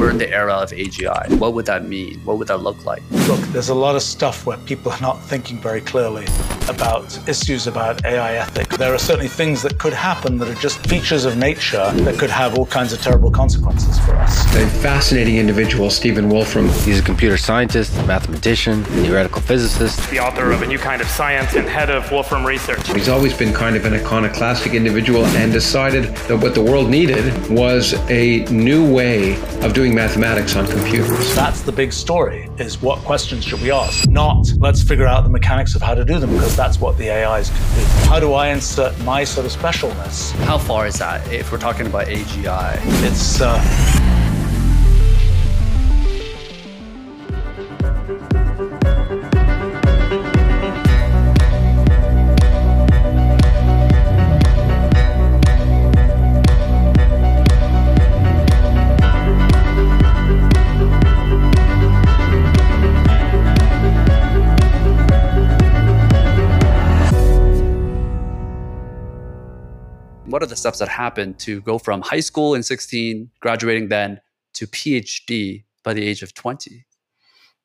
We're in the era of AGI. What would that mean? What would that look like? Look, there's a lot of stuff where people are not thinking very clearly about issues about AI ethics. There are certainly things that could happen that are just features of nature that could have all kinds of terrible consequences for us. A fascinating individual, Stephen Wolfram. He's a computer scientist, mathematician, theoretical physicist. The author of A New Kind of Science and head of Wolfram Research. He's always been kind of an iconoclastic individual and decided that what the world needed was a new way of doing mathematics on computers. That's the big story, is what questions should we ask? Not let's figure out the mechanics of how to do them, because that's what the AIs can do. How do I insert my sort of specialness? How far is that if we're talking about AGI? It's uh, what are the steps that happen to go from high school in 16, graduating then, to PhD by the age of 20?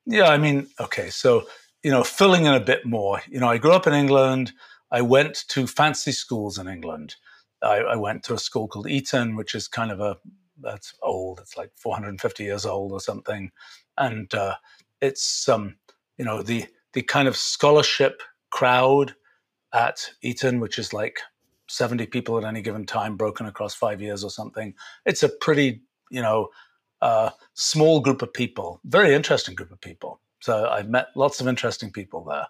Yeah, I mean, okay, so, you know, filling in a bit more. You know, I grew up in England. I went to fancy schools in England. I, I went to a school called Eton, which is kind of a, that's old. It's like 450 years old or something. And uh, it's, um, you know, the, the kind of scholarship crowd at Eton, which is like 70 people at any given time broken across five years or something. It's a pretty, you know, uh, small group of people, very interesting group of people. So I've met lots of interesting people there.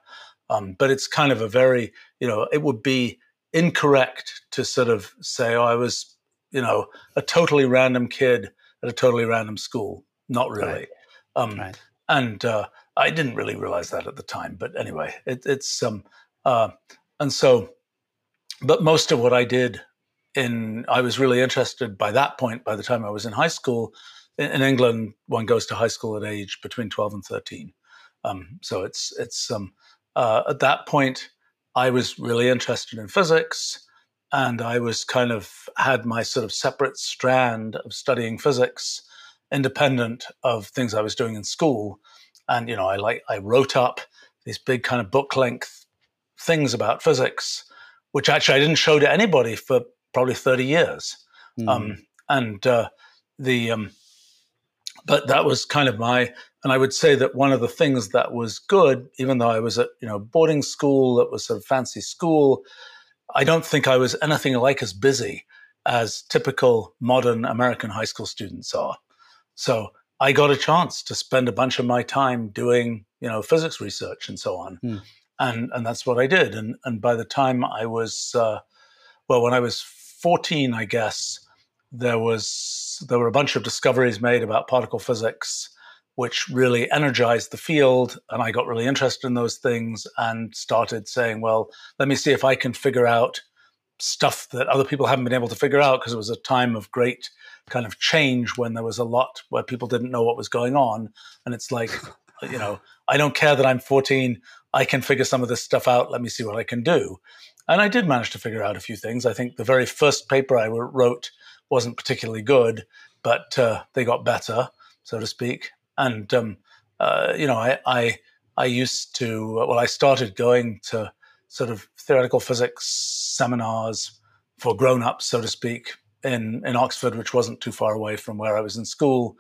Um, but it's kind of a very, you know, it would be incorrect to sort of say, oh, I was, you know, a totally random kid at a totally random school. Not really. Right. Um, right. And uh, I didn't really realize that at the time. But anyway, it, it's, um, uh, and so but most of what I did in, I was really interested by that point, by the time I was in high school. In, in England, one goes to high school at age between 12 and 13. Um, so it's, it's, um, uh, at that point, I was really interested in physics and I was kind of had my sort of separate strand of studying physics independent of things I was doing in school. And, you know, I like, I wrote up these big kind of book length things about physics which actually I didn't show to anybody for probably 30 years. Mm. Um, and uh, the, um, but that was kind of my, and I would say that one of the things that was good, even though I was at, you know, boarding school, that was sort of fancy school, I don't think I was anything like as busy as typical modern American high school students are. So I got a chance to spend a bunch of my time doing, you know, physics research and so on. Mm and and that's what I did. And and by the time I was, uh, well, when I was fourteen, I guess there was there were a bunch of discoveries made about particle physics, which really energized the field, and I got really interested in those things and started saying, well, let me see if I can figure out stuff that other people haven't been able to figure out because it was a time of great kind of change when there was a lot where people didn't know what was going on and it's like you know i don't care that i'm 14 I can figure some of this stuff out. Let me see what I can do. And I did manage to figure out a few things. I think the very first paper I wrote wasn't particularly good, but uh, they got better, so to speak. And um, uh, you know, I, I I used to well, I started going to sort of theoretical physics seminars for grown-ups, so to speak, in in Oxford, which wasn't too far away from where I was in school,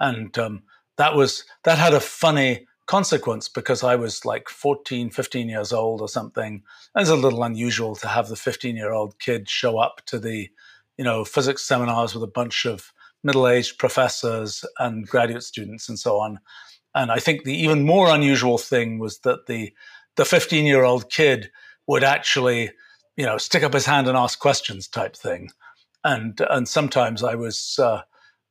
and um, that was that had a funny consequence because I was like 14, 15 years old or something. It's a little unusual to have the 15 year old kid show up to the, you know, physics seminars with a bunch of middle aged professors and graduate students and so on. And I think the even more unusual thing was that the the 15 year old kid would actually, you know, stick up his hand and ask questions type thing. And and sometimes I was, uh,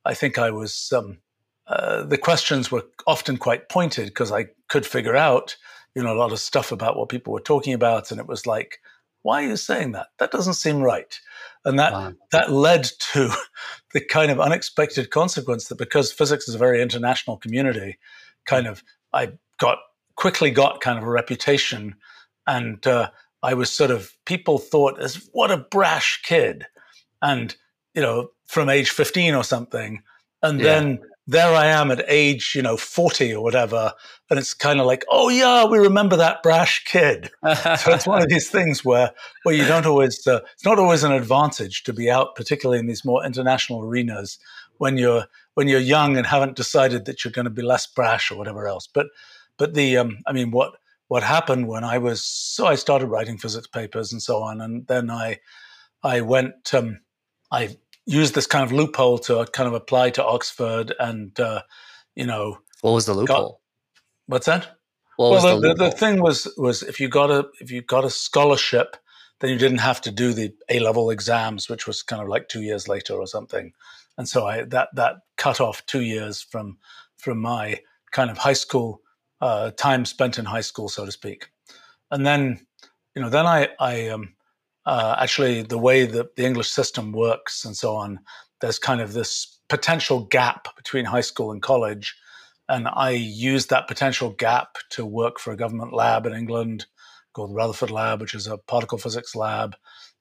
I think I was um, uh, the questions were often quite pointed because I could figure out, you know, a lot of stuff about what people were talking about, and it was like, why are you saying that? That doesn't seem right. And that wow. that led to the kind of unexpected consequence that because physics is a very international community, kind of I got quickly got kind of a reputation, and uh, I was sort of people thought as what a brash kid, and you know from age fifteen or something, and yeah. then there I am at age, you know, 40 or whatever. And it's kind of like, oh, yeah, we remember that brash kid. so it's one of these things where, where you don't always, uh, it's not always an advantage to be out, particularly in these more international arenas when you're, when you're young and haven't decided that you're going to be less brash or whatever else. But, but the, um, I mean, what, what happened when I was, so I started writing physics papers and so on. And then I, I went, um, I used this kind of loophole to kind of apply to Oxford, and uh, you know, what was the loophole? Got, what's that? What well, the, the, the, thing was was if you got a if you got a scholarship, then you didn't have to do the A level exams, which was kind of like two years later or something. And so I that that cut off two years from from my kind of high school uh, time spent in high school, so to speak. And then, you know, then I I um, uh, actually the way that the English system works and so on, there's kind of this potential gap between high school and college. And I used that potential gap to work for a government lab in England called the Rutherford Lab, which is a particle physics lab,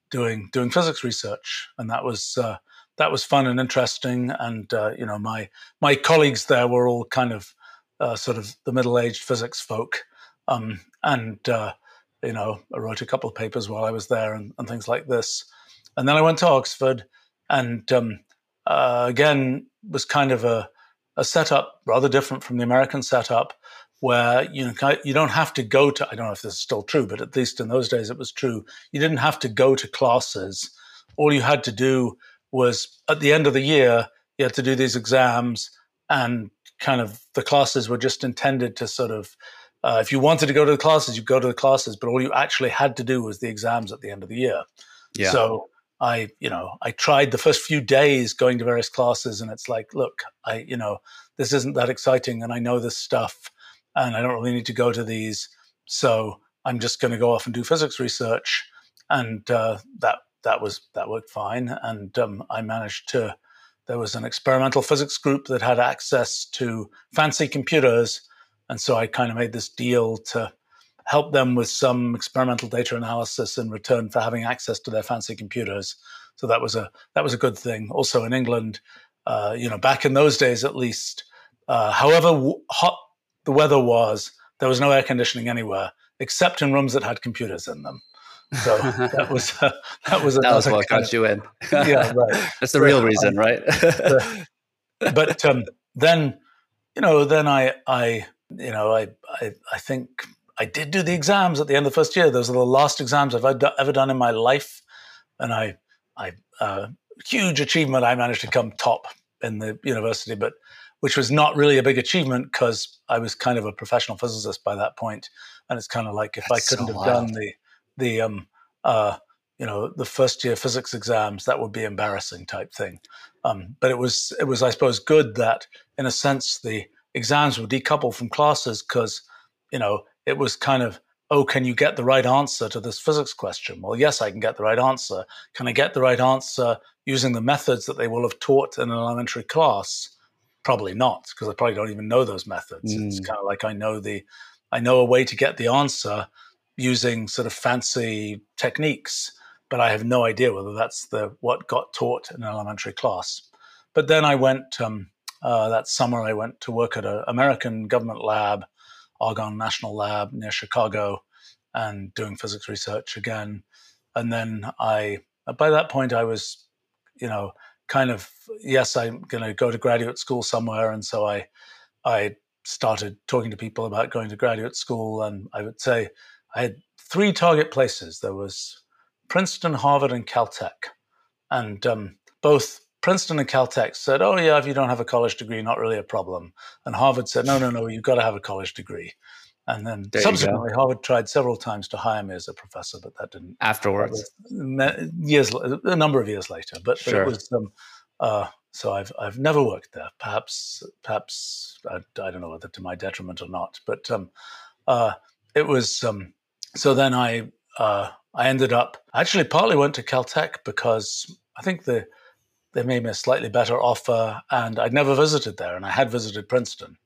doing doing physics research. And that was uh, that was fun and interesting. And uh, you know, my my colleagues there were all kind of uh, sort of the middle aged physics folk, um, and uh, you know, I wrote a couple of papers while I was there and, and things like this. And then I went to Oxford and um, uh, again was kind of a, a setup rather different from the American setup where you know you don't have to go to I don't know if this is still true, but at least in those days it was true. You didn't have to go to classes. All you had to do was at the end of the year you had to do these exams, and kind of the classes were just intended to sort of uh, if you wanted to go to the classes, you go to the classes, but all you actually had to do was the exams at the end of the year. Yeah. So I, you know, I tried the first few days going to various classes, and it's like, look, I, you know, this isn't that exciting, and I know this stuff, and I don't really need to go to these. So I'm just going to go off and do physics research, and uh, that that was that worked fine, and um, I managed to. There was an experimental physics group that had access to fancy computers and so I kind of made this deal to help them with some experimental data analysis in return for having access to their fancy computers. So that was a that was a good thing. Also in England, uh, you know, back in those days at least, uh, however hot the weather was, there was no air conditioning anywhere except in rooms that had computers in them. So that was uh, that was that was what got you in. yeah, right. That's the real reason, right? but um, then, you know, then I I you know, I, I, I think I did do the exams at the end of the first year. Those are the last exams I've ever done in my life, and I, I, uh, huge achievement. I managed to come top in the university, but which was not really a big achievement because I was kind of a professional physicist by that point, and it's kind of like if That's I couldn't so have wild. done the the um uh you know the first year physics exams, that would be embarrassing type thing. Um, but it was it was I suppose good that in a sense the exams were decoupled from classes because, you know, it was kind of, oh, can you get the right answer to this physics question? Well, yes, I can get the right answer. Can I get the right answer using the methods that they will have taught in an elementary class? Probably not, because I probably don't even know those methods. Mm. It's kind of like I know the, I know a way to get the answer using sort of fancy techniques, but I have no idea whether that's the what got taught in an elementary class. But then I went um, uh, that summer, I went to work at an American government lab, Argonne National Lab near Chicago, and doing physics research again. And then I, by that point, I was, you know, kind of yes, I'm going to go to graduate school somewhere, and so I, I started talking to people about going to graduate school, and I would say I had three target places. There was Princeton, Harvard, and Caltech, and um, both Princeton and Caltech said, "Oh yeah, if you don't have a college degree, not really a problem." And Harvard said, "No, no, no, you've got to have a college degree." And then there subsequently, Harvard tried several times to hire me as a professor, but that didn't. Afterwards, years, a number of years later, but, sure. but it was. Um, uh, so I've I've never worked there. Perhaps perhaps I, I, don't know whether to my detriment or not, but um, uh, it was. Um, so then I uh, I ended up I actually partly went to Caltech because I think the they made me a slightly better offer, and I'd never visited there, and I had visited Princeton,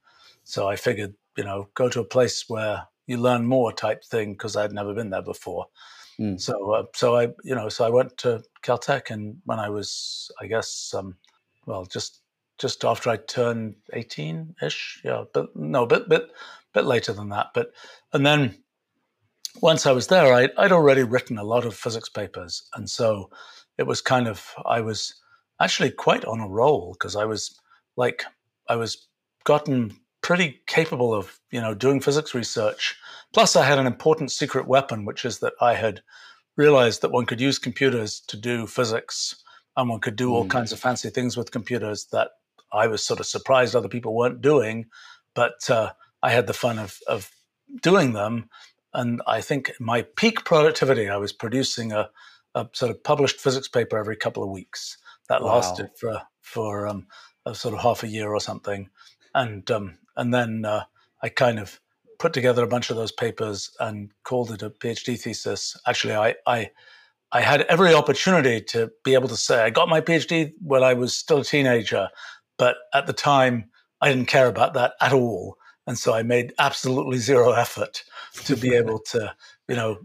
so I figured, you know, go to a place where you learn more type thing because I'd never been there before. Mm. So, uh, so I, you know, so I went to Caltech, and when I was, I guess, um, well, just just after I turned 18 ish. Yeah, but no, a bit, bit, bit later than that. But, and then once I was there, I'd, I'd already written a lot of physics papers. And so it was kind of, I was actually quite on a roll because I was like, I was gotten pretty capable of, you know, doing physics research. Plus, I had an important secret weapon, which is that I had realized that one could use computers to do physics and one could do all mm. kinds of fancy things with computers that I was sort of surprised other people weren't doing. But uh, I had the fun of, of doing them. And I think my peak productivity, I was producing a, a sort of published physics paper every couple of weeks. That wow. lasted for for um, a sort of half a year or something, and um, and then uh, I kind of put together a bunch of those papers and called it a PhD thesis. Actually, I, I I had every opportunity to be able to say I got my PhD when I was still a teenager, but at the time I didn't care about that at all, and so I made absolutely zero effort to be able to, you know,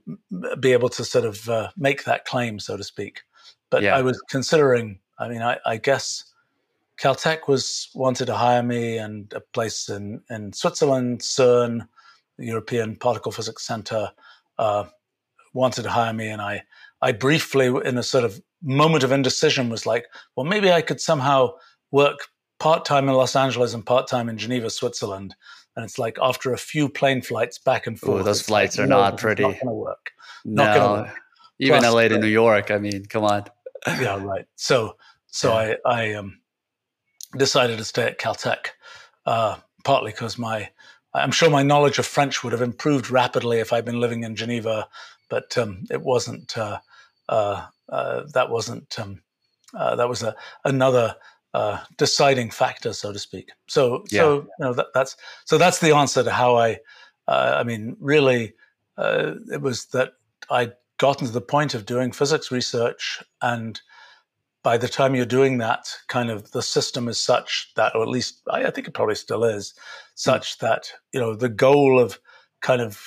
be able to sort of uh, make that claim, so to speak. But yeah. I was considering. I mean, I, I guess Caltech was wanted to hire me, and a place in in Switzerland, CERN, the European Particle Physics Center, uh, wanted to hire me, and I I briefly, in a sort of moment of indecision, was like, well, maybe I could somehow work part time in Los Angeles and part time in Geneva, Switzerland. And it's like after a few plane flights back and forth. Ooh, those flights like, are not pretty. Not going to work. No, not gonna work. even Plus, LA to New York. I mean, come on. yeah, right. So, so yeah. I, I um, decided to stay at Caltech, uh, partly because my, I'm sure my knowledge of French would have improved rapidly if I'd been living in Geneva, but um, it wasn't. Uh, uh, uh that wasn't. Um, uh, that was a, another uh, deciding factor, so to speak. So, yeah. so you know that, that's so that's the answer to how I. I mean, really, it was that I'd gotten to the point of doing physics research and by the time you're doing that, kind of the system is such that, or at least I, I think it probably still is, such mm. that you know the goal of kind of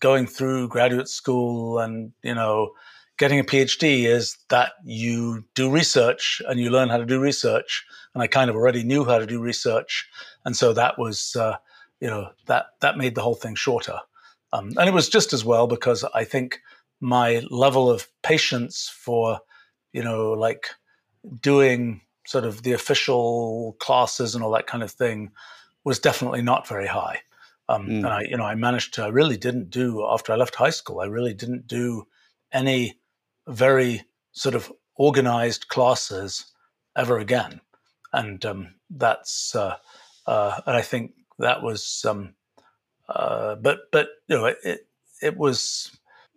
going through graduate school and you know getting a PhD is that you do research and you learn how to do research. And I kind of already knew how to do research, and so that was uh, you know that that made the whole thing shorter. Um, and it was just as well because I think my level of patience for you know like doing sort of the official classes and all that kind of thing was definitely not very high. Um, mm. And I, you know, I managed to. I really didn't do after I left high school. I really didn't do any very sort of organized classes ever again. And um, that's, uh, uh, and I think that was, um, uh, but but you know, it it was,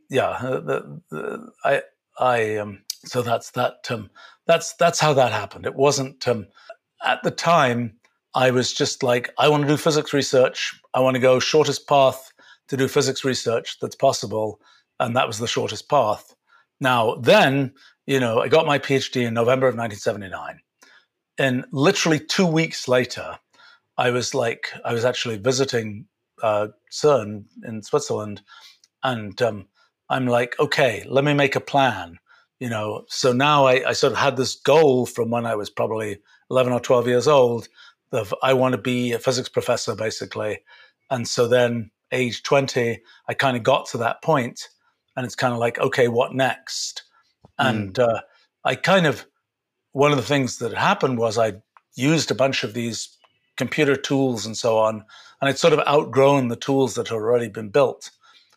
yeah. The, the, I I um, so that's that um, that's that's how that happened. It wasn't um, at the time. I was just like, I want to do physics research. I want to go shortest path to do physics research that's possible, and that was the shortest path. Now, then, you know, I got my PhD in November of 1979, and literally two weeks later, I was like, I was actually visiting uh, CERN in Switzerland, and um, I'm like, okay, let me make a plan you know so now I, I, sort of had this goal from when i was probably 11 or 12 years old of i want to be a physics professor basically. And so then age 20 i kind of got to that point and it's kind of like okay what next? Mm. and uh, i kind of one of the things that happened was i used a bunch of these computer tools and so on and i'd sort of outgrown the tools that had already been built.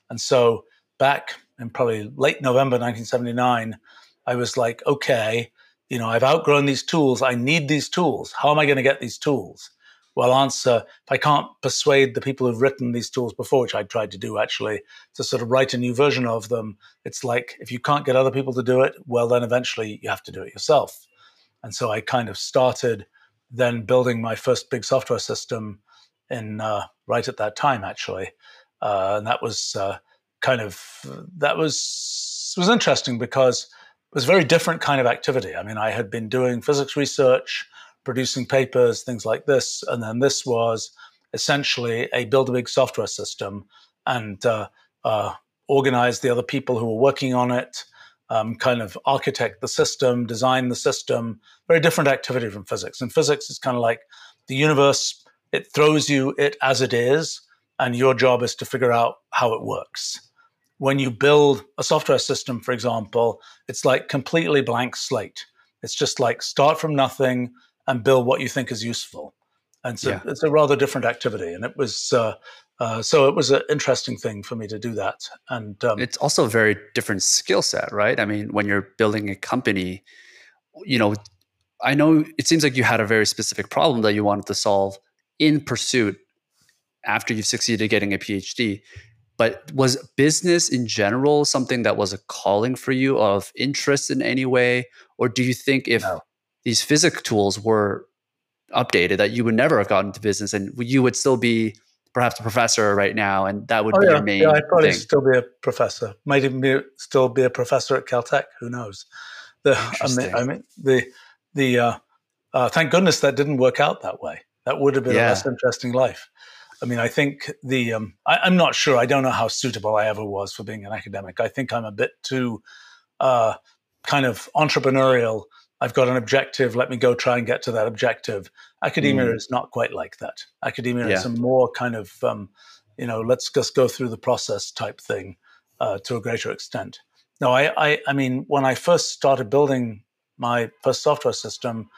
And so back in probably late November 1979, I was like, okay, you know, I've outgrown these tools. I need these tools. How am I going to get these tools? Well, answer if I can't persuade the people who've written these tools before, which I tried to do actually, to sort of write a new version of them, it's like if you can't get other people to do it, well, then eventually you have to do it yourself. And so I kind of started then building my first big software system in uh, right at that time, actually. Uh, and that was uh, kind of that was was interesting because it was a very different kind of activity. I mean, I had been doing physics research, producing papers, things like this, and then this was essentially a build a big software system and uh, uh, organize the other people who were working on it um, kind of architect the system, design the system. Very different activity from physics. And physics is kind of like the universe, it throws you it as it is, and your job is to figure out how it works. When you build a software system, for example, it's like completely blank slate. It's just like start from nothing and build what you think is useful. And so yeah. it's a rather different activity. And it was, uh, uh, so it was an interesting thing for me to do that. And um, it's also a very different skill set, right? I mean, when you're building a company, you know, I know it seems like you had a very specific problem that you wanted to solve in pursuit after you've succeeded getting a PhD. But was business in general something that was a calling for you of interest in any way? Or do you think if no. these physics tools were updated, that you would never have gotten into business and you would still be perhaps a professor right now, and that would oh, be yeah. your main. Yeah, I'd probably thing. still be a professor. Might even be, still be a professor at Caltech. Who knows? The, I mean, I mean, the the uh, uh, thank goodness that didn't work out that way. That would have been yeah. a less interesting life. I mean, I think the um, I, am not sure. I don't know how suitable I ever was for being an academic. I think I'm a bit too uh, kind of entrepreneurial I've got an objective. Let me go try and get to that objective. Academia mm. is not quite like that. Academia yeah. is a more kind of, um, you know, let's just go through the process type thing uh, to a greater extent. No, I, I, I mean, when I first started building my first software system,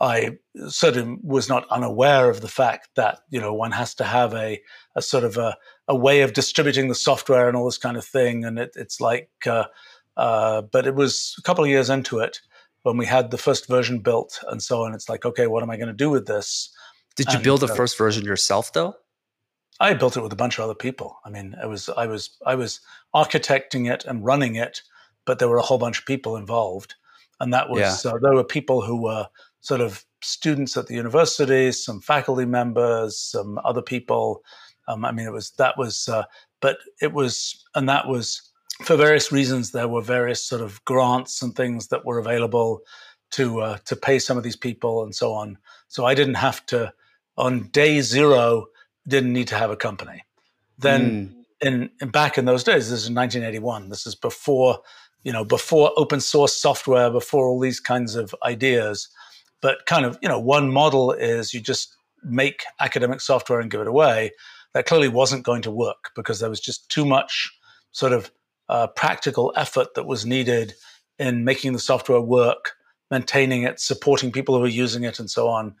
I certainly was not unaware of the fact that you know one has to have a, a sort of a, a way of distributing the software and all this kind of thing, and it, it's like, uh, uh, but it was a couple of years into it when we had the first version built and so on, it's like, okay, what am I going to do with this? Did you build the uh, first version yourself though? I built it with a bunch of other people. I mean, it was I was I was architecting it and running it, but there were a whole bunch of people involved, and that was yeah. uh, there were people who were sort of students at the university, some faculty members, some other people. Um, I mean, it was that was, uh, but it was, and that was for various reasons, there were various sort of grants and things that were available to uh, to pay some of these people and so on. So I didn't have to on day zero didn't need to have a company. Then mm. in, in, back in those days, this is 1981. This is before you know before open source software, before all these kinds of ideas. But kind of you know one model is you just make academic software and give it away. That clearly wasn't going to work because there was just too much sort of uh, practical effort that was needed in making the software work, maintaining it, supporting people who were using it, and so on.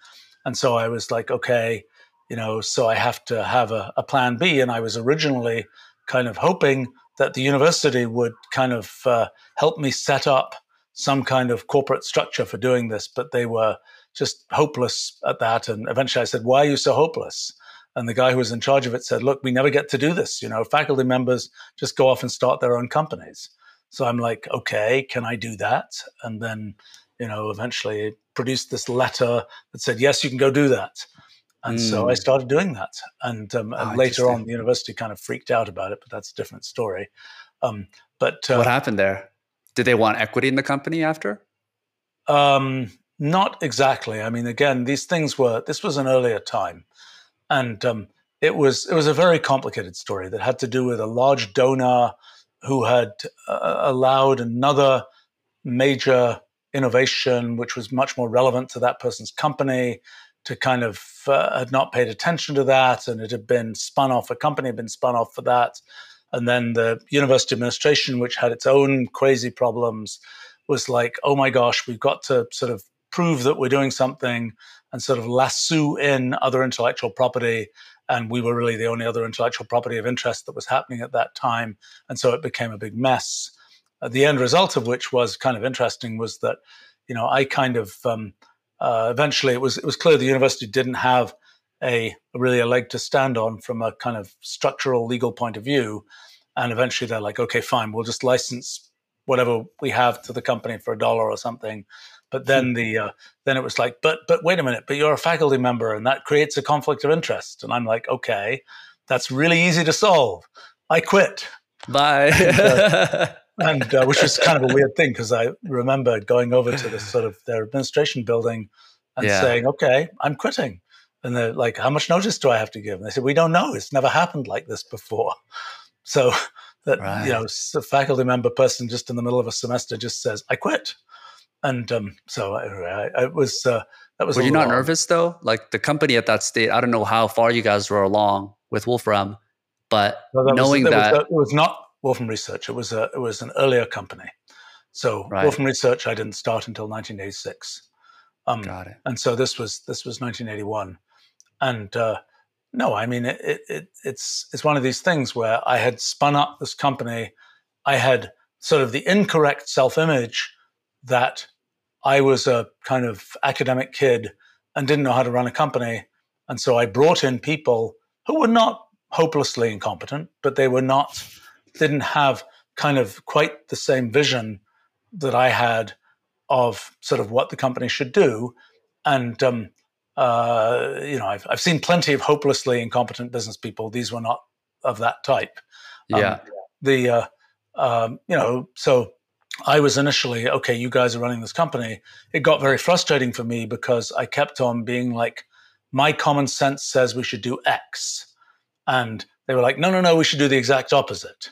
And so I was like, okay, you know, so I have to have a, a plan B. And I was originally kind of hoping that the university would kind of uh, help me set up some kind of corporate structure for doing this, but they were just hopeless at that. And eventually I said, Why are you so hopeless? And the guy who was in charge of it said, look, we never get to do this. You know, faculty members just go off and start their own companies. So I'm like, okay, can I do that? And then, you know, eventually produced this letter that said, yes, you can go do that. And mm. so I hmm. started doing that. And, um, and oh, later on, the university kind of freaked out about it, but that's a different story. Um, but uh, what happened there? Did they want equity in the company after? Um, not exactly. I mean, again, these things were, this was an earlier time and um, it was it was a very complicated story that had to do with a large donor who had uh, allowed another major innovation, which was much more relevant to that person's company, to kind of uh, had not paid attention to that, and it had been spun off. A company had been spun off for that, and then the university administration, which had its own crazy problems, was like, "Oh my gosh, we've got to sort of prove that we're doing something." and sort of lasso in other intellectual property. And we were really the only other intellectual property of interest that was happening at that time. And so it became a big mess. Uh, the end result of which was kind of interesting was that, you know, I kind of um, uh, eventually it was it was clear the university didn't have a really a leg to stand on from a kind of structural legal point of view. And eventually they're like, okay, fine, we'll just license whatever we have to the company for a dollar or something but then the uh, then it was like, but but wait a minute, but you're a faculty member, and that creates a conflict of interest. And I'm like, okay, that's really easy to solve. I quit. Bye. and, uh, and uh, which was kind of a weird thing because I remember going over to this sort of their administration building and yeah. saying, okay, I'm quitting. And they're like, how much notice do I have to give? And they said, we don't know. It's never happened like this before. So that Right. you know a faculty member person just in the middle of a semester just says I quit, and um, so I, I, was uh, that was. Were you not little nervous though? Like the company at that state, I don't know how far you guys were along with Wolfram, but No, that was- knowing that that, was, it was not Wolfram Research. It was a, it was an earlier company. So Right. Wolfram Research I didn't start until 1986. Um, got it. and so this was this was 1981 and uh, no i mean it, it, it, it's it's one of these things where i had spun up this company i had sort of the incorrect self-image that i was a kind of academic kid and didn't know how to run a company and so i brought in people who were not hopelessly incompetent but they were not didn't have kind of quite the same vision that i had of sort of what the company should do. And, um, uh, you know, I've, I've seen plenty of hopelessly incompetent business people. These were not of that type. Um, Yeah. The, uh, um, you know, so I was initially, okay, you guys are running this company. It got very frustrating for me because I kept on being like, my common sense says we should do X. And they were like, no, no, no, we should do the exact opposite.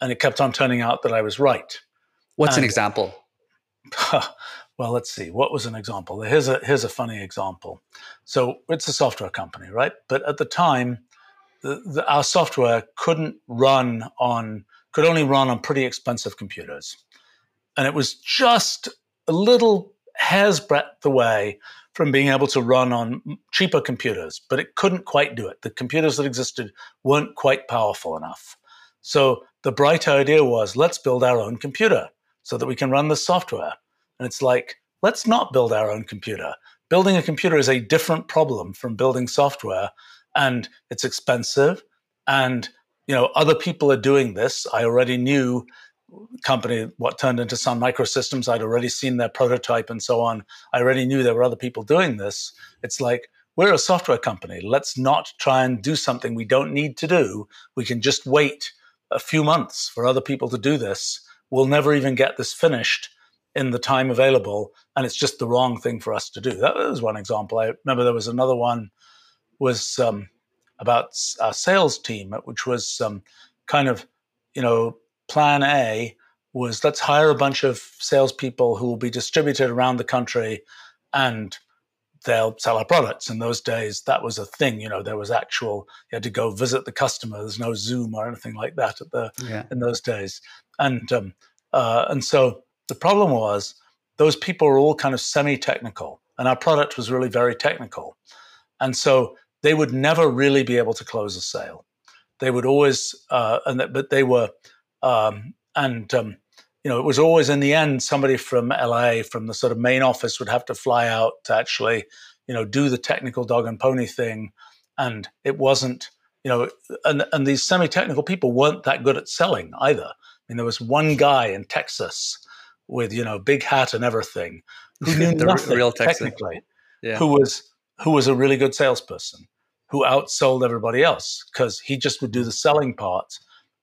And it kept on turning out that I was right. What's an example? well, let's see. What was an example? Here's a here's a funny example. So it's a software company, right? But at the time, the, the, our software couldn't run on could only run on pretty expensive computers, and it was just a little hair's breadth away from being able to run on cheaper computers, but it couldn't quite do it. The computers that existed weren't quite powerful enough. So the bright idea was let's build our own computer so that we can run the software. And it's like, let's not build our own computer. Building a computer is a different problem from building software, and it's expensive. And you know, other people are doing this. I already knew company what turned into Sun Microsystems. I'd already seen their prototype and so on. I already knew there were other people doing this. It's like we're a software company. Let's not try and do something we don't need to do. We can just wait a few months for other people to do this. We'll never even get this finished in the time available, and it's just the wrong thing for us to do. That was one example. I remember there was another one was um, about our sales team, which was um, kind of you know plan A was let's hire a bunch of salespeople who will be distributed around the country, and they'll sell our products. In those days, that was a thing. You know, there was actual you had to go visit the customer. There's no Zoom or anything like that at the Yeah. in those days, and um, uh, and so the problem was those people were all kind of semi-technical, and our product was really very technical, and so they would never really be able to close a sale. They would always, uh, and that, but they were, um, and um, you know, it was always in the end somebody from LA, from the sort of main office, would have to fly out to actually, you know, do the technical dog and pony thing, and it wasn't, you know, and and these semi-technical people weren't that good at selling either. I mean, there was one guy in Texas with you know big hat and everything who knew The nothing real Texan. technically, Yeah. who was who was a really good salesperson, who outsold everybody else because he just would do the selling part.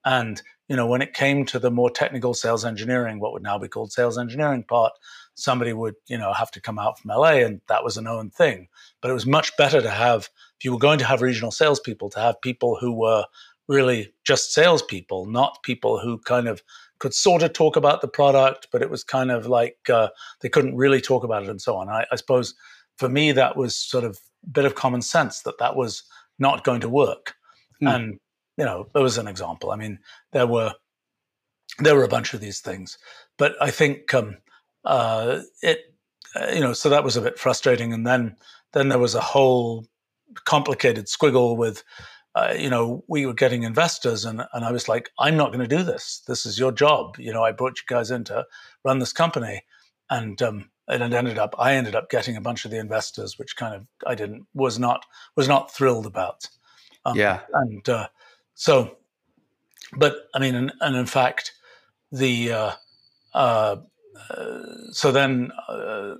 And you know, when it came to the more technical sales engineering, what would now be called sales engineering part, somebody would you know have to come out from LA, and that was a known thing. But it was much better to have if you were going to have regional salespeople to have people who were really just salespeople, not people who kind of could sort of talk about the product, but it was kind of like uh, they couldn't really talk about it and so on. I, I suppose for me that was sort of a bit of common sense that that was not going to work. Hmm. And you know, there was an example. I mean, there were there were a bunch of these things, but I think um, uh, it uh, you know so that was a bit frustrating. And then then there was a whole complicated squiggle with uh, you know, we were getting investors, and, and I was like, I'm not going to do this. This is your job. You know, I brought you guys in to run this company, and um, and it ended up, I ended up getting a bunch of the investors, which kind of I didn't was not was not thrilled about. Um, Yeah. and uh, so, but I mean, and, and in fact, the uh, uh, so then uh,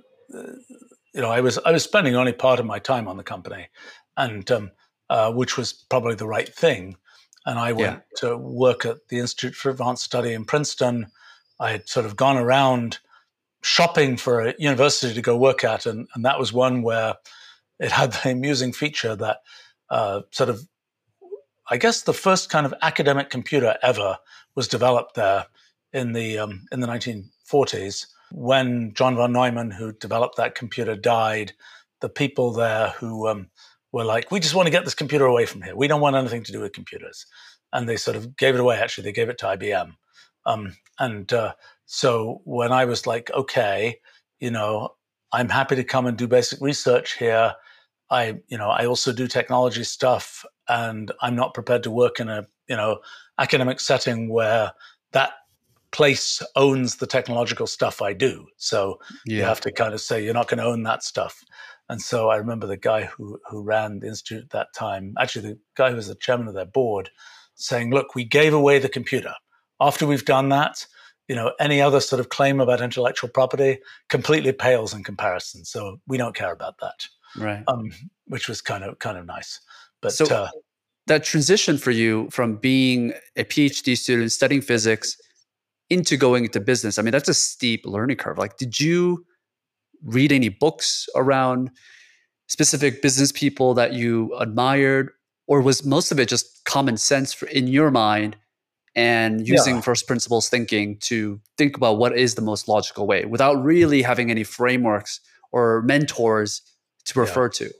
you know, I was I was spending only part of my time on the company, and um, uh, which was probably the right thing. And I went to work at the Institute for Advanced Study in Princeton. I had sort of gone around shopping for a university to go work at, and, and that was one where it had the amusing feature that uh, sort of, I guess, the first kind of academic computer ever was developed there in the um, in the 1940s. When John von Neumann, who developed that computer, died, the people there who um, were like, "We just want to get this computer away from here. We don't want anything to do with computers," and they sort of gave it away. Actually, they gave it to IBM. Um, and uh, so when I was like, "Okay, you know, I'm happy to come and do basic research here," I, you know, I also do technology stuff, and I'm not prepared to work in a, you know, academic setting where that place owns the technological stuff I do. So yeah. you have to kind of say you're not going to own that stuff. And so I remember the guy who who ran the institute at that time, actually the guy who was the chairman of their board, saying, "Look, we gave away the computer. After we've done that, you know, any other sort of claim about intellectual property completely pales in comparison. So we don't care about that." Right. Um, which was kind of kind of nice. But so uh, that transition for you from being a PhD student studying physics into going into business, I mean, that's a steep learning curve. Like, did you read any books around specific business people that you admired, or was most of it just common sense for, in your mind and using yeah. first principles thinking to think about what is the most logical way without really having any frameworks or mentors to refer yeah. to?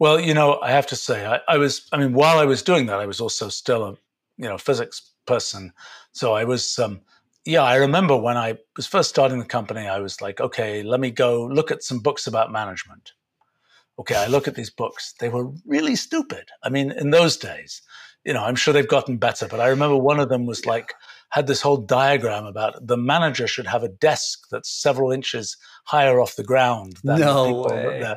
Well, you know, I have to say, I, I was, I mean, while I was doing that, I was also still a, you know, physics person. So I was, um, yeah, I remember when I was first starting the company, I was like, okay, let me go look at some books about management. Okay, I look at these books. They were really stupid. I mean, in those days, you know, I'm sure they've gotten better, but I remember one of them was like, had this whole diagram about the manager should have a desk that's several inches higher off the ground than no the people way.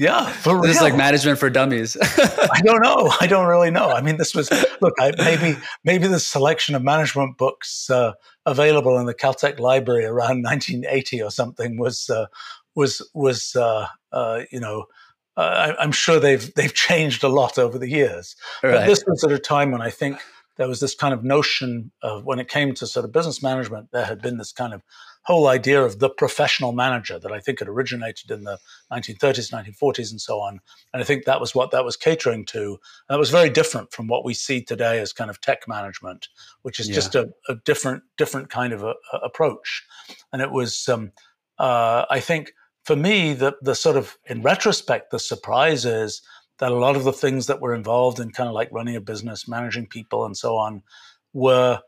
Yeah, for this is like management for dummies. I don't know. I don't really know. I mean, this was look. I, maybe maybe the selection of management books uh, available in the Caltech library around 1980 or something was uh, was was uh, uh you know. Uh, I, am sure they've they've changed a lot over the years. Right. But this was at a time when I think there was this kind of notion of when it came to sort of business management, there had been this kind of whole idea of the professional manager that I think had originated in the 1930s, 1940s, and so on. And I think that was what that was catering to. And that was very different from what we see today as kind of tech management, which is yeah. just a, a, different, different kind of a, a approach. And it was, um, uh, I think, for me, the the sort of in retrospect, the surprise is that a lot of the things that were involved in kind of like running a business, managing people, and so on, were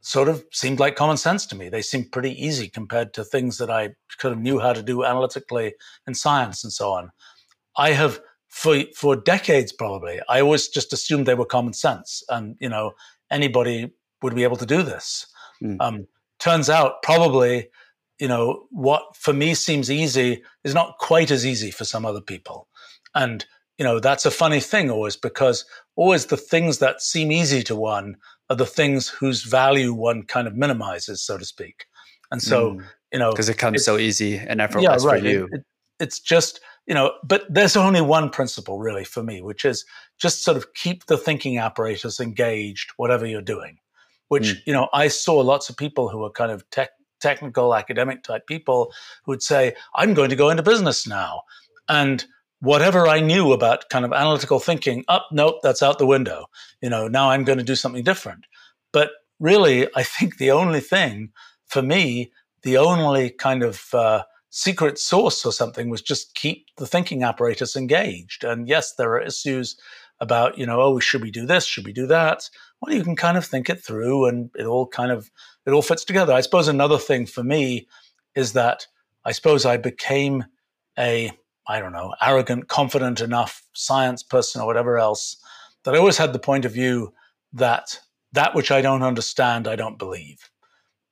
sort of seemed like common sense to me. They seemed pretty easy compared to things that I kind of knew how to do analytically in science and so on. I have for for decades probably. I always just assumed they were common sense, and you know anybody would be able to do this. Mm. Um, turns out probably you know what for me seems easy is not quite as easy for some other people, and you know that's a funny thing always because always the things that seem easy to one are the things whose value one kind of minimizes, so to speak. And so, mm. you know, because it comes so easy and effortless yeah, right. for you. It, it, it's just, you know, but there's only one principle really for me, which is just sort of keep the thinking apparatus engaged, whatever you're doing. Which, mm. you know, I saw lots of people who are kind of tech, technical, academic type people who would say, I'm going to go into business now. And whatever I knew about kind of analytical thinking, up, oh, nope, that's out the window. You know, now I'm going to do something different. But really, I think the only thing for me, the only kind of uh, secret sauce or something was just keep the thinking apparatus engaged. And yes, there are issues about, you know, oh, should we do this? Should we do that? Well, you can kind of think it through and it all kind of, it all fits together. I suppose another thing for me is that I suppose I became a, I don't know, arrogant, confident enough science person or whatever else, that I always had the point of view that that which I don't understand, I don't believe.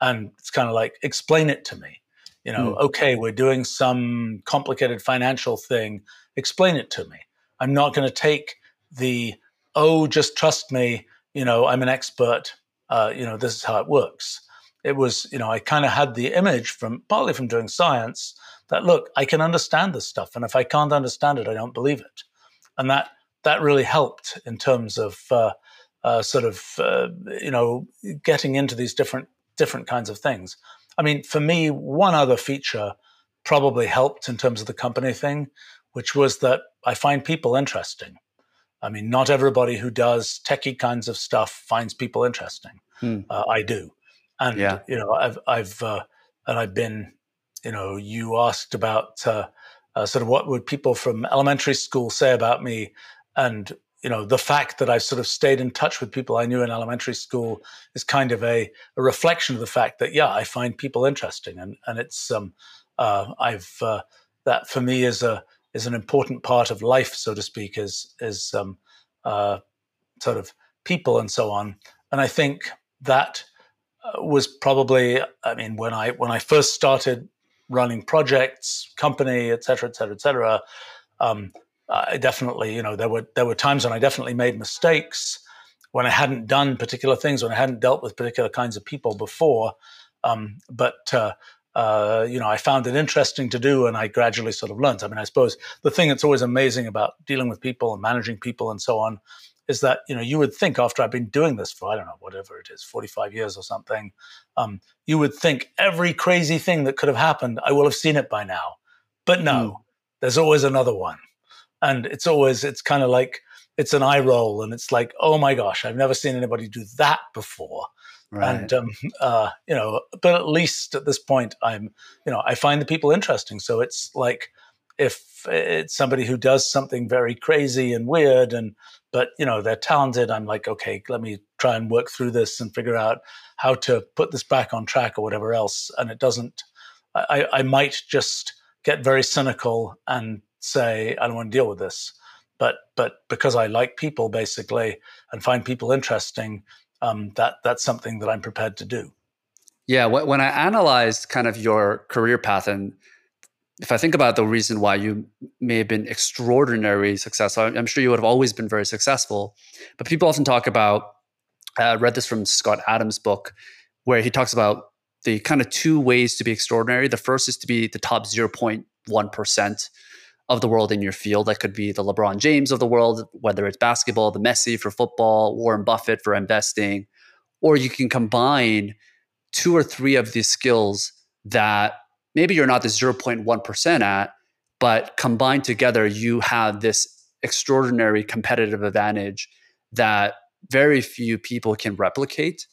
And it's kind of like, explain it to me. You know, mm. okay, we're doing some complicated financial thing. Explain it to me. I'm not going to take the, oh, just trust me. You know, I'm an expert. Uh, you know, this is how it works. It was, you know, I kind of had the image from partly from doing science that look, I can understand this stuff, and if I can't understand it, I don't believe it, and that that really helped in terms of uh, uh, sort of uh, you know getting into these different different kinds of things. I mean, for me, one other feature probably helped in terms of the company thing, which was that I find people interesting. I mean, not everybody who does techie kinds of stuff finds people interesting. hmm. uh, I do. And yeah. you know, I've I've uh, and I've been, you know, you asked about uh, uh, sort of what would people from elementary school say about me, and you know, the fact that I've sort of stayed in touch with people I knew in elementary school is kind of a, a reflection of the fact that yeah, I find people interesting, and and it's um, uh, I've uh, that for me is a is an important part of life, so to speak, is is um, uh, sort of people and so on. And I think that uh, was probably, I mean, when I when I first started running projects, company, et cetera, et cetera, et cetera. Um, I definitely, you know, there were there were times when I definitely made mistakes when I hadn't done particular things, when I hadn't dealt with particular kinds of people before. Um, but uh, uh, you know, I found it interesting to do, and I gradually sort of learned. I mean, I suppose the thing that's always amazing about dealing with people and managing people and so on is that you know you would think after I've been doing this for I don't know whatever it is, forty five years or something, um, you would think every crazy thing that could have happened, I will have seen it by now. But no, mm. there's always another one, and it's always it's kind of like it's an eye roll, and it's like oh my gosh, I've never seen anybody do that before. Right. And um, uh, you know, but at least at this point, I'm you know I find the people interesting. So it's like if it's somebody who does something very crazy and weird, and but you know they're talented, I'm like, okay, let me try and work through this and figure out how to put this back on track or whatever else. And it doesn't. I, I might just get very cynical and say I don't want to deal with this. But but because I like people basically and find people interesting, um, that that's something that I'm prepared to do. Yeah, when I analyzed kind of your career path, and if I think about the reason why you may have been extraordinarily successful, I'm sure you would have always been very successful. But people often talk about. Uh, I read this from Scott Adams' book, where he talks about the kind of two ways to be extraordinary. The first is to be the top 0.1 percent of the world in your field. That could be the LeBron James of the world, whether it's basketball, the Messi for football, Warren Buffett for investing, or you can combine two or three of these skills that maybe you're not the 0.1% at, but combined together, you have this extraordinary competitive advantage that very few people can replicate.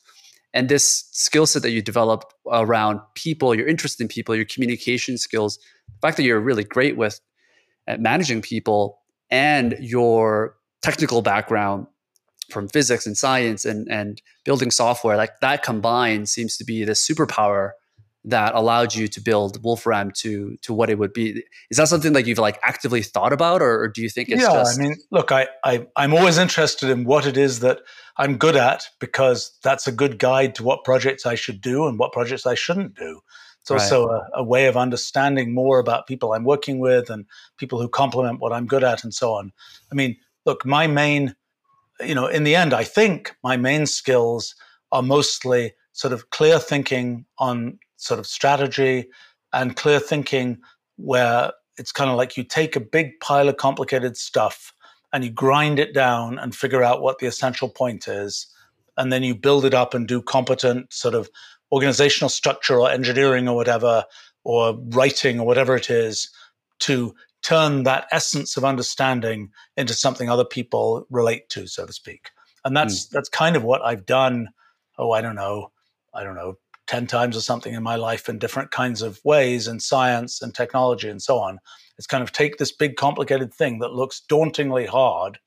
And this skill set that you developed around people, your interest in people, your communication skills, the fact that you're really great with at managing people and your technical background from physics and science and, and building software, like that combined seems to be the superpower that allowed you to build Wolfram to to what it would be. Is that something that you've like actively thought about, or, or do you think it's yeah, just? I mean, look, I, I I'm always interested in what it is that I'm good at because that's a good guide to what projects I should do and what projects I shouldn't do. It's also a, a, way of understanding more about people I'm working with and people who complement what I'm good at and so on. I mean, look, my main, you know, in the end, I think my main skills are mostly sort of clear thinking on sort of strategy and clear thinking where it's kind of like you take a big pile of complicated stuff and you grind it down and figure out what the essential point is. And then you build it up and do competent sort of organizational structure or engineering or whatever, or writing or whatever it is, to turn that essence of understanding into something other people relate to, so to speak. And that's mm. that's kind of what I've done. Oh, I don't know, I don't know, ten times or something in my life in different kinds of ways in science and technology and so on. It's kind of take this big complicated thing that looks dauntingly hard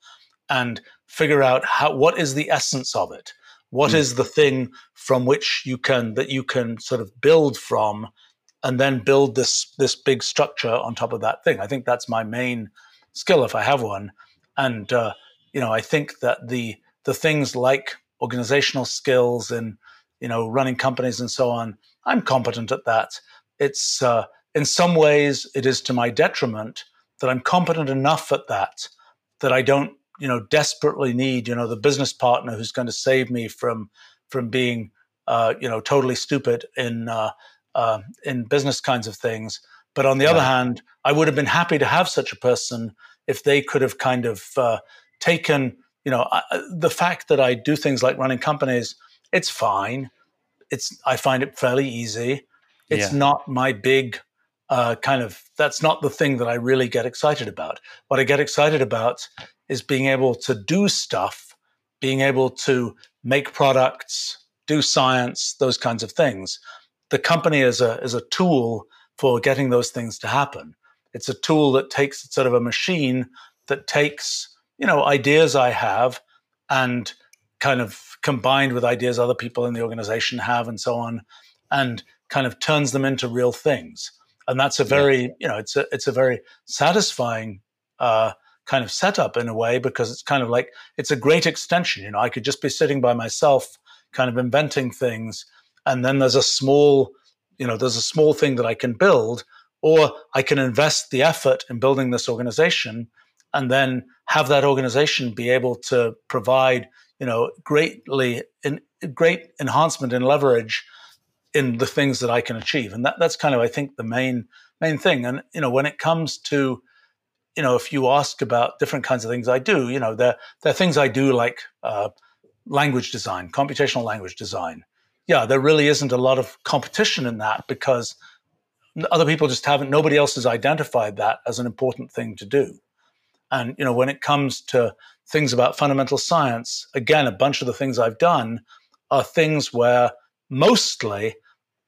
and figure out how what is the essence of it what mm. is the thing from which you can that you can sort of build from, and then build this this big structure on top of that thing? I think that's my main skill if I have one. And uh, you know, I think that the the things like organizational skills and you know running companies and so on, I'm competent at that. It's uh, in some ways it is to my detriment that I'm competent enough at that that I don't you know desperately need you know the business partner who's going to save me from from being uh, you know totally stupid in uh, uh, in business kinds of things. But on the other hand, I would have been happy to have such a person if they could have kind of uh, taken you know I, the fact that I do things like running companies. It's fine. It's I find it fairly easy. It's yeah. not my big uh, kind of that's not the thing that I really get excited about. What I get excited about is being able to do stuff, being able to make products, do science, those kinds of things. The company is a is a tool for getting those things to happen. It's a tool that takes sort of a machine that takes you know ideas I have and kind of combined with ideas other people in the organization have and so on, and kind of turns them into real things. And that's a very yeah. you know it's a it's a very satisfying. Uh, kind of setup in a way because it's kind of like it's a great extension. You know, I could just be sitting by myself, kind of inventing things, and then there's a small, you know, there's a small thing that I can build, or I can invest the effort in building this organization, and then have that organization be able to provide, you know, greatly in great enhancement and leverage in the things that I can achieve, and that that's kind of I think the main main thing. And you know, when it comes to you know, if you ask about different kinds of things I do, you know, there, there are things I do like uh, language design, computational language design. Yeah, there really isn't a lot of competition in that because other people just haven't, nobody else has identified that as an important thing to do. And, you know, when it comes to things about fundamental science, again, a bunch of the things I've done are things where mostly,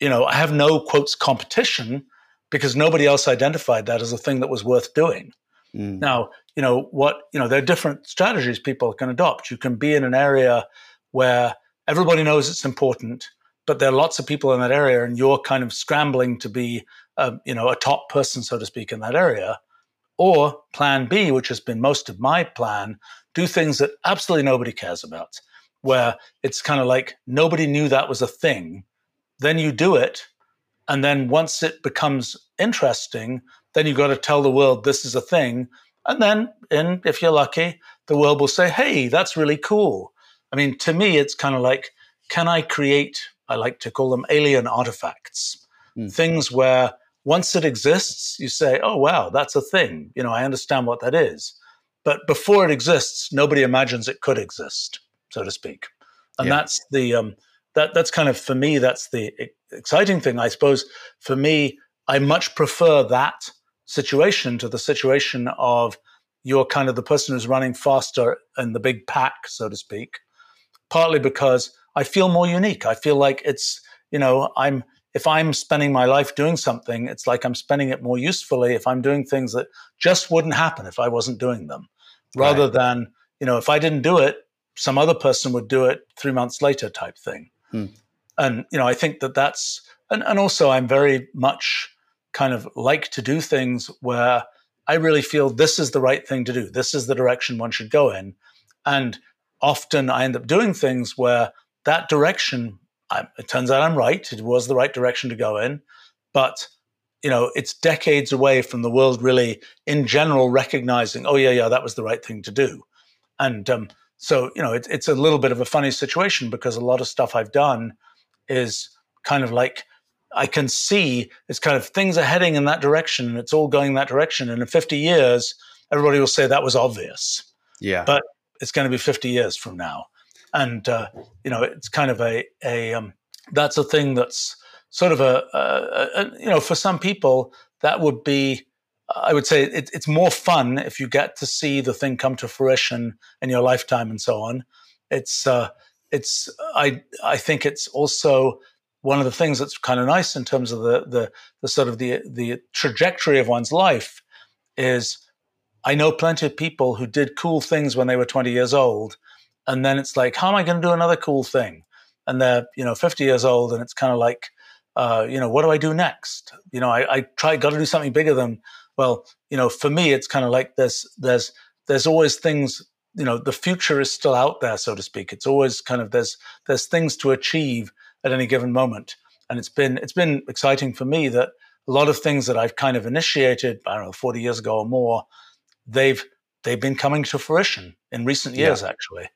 you know, I have no quotes competition because nobody else identified that as a thing that was worth doing. Mm. Now, you know what, you know, there are different strategies people can adopt. You can be in an area where everybody knows it's important, but there are lots of people in that area, and you're kind of scrambling to be, a, you know, a top person, so to speak, in that area. Or plan B, which has been most of my plan, do things that absolutely nobody cares about, where it's kind of like nobody knew that was a thing. Then you do it. And then once it becomes interesting, then you've got to tell the world this is a thing. And then, in, if you're lucky, the world will say, hey, that's really cool. I mean, to me, it's kind of like, can I create, I like to call them alien artifacts, mm. things where once it exists, you say, oh, wow, that's a thing. You know, I understand what that is. But before it exists, nobody imagines it could exist, so to speak. And yeah. that's the, um, that, that's kind of, for me, that's the exciting thing. I suppose for me, I much prefer that situation to the situation of you're kind of the person who's running faster in the big pack, so to speak. Partly because I feel more unique. I feel like it's, you know, I'm, if I'm spending my life doing something, it's like I'm spending it more usefully if I'm doing things that just wouldn't happen if I wasn't doing them. Rather right. than, you know, if I didn't do it, some other person would do it three months later type thing. Hmm. And, you know, I think that that's, and, and also I'm very much kind of like to do things where I really feel this is the right thing to do. This is the direction one should go in. And often I end up doing things where that direction, I, it turns out I'm right. It was the right direction to go in. But, you know, it's decades away from the world really in general recognizing, oh, yeah, yeah, that was the right thing to do. And um, so, you know, it, it's a little bit of a funny situation because a lot of stuff I've done is kind of like I can see it's kind of things are heading in that direction and it's all going that direction. And in 50 years, everybody will say that was obvious. Yeah. But it's going to be 50 years from now. And, uh, you know, it's kind of a, a um, that's a thing that's sort of a, a, a, you know, for some people, that would be, I would say it, it's more fun if you get to see the thing come to fruition in your lifetime and so on. It's, uh, it's, I, I think it's also, one of the things that's kind of nice in terms of the the, the sort of the the trajectory of one's life is I know plenty of people who did cool things when they were 20 years old, and then it's like, how am I going to do another cool thing? And they're you know 50 years old, and it's kind of like, uh, you know, what do I do next? You know, I, I try got to do something bigger than. Well, you know, for me, it's kind of like there's there's there's always things you know the future is still out there so to speak it's always kind of there's there's things to achieve at any given moment. And it's been it's been exciting for me that a lot of things that I've kind of initiated, I don't know, 40 years ago or more, they've they've been coming to fruition in recent years yeah. actually.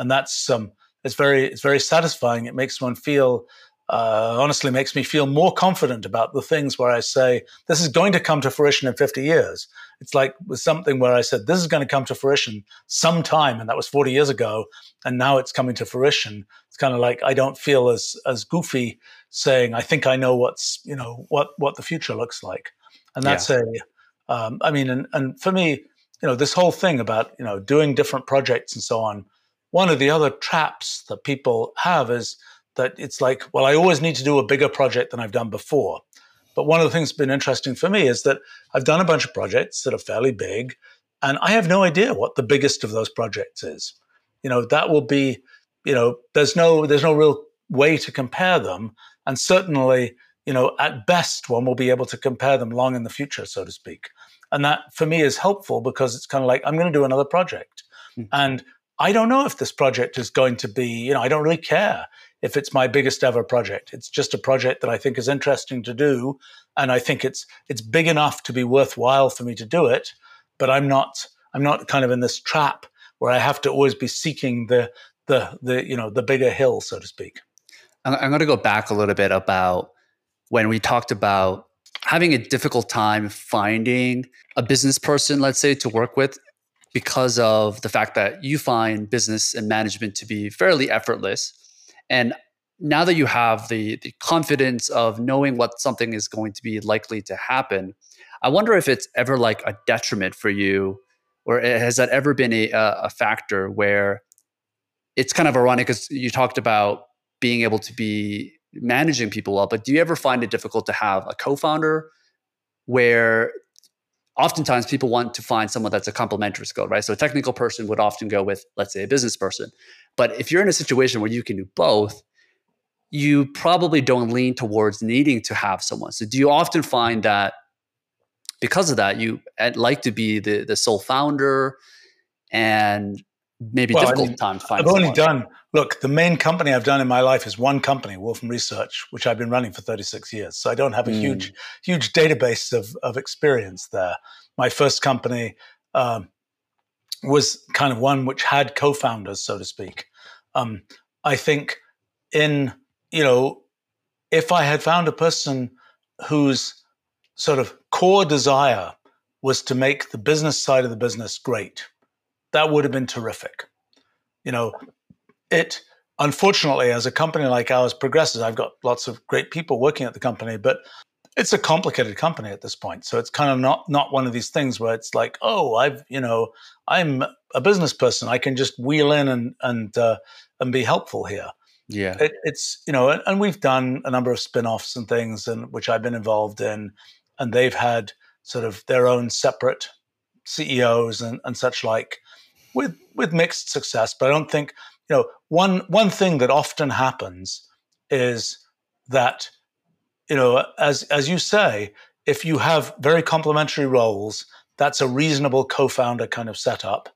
And that's um it's very it's very satisfying. It makes one feel uh, honestly makes me feel more confident about the things where I say this is going to come to fruition in 50 years. It's like with something where I said this is going to come to fruition sometime, and that was 40 years ago, and now it's coming to fruition. It's kind of like I don't feel as as goofy saying I think I know what's you know what what the future looks like, and that's yeah. a um, I mean, and, and for me, you know, this whole thing about you know doing different projects and so on. One of the other traps that people have is that it's like, well, I always need to do a bigger project than I've done before. But one of the things that's been interesting for me is that I've done a bunch of projects that are fairly big, and I have no idea what the biggest of those projects is. You know, that will be, you know, there's no there's no real way to compare them, and certainly, you know, at best, one will be able to compare them long in the future, so to speak. And that for me is helpful because it's kind of like I'm going to do another project, mm-hmm. and I don't know if this project is going to be, you know, I don't really care if it's my biggest ever project. It's just a project that I think is interesting to do, and I think it's it's big enough to be worthwhile for me to do it. But I'm not I'm not kind of in this trap where I have to always be seeking the the the you know the bigger hill, so to speak. I'm going to go back a little bit about when we talked about having a difficult time finding a business person, let's say, to work with because of the fact that you find business and management to be fairly effortless. And now that you have the, the confidence of knowing what something is going to be likely to happen, I wonder if it's ever like a detriment for you, or has that ever been a, a factor where it's kind of ironic because you talked about being able to be managing people well, but do you ever find it difficult to have a co-founder where oftentimes people want to find someone that's a complementary skill, right? So a technical person would often go with, let's say, a business person. But if you're in a situation where you can do both, you probably don't lean towards needing to have someone. So do you often find that because of that, you eh, like to be the the sole founder and maybe well, difficult I mean, time to find. I've someone. only done look. The main company I've done in my life is one company, Wolfram Research, which I've been running for 36 years. So I don't have a mm. huge huge database of of experience there. My first company um, was kind of one which had co-founders, so to speak. Um, I think in you know if I had found a person whose sort of core desire was to make the business side of the business great that would have been terrific. You know, it unfortunately, as a company like ours progresses, I've got lots of great people working at the company, but it's a complicated company at this point. So it's kind of not not one of these things where it's like, oh, I've you know, I'm a business person. I can just wheel in and and uh, and be helpful here. Yeah, it, it's you know, and, and we've done a number of spin-offs and things, and which I've been involved in, and they've had sort of their own separate CEOs and, and such like with with mixed success. But I don't think you know one one thing that often happens is that you know as as you say, if you have very complementary roles, that's a reasonable co-founder kind of setup.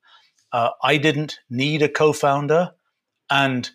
Uh, I didn't need a co-founder, and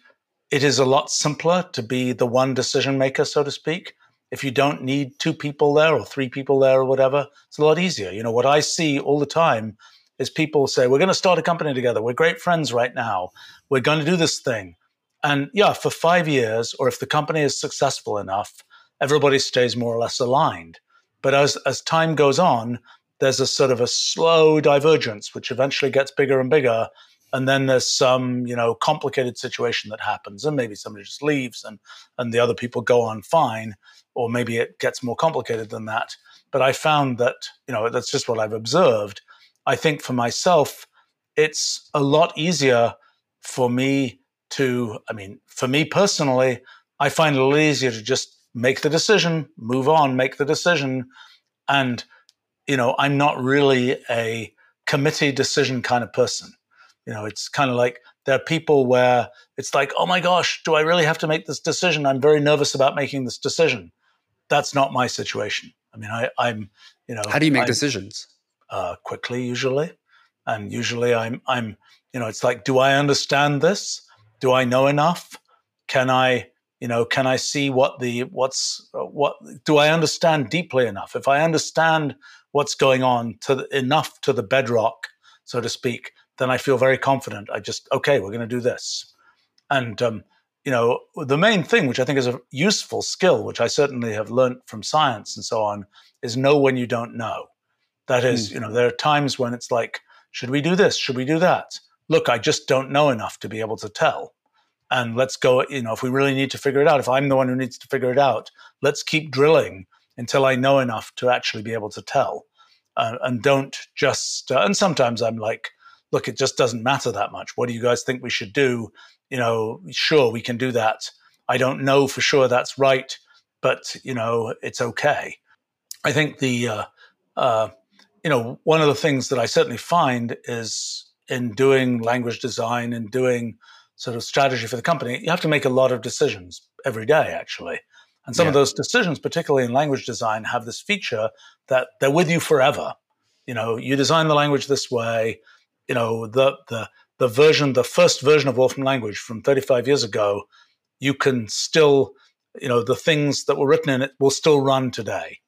it is a lot simpler to be the one decision maker, so to speak. If you don't need two people there or three people there or whatever, it's a lot easier. You know, what I see all the time is people say, we're going to start a company together. We're great friends right now. We're going to do this thing. And yeah, for five years, or if the company is successful enough, everybody stays more or less aligned. But as, as time goes on, there's a sort of a slow divergence, which eventually gets bigger and bigger. And then there's some, you know, complicated situation that happens, and maybe somebody just leaves, and and the other people go on fine, or maybe it gets more complicated than that. But I found that, you know, that's just what I've observed I think for myself, it's a lot easier for me to, I mean, for me personally, I find it a little easier to just make the decision, move on, make the decision. And, you know, I'm not really a committee decision kind of person. You know, it's kind of like there are people where it's like, oh my gosh, do I really have to make this decision? I'm very nervous about making this decision. That's not my situation. I mean, I—I'm, you know. How do you make I'm, decisions? Uh, quickly usually, and usually I'm I'm you know it's like do I understand this? Do I know enough? Can I you know can I see what the what's what do I understand deeply enough? If I understand what's going on to the, enough to the bedrock, so to speak, then I feel very confident. I just okay, we're going to do this, and um, you know the main thing, which I think is a useful skill, which I certainly have learned from science and so on, is know when you don't know. That is, mm. you know, there are times when it's like, should we do this? Should we do that? Look, I just don't know enough to be able to tell. And let's go, you know, if we really need to figure it out, if I'm the one who needs to figure it out, let's keep drilling until I know enough to actually be able to tell. Uh, and don't just, uh, and sometimes I'm like, look, it just doesn't matter that much. What do you guys think we should do? You know, sure, we can do that. I don't know for sure that's right, but you know, it's okay. I think the uh, uh, you know one of the things that I certainly find is in doing language design and doing sort of strategy for the company, you have to make a lot of decisions every day, actually. And some yeah. of those decisions, particularly in language design, have this feature that they're with you forever. You know, you design the language this way. You know, the the the version, the first version of Wolfram language from 35 years ago, you can still, you know, the things that were written in it will still run today.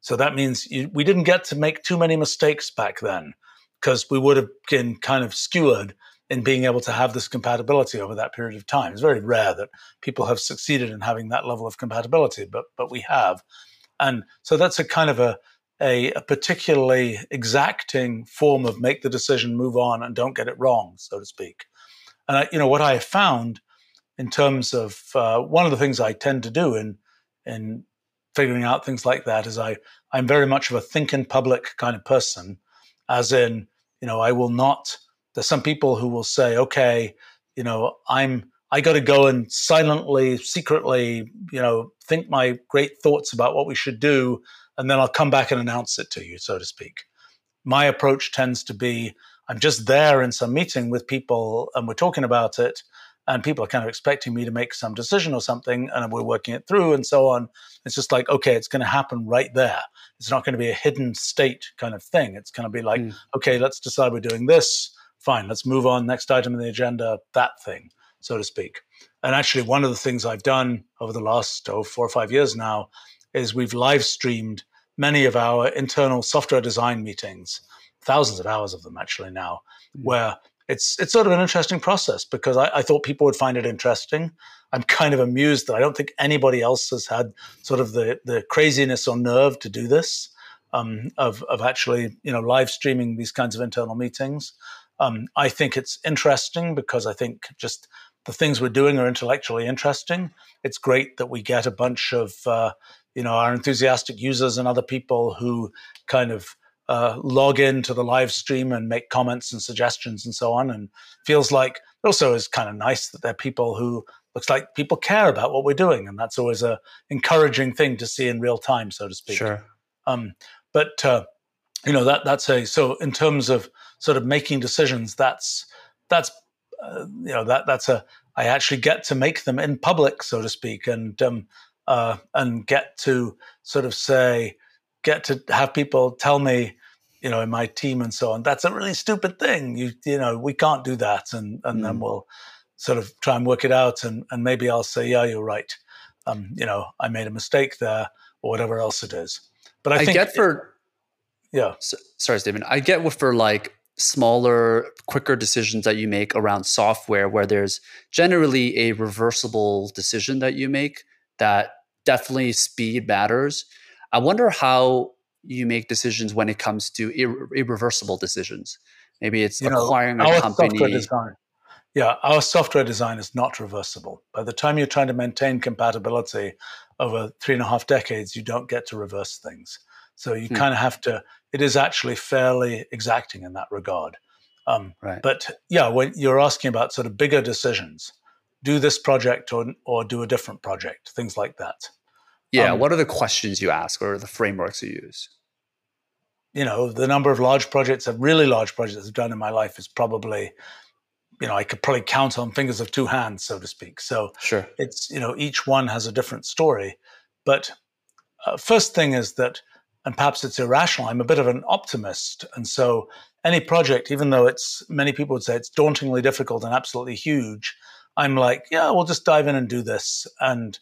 So that means you, we didn't get to make too many mistakes back then because we would have been kind of skewered in being able to have this compatibility over that period of time. It's very rare that people have succeeded in having that level of compatibility, but but we have, and so that's a kind of a a, a particularly exacting form of make the decision, move on, and don't get it wrong, so to speak. And I, you know what I have found in terms of uh, one of the things I tend to do in in figuring out things like that is I I'm very much of a think in public kind of person, as in you know I will not there's some people who will say, okay, you know, I'm I got to go and silently, secretly, you know, think my great thoughts about what we should do, and then I'll come back and announce it to you, so to speak. My approach tends to be I'm just there in some meeting with people and we're talking about it, and people are kind of expecting me to make some decision or something, and we're working it through and so on. It's just like, okay, it's going to happen right there. It's not going to be a hidden state kind of thing. It's going to be like, mm. okay, let's decide we're doing this fine, let's move on. Next item in the agenda, that thing, so to speak. And actually, one of the things I've done over the last oh, four or five years now is we've live streamed many of our internal software design meetings, thousands of hours of them actually now, mm-hmm. where it's it's sort of an interesting process because I, I, thought people would find it interesting. I'm kind of amused that I don't think anybody else has had sort of the the craziness or nerve to do this um, of of actually you know live streaming these kinds of internal meetings. Um, I think it's interesting because I think just the things we're doing are intellectually interesting. It's great that we get a bunch of uh, you know our enthusiastic users and other people who kind of uh, log into the live stream and make comments and suggestions and so on. And feels like it also is kind of nice that there are people who looks like people care about what we're doing, and that's always a encouraging thing to see in real time, so to speak. Sure. Um, but uh, you know that that's a so in terms of sort of making decisions that's that's uh, you know that that's a I actually get to make them in public so to speak and um, uh, and get to sort of say get to have people tell me you know in my team and so on that's a really stupid thing you you know we can't do that and and mm. then we'll sort of try and work it out and and maybe I'll say yeah you're right um, you know I made a mistake there or whatever else it is but I, I get for yeah. So, sorry, Stephen. I get what for like smaller, quicker decisions that you make around software where there's generally a reversible decision that you make that definitely speed matters. I wonder how you make decisions when it comes to ir- irreversible decisions. Maybe it's you acquiring know, a company. Design, yeah, our software design is not reversible. By the time you're trying to maintain compatibility over three and a half decades, you don't get to reverse things. So you hmm. kind of have to it is actually fairly exacting in that regard. Um, right. But yeah, when you're asking about sort of bigger decisions, do this project or or do a different project, things like that. Yeah. Um, what are the questions you ask or the frameworks you use? You know, the number of large projects, of really large projects I've done in my life is probably, you know, I could probably count on fingers of two hands, so to speak. So sure, it's you know, each one has a different story. But uh, first thing is that and perhaps it's irrational. I'm a bit of an optimist. And so any project, even though it's many people would say it's dauntingly difficult and absolutely huge, I'm like, yeah, we'll just dive in and do this. And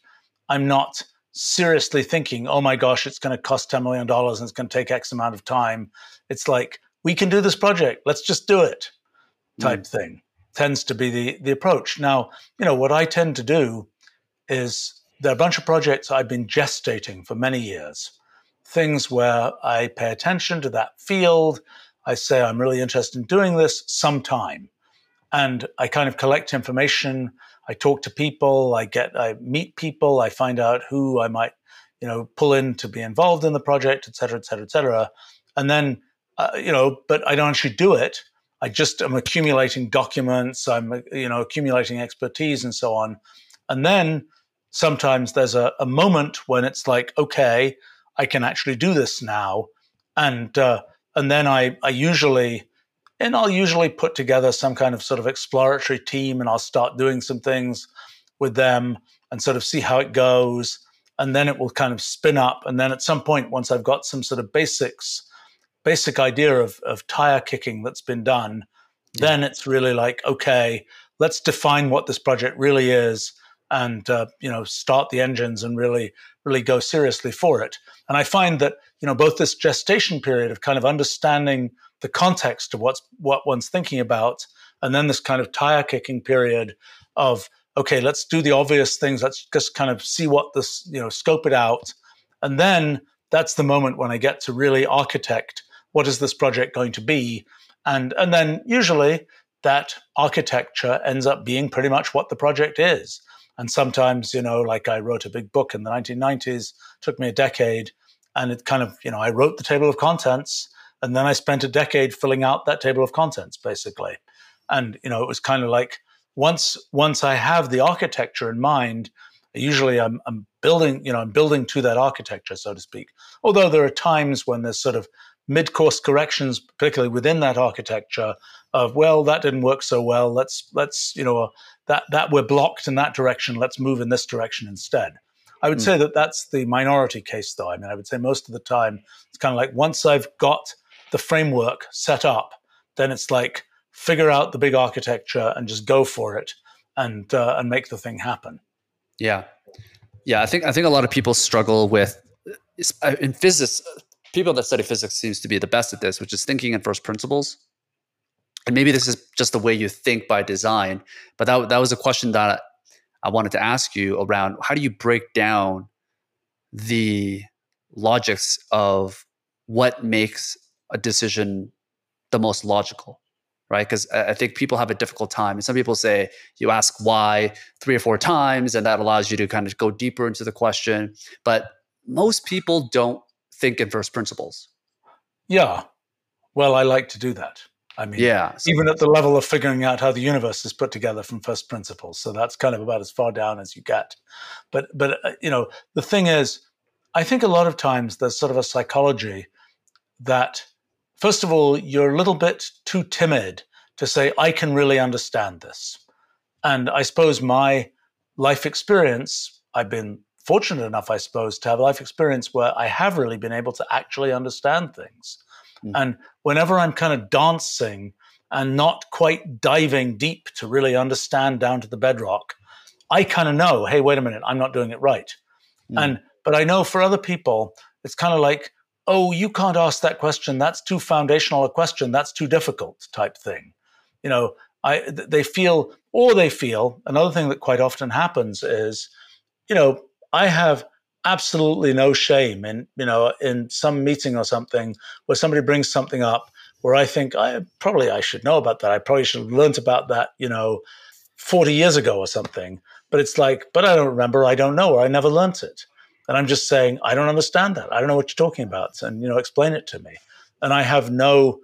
I'm not seriously thinking, oh my gosh, it's going to cost $10 million and it's going to take X amount of time. It's like, we can do this project. Let's just do it type mm. thing tends to be the, the approach. Now, you know, what I tend to do is there are a bunch of projects I've been gestating for many years things where I pay attention to that field. I say, I'm really interested in doing this sometime. And I kind of collect information. I talk to people. I get, I meet people. I find out who I might, you know, pull in to be involved in the project, et cetera, et cetera, et cetera. And then, uh, you know, but I don't actually do it. I just am accumulating documents. I'm, you know, accumulating expertise and so on. And then sometimes there's a, a moment when it's like, okay, I can actually do this now, and uh, and then I I usually and I'll usually put together some kind of sort of exploratory team, and I'll start doing some things with them and sort of see how it goes, and then it will kind of spin up, and then at some point, once I've got some sort of basics, basic idea of of tire kicking that's been done, then it's really like okay, let's define what this project really is and uh, you know start the engines and really really go seriously for it. And i find that you know both this gestation period of kind of understanding the context of what's what one's thinking about and then this kind of tire kicking period of okay let's do the obvious things let's just kind of see what this you know scope it out and then that's the moment when i get to really architect what is this project going to be and and then usually that architecture ends up being pretty much what the project is and sometimes, you know, like I wrote a big book in the 1990s, took me a decade. And it kind of, you know, I wrote the table of contents and then I spent a decade filling out that table of contents, basically. And, you know, it was kind of like once once I have the architecture in mind, usually I'm, I'm building, you know, I'm building to that architecture, so to speak. Although there are times when there's sort of mid-course corrections, particularly within that architecture, of well, that didn't work so well. Let's let's you know that that we're blocked in that direction. Let's move in this direction instead. I would mm. say that that's the minority case, though. I mean, I would say most of the time it's kind of like once I've got the framework set up, then it's like figure out the big architecture and just go for it and uh, and make the thing happen. Yeah, yeah. I think I think a lot of people struggle with uh, in physics. People that study physics seems to be the best at this, which is thinking in first principles and maybe this is just the way you think by design but that, that was a question that i wanted to ask you around how do you break down the logics of what makes a decision the most logical right? Because i think people have a difficult time. And some people say you ask why three or four times and that allows you to kind of go deeper into the question but most people don't think in first principles. Yeah. Well i like to do that. I mean, yeah, so even at the level of figuring out how the universe is put together from first principles. So that's kind of about as far down as you get. But but uh, you know, the thing is, I think a lot of times there's sort of a psychology that first of all, you're a little bit too timid to say I can really understand this. And I suppose my life experience, I've been fortunate enough, I suppose, to have a life experience where I have really been able to actually understand things. Mm. And whenever I'm kind of dancing and not quite diving deep to really understand down to the bedrock, I kind of know, hey, wait a minute, I'm not doing it right. Mm. And but I know for other people, it's kind of like, oh, you can't ask that question. That's too foundational a question. That's too difficult type thing. You know, I they feel or they feel another thing that quite often happens is, you know, I have absolutely no shame in you know in some meeting or something where somebody brings something up where I think I probably I should know about that. I probably should have learned about that, you know, 40 years ago or something. But it's like, but I don't remember, I don't know, or I never learnt it. And I'm just saying, I don't understand that. I don't know what you're talking about. And, you know, explain it to me. And I have no,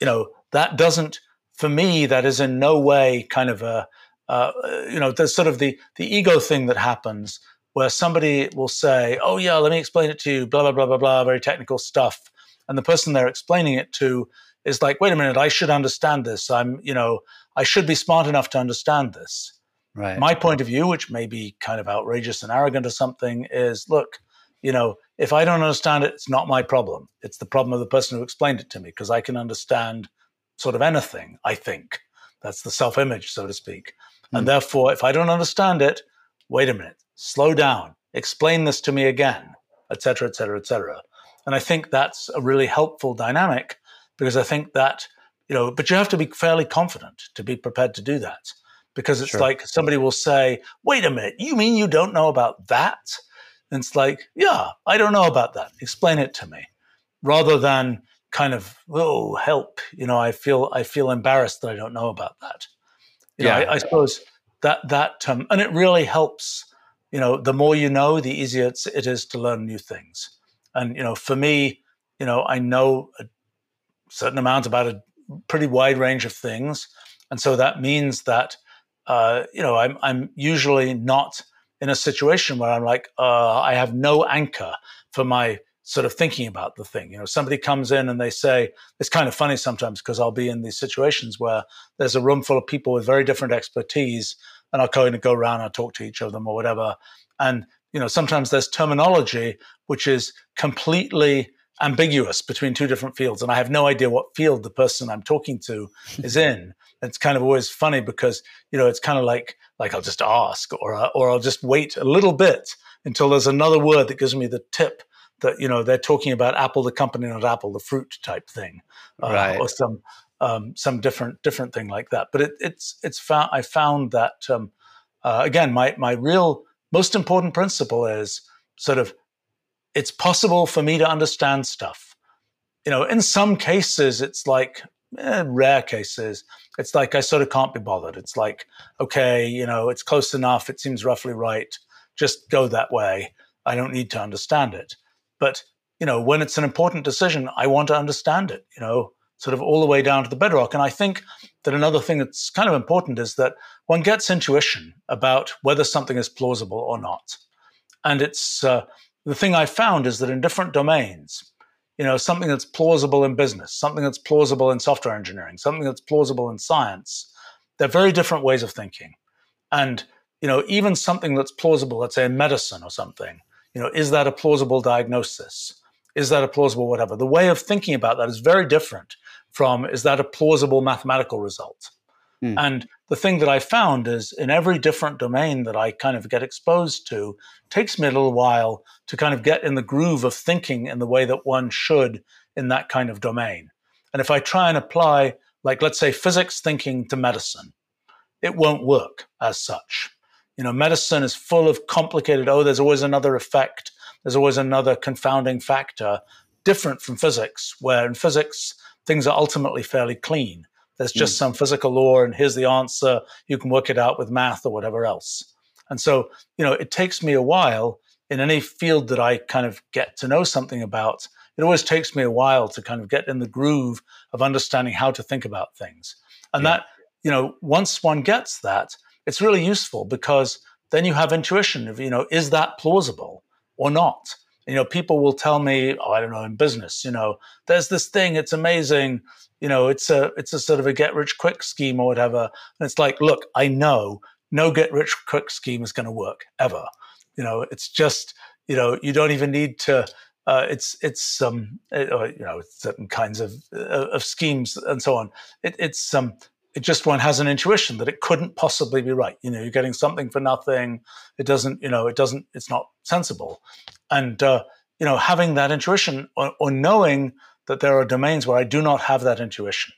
you know, that doesn't, for me, that is in no way kind of a, uh, you know, there's sort of the the ego thing that happens where somebody will say, "Oh yeah, let me explain it to you," blah blah blah blah blah, very technical stuff, and the person they're explaining it to is like, "Wait a minute, I should understand this. I'm, you know, I should be smart enough to understand this." Right. My point of view, which may be kind of outrageous and arrogant or something, is look, you know, if I don't understand it, it's not my problem. It's the problem of the person who explained it to me because I can understand sort of anything. I think that's the self-image, so to speak. Mm. And hmm. therefore, if I don't understand it, wait a minute slow down, explain this to me again, etc., etc., etc. And I think that's a really helpful dynamic because I think that, you know, but you have to be fairly confident to be prepared to do that because it's sure. like somebody will say, wait a minute, you mean you don't know about that? And it's like, yeah, I don't know about that. Explain it to me rather than kind of, oh, help. You know, I feel, I feel embarrassed that I don't know about that. You yeah. Know, I, I suppose that, that, um, and it really helps you know, the more you know, the easier it's, it is to learn new things. And, you know, for me, you know, I know a certain amount about a pretty wide range of things. And so that means that, uh, you know, I'm, I'm usually not in a situation where I'm like, uh, I have no anchor for my sort of thinking about the thing. You know, somebody comes in and they say, it's kind of funny sometimes because I'll be in these situations where there's a room full of people with very different expertise and I'll kind of go around and talk to each of them or whatever. And, you know, sometimes there's terminology which is completely ambiguous between two different fields and I have no idea what field the person I'm talking to is in. It's kind of always funny because, you know, it's kind of like, like I'll just ask or, or I'll just wait a little bit until there's another word that gives me the tip that you know they're talking about Apple the company, not Apple the fruit type thing, uh, right. or some um, some different different thing like that. But it, it's it's found I found that um, uh, again my my real most important principle is sort of it's possible for me to understand stuff. You know, in some cases it's like eh, rare cases. It's like I sort of can't be bothered. It's like okay, you know, it's close enough. It seems roughly right. Just go that way. I don't need to understand it. But, you know, when it's an important decision, I want to understand it, you know, sort of all the way down to the bedrock. And I think that another thing that's kind of important is that one gets intuition about whether something is plausible or not. And it's uh, the thing I found is that in different domains, you know, something that's plausible in business, something that's plausible in software engineering, something that's plausible in science, they're very different ways of thinking. And, you know, even something that's plausible, let's say in medicine or something, you know, is that a plausible diagnosis? Is that a plausible whatever? The way of thinking about that is very different from is that a plausible mathematical result? Mm. And the thing that I found is in every different domain that I kind of get exposed to, takes me a little while to kind of get in the groove of thinking in the way that one should in that kind of domain. And if I try and apply, like, let's say, physics thinking to medicine, it won't work as such. You know, medicine is full of complicated, oh, there's always another effect, there's always another confounding factor, different from physics, where in physics, things are ultimately fairly clean. There's just mm. some physical law, and here's the answer. You can work it out with math or whatever else. And so, you know, it takes me a while in any field that I kind of get to know something about. It always takes me a while to kind of get in the groove of understanding how to think about things. And yeah. that, you know, once one gets that, it's really useful because then you have intuition of, you know, is that plausible or not? You know, people will tell me, oh, I don't know, in business, you know, there's this thing, it's amazing. You know, it's a it's a sort of a get rich quick scheme or whatever. And it's like, look, I know no get rich quick scheme is going to work ever. You know, it's just, you know, you don't even need to uh, it's it's um it, or, you know certain kinds of uh, of schemes and so on. It, it's um it just one has an intuition that it couldn't possibly be right. You know, you're getting something for nothing. It doesn't, you know, it doesn't, it's not sensible. And, uh, you know, having that intuition or, or, knowing that there are domains where I do not have that intuition,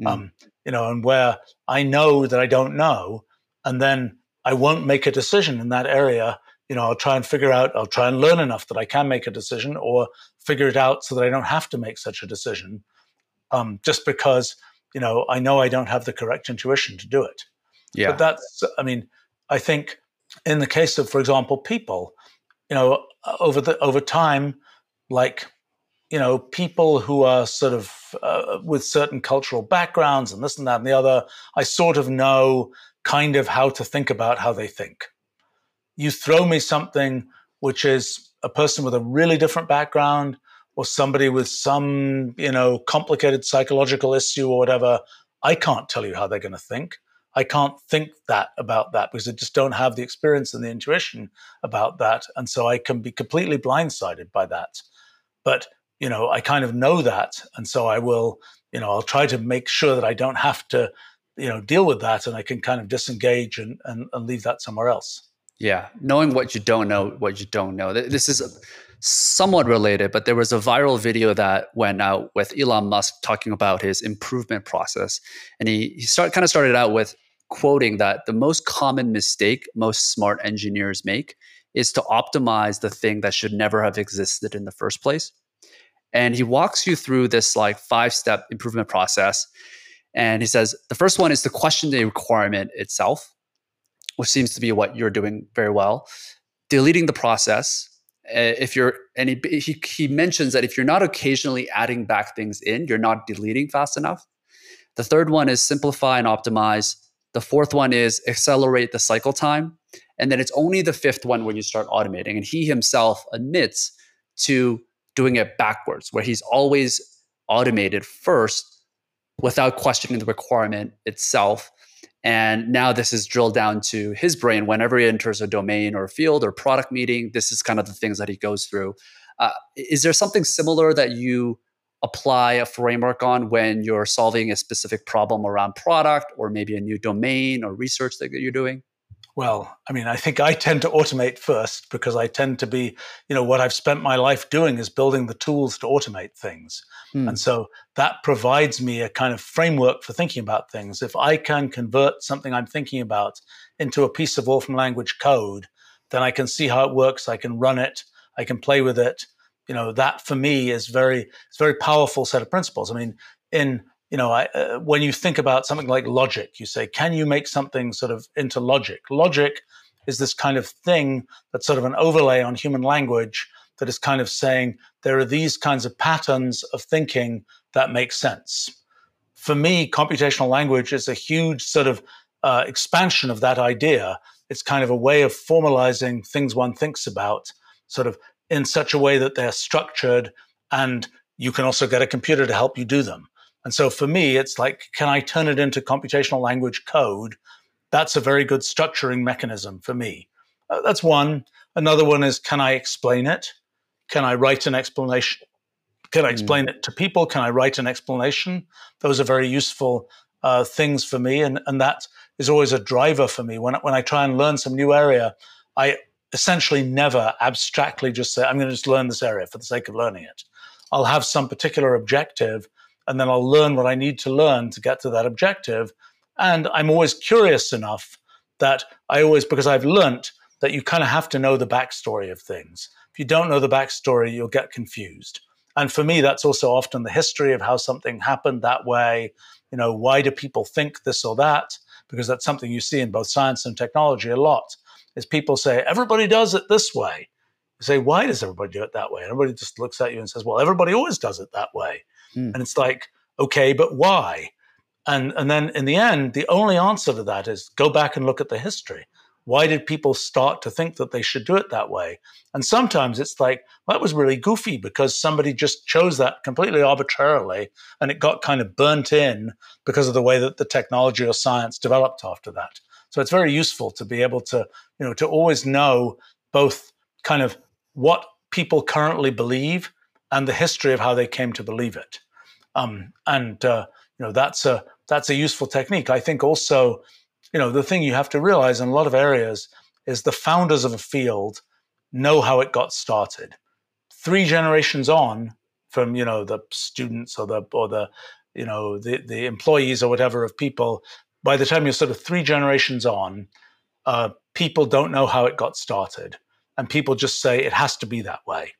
mm. um, you know, and where I know that I don't know, and then I won't make a decision in that area. You know, I'll try and figure out, I'll try and learn enough that I can make a decision or figure it out so that I don't have to make such a decision um, just because you know, I know I don't have the correct intuition to do it. Yeah. But that's, I mean, I think in the case of, for example, people, you know, over the over time, like, you know, people who are sort of uh, with certain cultural backgrounds and this and that and the other, I sort of know kind of how to think about how they think. You throw me something which is a person with a really different background or somebody with some, you know, complicated psychological issue or whatever, I can't tell you how they're going to think. I can't think that about that because I just don't have the experience and the intuition about that. And so I can be completely blindsided by that. But, you know, I kind of know that. And so I will, you know, I'll try to make sure that I don't have to, you know, deal with that and I can kind of disengage and, and, and leave that somewhere else. Yeah. Knowing what you don't know, what you don't know. This is somewhat related, but there was a viral video that went out with Elon Musk talking about his improvement process. And he, he start, kind of started out with quoting that the most common mistake most smart engineers make is to optimize the thing that should never have existed in the first place. And he walks you through this like five step improvement process. And he says the first one is to question the requirement itself, which seems to be what you're doing very well. Deleting the process, uh, if you're and he, he, he mentions that if you're not occasionally adding back things in you're not deleting fast enough. The third one is simplify and optimize. The fourth one is accelerate the cycle time. And then it's only the fifth one when you start automating. And he himself admits to doing it backwards where he's always automated first without questioning the requirement itself. And now this is drilled down to his brain. Whenever he enters a domain or field or product meeting this is kind of the things that he goes through. Uh, is there something similar that you apply a framework on when you're solving a specific problem around product or maybe a new domain or research that you're doing? Well, I mean, I think I tend to automate first because I tend to be, you know, what I've spent my life doing is building the tools to automate things. Hmm. And so that provides me a kind of framework for thinking about things. If I can convert something I'm thinking about into a piece of Wolfram language code, then I can see how it works. I can run it. I can play with it you know that for me is very it's very powerful set of principles i mean in you know I, uh, when you think about something like logic you say can you make something sort of into logic? Logic is this kind of thing that's sort of an overlay on human language that is kind of saying there are these kinds of patterns of thinking that make sense. For me computational language is a huge sort of uh, expansion of that idea. It's kind of a way of formalizing things one thinks about sort of in such a way that they're structured and you can also get a computer to help you do them. And so for me, it's like, can I turn it into computational language code? That's a very good structuring mechanism for me. Uh, that's one. Another one is, can I explain it? Can I write an explanation? Can I hmm. explain mm. it to people? Can I write an explanation? Those are very useful uh, things for me. And, and that is always a driver for me. When, when I try and learn some new area, I essentially never abstractly just say, I'm going to just learn this area for the sake of learning it. I'll have some particular objective and then I'll learn what I need to learn to get to that objective. And I'm always curious enough that I always, because I've learnt that you kind of have to know the backstory of things. If you don't know the backstory, you'll get confused. And for me, that's also often the history of how something happened that way. You know, why do people think this or that? Because that's something you see in both science and technology a lot is people say, everybody does it this way. You say, why does everybody do it that way? And everybody just looks at you and says, well, everybody always does it that way. Mm. And it's like, okay, but why? And, and then in the end, the only answer to that is go back and look at the history. Why did people start to think that they should do it that way? And sometimes it's like, well, that was really goofy because somebody just chose that completely arbitrarily and it got kind of burnt in because of the way that the technology or science developed after that. So it's very useful to be able to, you know, to always know both kind of what people currently believe and the history of how they came to believe it. Um, and uh, you know, that's a that's a useful technique. I think also, you know, the thing you have to realize in a lot of areas is the founders of a field know how it got started. Three generations on from you know the students or the or the you know the the employees or whatever of people by the time you're sort of three generations on, uh, people don't know how it got started, and people just say it has to be that way.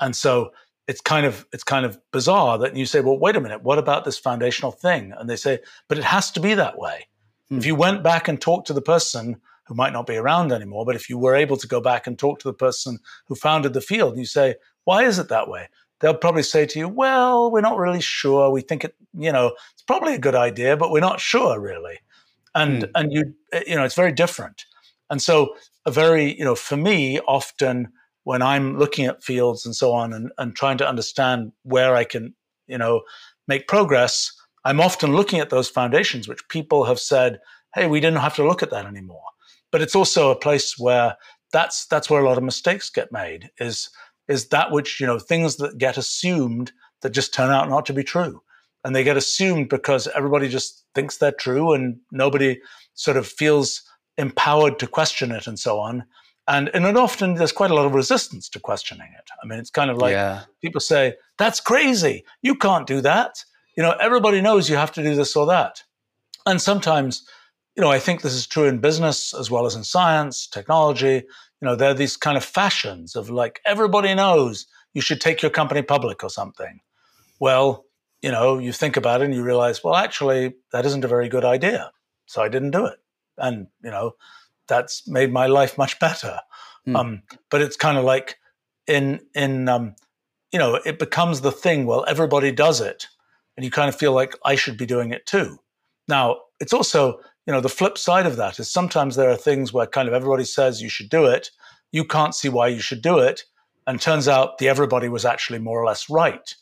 And so it's kind of it's kind of bizarre that you say, well, wait a minute, what about this foundational thing? And they say, but it has to be that way. Hmm. If you went back and talked to the person who might not be around anymore, but if you were able to go back and talk to the person who founded the field, and you say, why is it that way? they'll probably say to you, well, we're not really sure. We think it, you know, it's probably a good idea, but we're not sure really. And, mm. and you, eh, you know, it's very different. And so a very, you know, for me, often when I'm looking at fields and so on and, and trying to understand where I can, you know, make progress, I'm often looking at those foundations, which people have said, hey, we didn't have to look at that anymore. But it's also a place where that's that's where a lot of mistakes get made is is that which, you know, things that get assumed that just turn out not to be true. And they get assumed because everybody just thinks they're true and nobody sort of feels empowered to question it and so on. And, and often there's quite a lot of resistance to questioning it. I mean, it's kind of like yeah. people say, that's crazy. You can't do that. You know, everybody knows you have to do this or that. And sometimes, you know, I think this is true in business as well as in science, technology you know, there are these kind of fashions of like, everybody knows you should take your company public or something. Well, you know, you think about it and you realize, well, actually, that isn't a very good idea. So I didn't do it. And, you know, that's made my life much better. Mm. Um, but it's kind of like in, in, um, you know, it becomes the thing. Well, everybody does it. And you kind of feel like I should be doing it too. Now, it's also, you know, the flip side of that is sometimes there are things where kind of everybody says you should do it. You can't see why you should do it. And turns out the everybody was actually more or less right.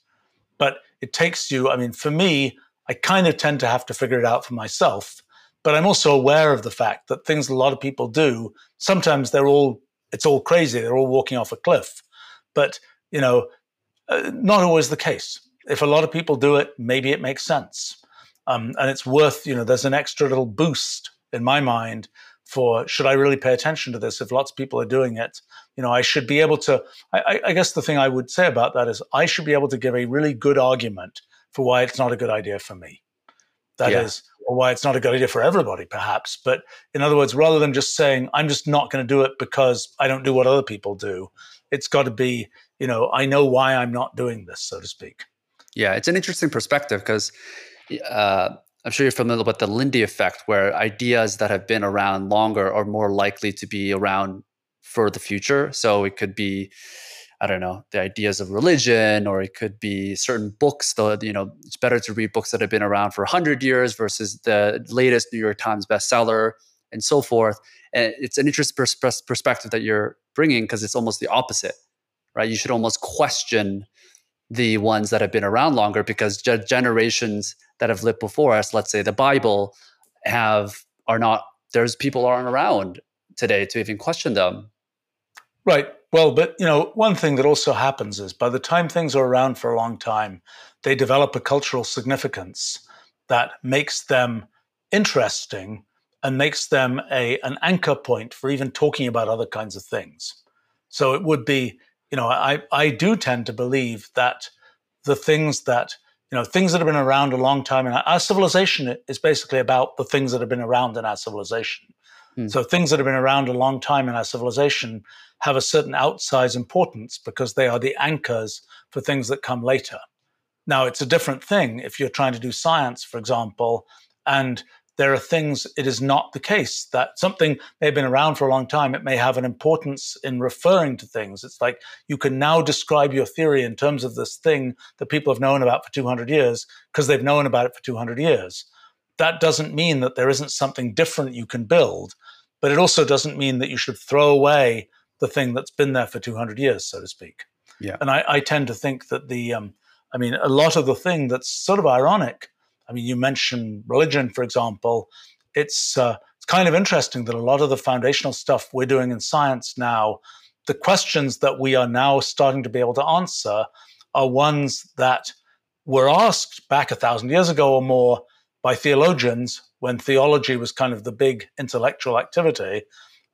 But it takes you, I mean, for me, I kind of tend to have to figure it out for myself. But I'm also aware of the fact that things a lot of people do, sometimes they're all, it's all crazy. They're all walking off a cliff. But, you know, uh, not always the case. If a lot of people do it, maybe it makes sense. Um, and it's worth, you know, there's an extra little boost in my mind for should I really pay attention to this if lots of people are doing it? You know, I should be able to. I, I guess the thing I would say about that is I should be able to give a really good argument for why it's not a good idea for me. That yeah. is, or why it's not a good idea for everybody, perhaps. But in other words, rather than just saying I'm just not going to do it because I don't do what other people do, it's got to be, you know, I know why I'm not doing this, so to speak. Yeah, it's an interesting perspective because uh, I'm sure you're familiar with the Lindy effect, where ideas that have been around longer are more likely to be around for the future. So it could be, I don't know, the ideas of religion, or it could be certain books. Though you know, it's better to read books that have been around for hundred years versus the latest New York Times bestseller, and so forth. And it's an interesting pers- perspective that you're bringing because it's almost the opposite, right? You should almost question the ones that have been around longer because ge- generations that have lived before us, let's say the Bible, have are not there's people aren't around today to even question them. Right. Well, but you know, one thing that also happens is by the time things are around for a long time, they develop a cultural significance that makes them interesting and makes them a an anchor point for even talking about other kinds of things. So it would be you know, I, I do tend to believe that the things that, you know, things that have been around a long time and our, civilization is basically about the things that have been around in our civilization. Mm. So things that have been around a long time in our civilization have a certain outsized importance because they are the anchors for things that come later. Now, it's a different thing if you're trying to do science, for example, and there are things it is not the case that something may have been around for a long time it may have an importance in referring to things it's like you can now describe your theory in terms of this thing that people have known about for 200 years because they've known about it for 200 years that doesn't mean that there isn't something different you can build but it also doesn't mean that you should throw away the thing that's been there for 200 years so to speak yeah and i, I tend to think that the um, i mean a lot of the thing that's sort of ironic I mean, you mentioned religion, for example. It's uh, it's kind of interesting that a lot of the foundational stuff we're doing in science now, the questions that we are now starting to be able to answer, are ones that were asked back a thousand years ago or more by theologians when theology was kind of the big intellectual activity.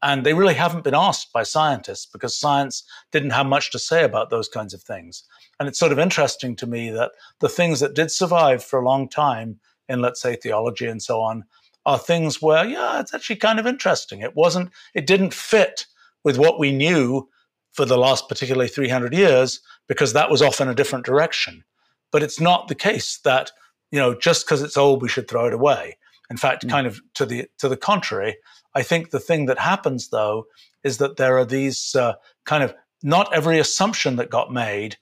And they really haven't been asked by scientists because science didn't have much to say about those kinds of things. And it's sort of interesting to me that the things that did survive for a long time in, let's say, theology and so on, are things where, yeah, it's actually kind of interesting. It wasn't, it didn't fit with what we knew for the last particularly 300 years because that was off in a different direction. But it's not the case that, you know, just because it's old, we should throw it away. In fact, mm. kind of to the to the contrary, I think the thing that happens though is that there are these uh, kind of not every assumption that got made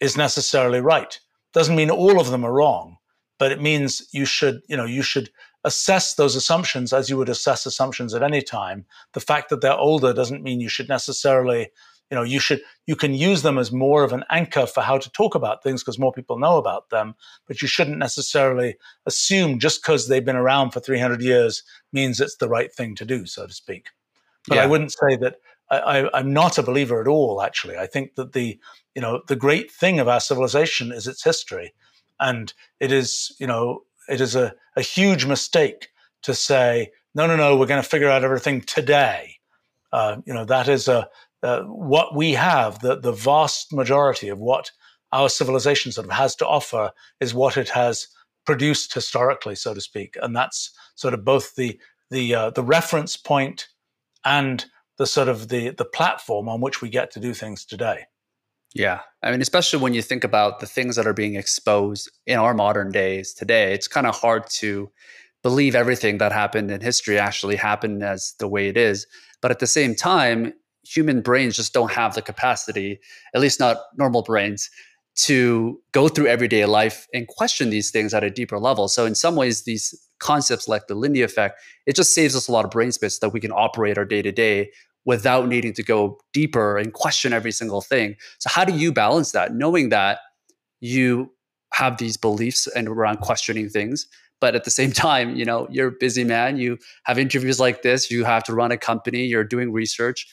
is necessarily right. Doesn't mean all of them are wrong, but it means you should, you know, you should assess those assumptions as you would assess assumptions at any time. The fact that they're older doesn't mean you should necessarily, you know, you should you can use them as more of an anchor for how to talk about things because more people know about them, but you shouldn't necessarily assume just because they've been around for 300 years means it's the right thing to do, so to speak. But yeah. I wouldn't say that I, am not a believer at all. Actually, I think that the you know the great thing of our civilization is its history, and it is you know it is a, a huge mistake to say no no no we're going to figure out everything today. Uh, you know that is a uh, what we have the the vast majority of what our civilization sort of has to offer is what it has produced historically, so to speak, and that's sort of both the the uh, the reference point and the sort of the the platform on which we get to do things today. Yeah. I mean, especially when you think about the things that are being exposed in our modern days today, it's kind of hard to believe everything that happened in history actually happened as the way it is. But at the same time, human brains just don't have the capacity, at least not normal brains, to go through everyday life and question these things at a deeper level. So in some ways, these concepts like the Lindy effect, it just saves us a lot of brain space that we can operate our day to day without needing to go deeper and question every single thing. So how do you balance that, knowing that you have these beliefs and around questioning things, but at the same time, you know, you're a busy man. You have interviews like this. You have to run a company. You're doing research.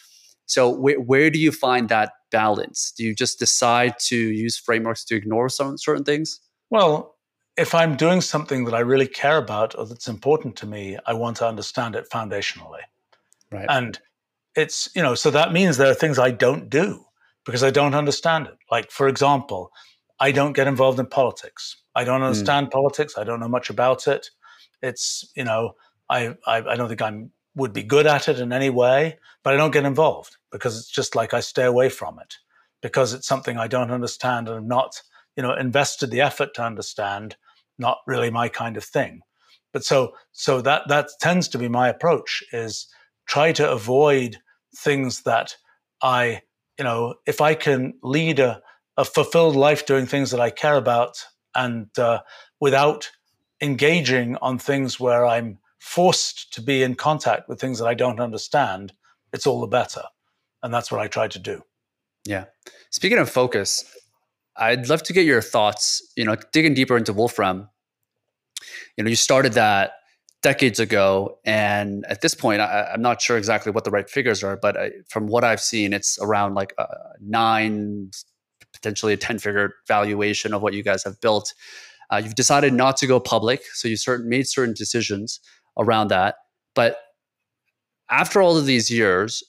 So where, where do you find that balance? Do you just decide to use frameworks to ignore some certain things? Well, if I'm doing something that I really care about or that's important to me, I want to understand it foundationally. Right. And it's, you know, so that means there are things I don't do because I don't understand it. Like, for example, I don't get involved in politics. I don't hmm. understand mm. politics. I don't know much about it. It's, you know, I, I, I don't think I'm would be good at it in any way, but I don't get involved because it's just like I stay away from it because it's something I don't understand and I'm not, you know, invested the effort to understand, not really my kind of thing. But so so that that tends to be my approach is try to avoid things that I, you know, if I can lead a, a fulfilled life doing things that I care about and uh, without engaging on things where I'm forced to be in contact with things that I don't understand, it's all the better. And that's what I tried to do. Yeah. Speaking of focus, I'd love to get your thoughts, you know, digging deeper into Wolfram. You know, you started that decades ago. And at this point, I, am not sure exactly what the right figures are, but I, from what I've seen, it's around like a nine, potentially a 10 figure valuation of what you guys have built. Uh, you've decided not to go public. So you certain, made certain decisions around that. But after all of these years,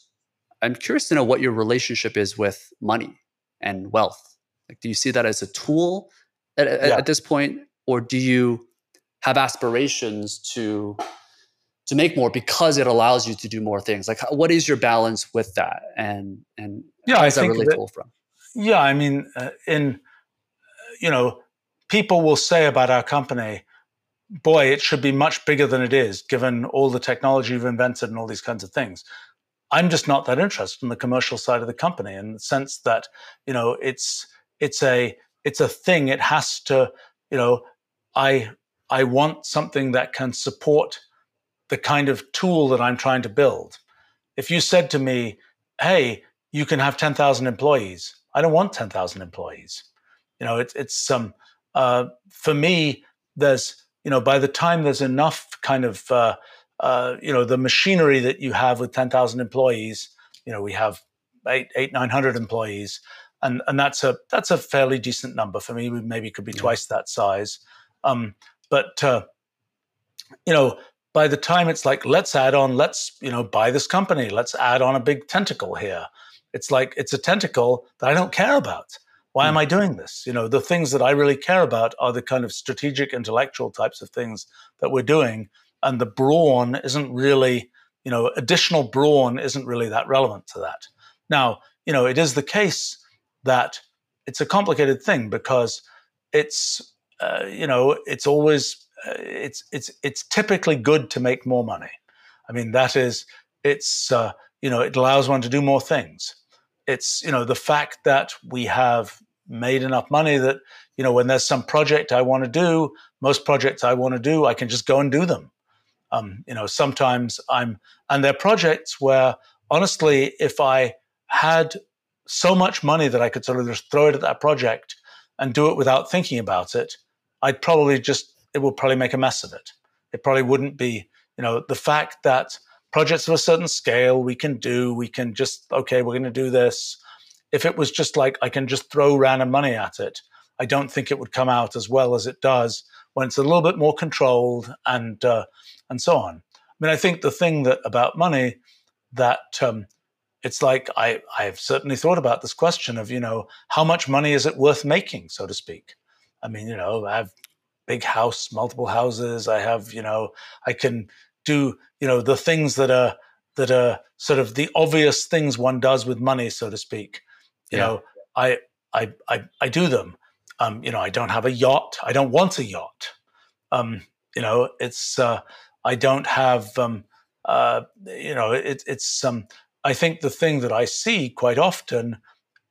I'm curious to know what your relationship is with money and wealth. Like, do you see that as a tool at, yeah. at this point, or do you have aspirations to to make more because it allows you to do more things? Like, what is your balance with that, and and yeah, how does I that relate that, Wolfram? Yeah, I mean, uh, in you know, people will say about our company, boy, it should be much bigger than it is, given all the technology you've invented and all these kinds of things. I'm just not that interested in the commercial side of the company in the sense that, you know, it's it's a it's a thing. It has to, you know, I I want something that can support the kind of tool that I'm trying to build. If you said to me, "Hey, you can have 10,000 employees," I don't want 10,000 employees. You know, it's it's um uh, for me. There's you know, by the time there's enough kind of, uh, uh, you know, the machinery that you have with 10,000 employees, you know, we have eight, eight, 900 employees. And, and that's a, that's a fairly decent number for me. We maybe could be yeah. twice that size. Um, but, uh, you know, by the time it's like, let's add on, let's, you know, buy this company, let's add on a big tentacle here. It's like, it's a tentacle that I don't care about why am hmm. I doing this? You know, the things that I really care about are the kind of strategic, intellectual types of things that we're doing. And the brawn isn't really, you know, additional brawn isn't really that relevant to that. Now, you know, it is the case that it's a complicated thing because it's, uh, you know, it's always, uh, it's, it's, it's typically good to make more money. I mean, that is, it's, uh, you know, it allows one to do more things it's you know the fact that we have made enough money that you know when there's some project I want to do, most projects I want to do, I can just go and do them. Um, you know, sometimes I'm and they're projects where honestly, if I had so much money that I could sort of just throw it at that project and do it without thinking about it, I'd probably just it would probably make a mess of it. It probably wouldn't be, you know, the fact that projects of a certain scale we can do. We can just, okay, we're going to do this. If it was just like I can just throw random money at it, I don't think it would come out as well as it does when it's a little bit more controlled and uh, and so on. I mean, I think the thing that about money that um, it's like I I've certainly thought about this question of you know how much money is it worth making, so to speak. I mean, you know, I have big house, multiple houses. I have you know I can do you know the things that are that are sort of the obvious things one does with money, so to speak. You yeah. know, I, I I I do them. Um, you know, I don't have a yacht. I don't want a yacht. Um, you know, it's uh, I don't have. Um, uh, you know, it, it's. Um, I think the thing that I see quite often,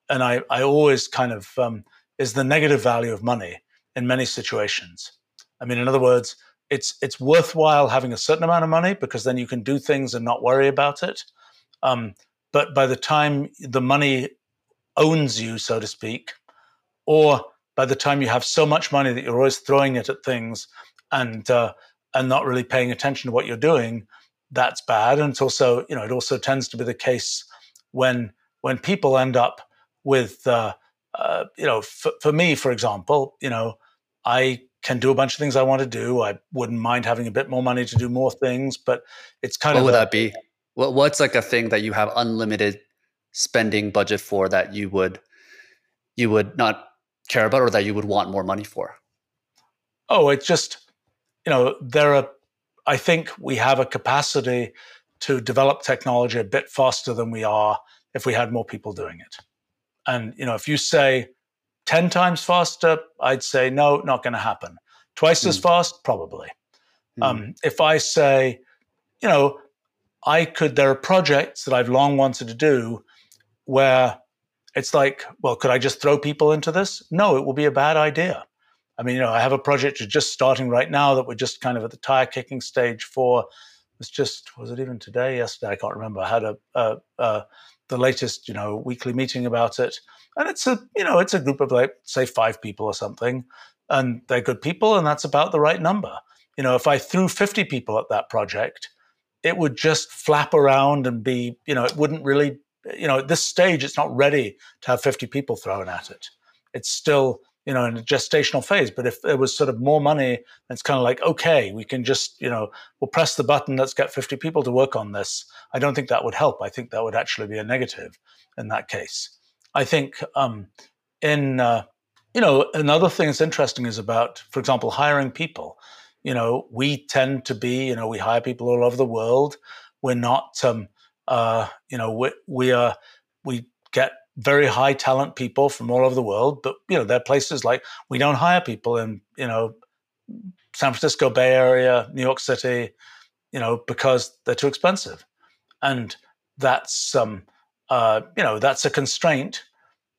and I I always kind of um, is the negative value of money in many situations. I mean, in other words, it's it's worthwhile having a certain amount of money because then you can do things and not worry about it. Um, but by the time the money owns you, so to speak, or by the time you have so much money that you're always throwing it at things and uh, and not really paying attention to what you're doing, that's bad. And it's also, you know, it also tends to be the case when when people end up with, uh, uh, you know, f- for me, for example, you know, I can do a bunch of things I want to do. I wouldn't mind having a bit more money to do more things, but it's kind what of what would a, that be? What what's like a thing that you have unlimited spending budget for that you would you would not care about or that you would want more money for? Oh, it's just you know there are. I think we have a capacity to develop technology a bit faster than we are if we had more people doing it. And you know, if you say 10 times faster, I'd say no, not going to happen. Twice mm. as hmm. fast, probably. Mm. Um, if I say, you know, I could, there are projects that I've long wanted to do where it's like, well, could I just throw people into this? No, it will be a bad idea. I mean, you know, I have a project just starting right now that we're just kind of at the tire kicking stage for. It's just, was it even today? Yesterday, I can't remember. I had a, a, a the latest, you know, weekly meeting about it and it's a you know it's a group of like say five people or something and they're good people and that's about the right number you know if i threw 50 people at that project it would just flap around and be you know it wouldn't really you know at this stage it's not ready to have 50 people thrown at it it's still you know in a gestational phase but if there was sort of more money it's kind of like okay we can just you know we'll press the button let's get 50 people to work on this i don't think that would help i think that would actually be a negative in that case I think um, in uh, you know another thing that's interesting is about, for example, hiring people. You know, we tend to be you know we hire people all over the world. We're not um, uh, you know we, we are we get very high talent people from all over the world, but you know there are places like we don't hire people in you know San Francisco Bay Area, New York City, you know because they're too expensive, and that's um, uh, you know, that's a constraint.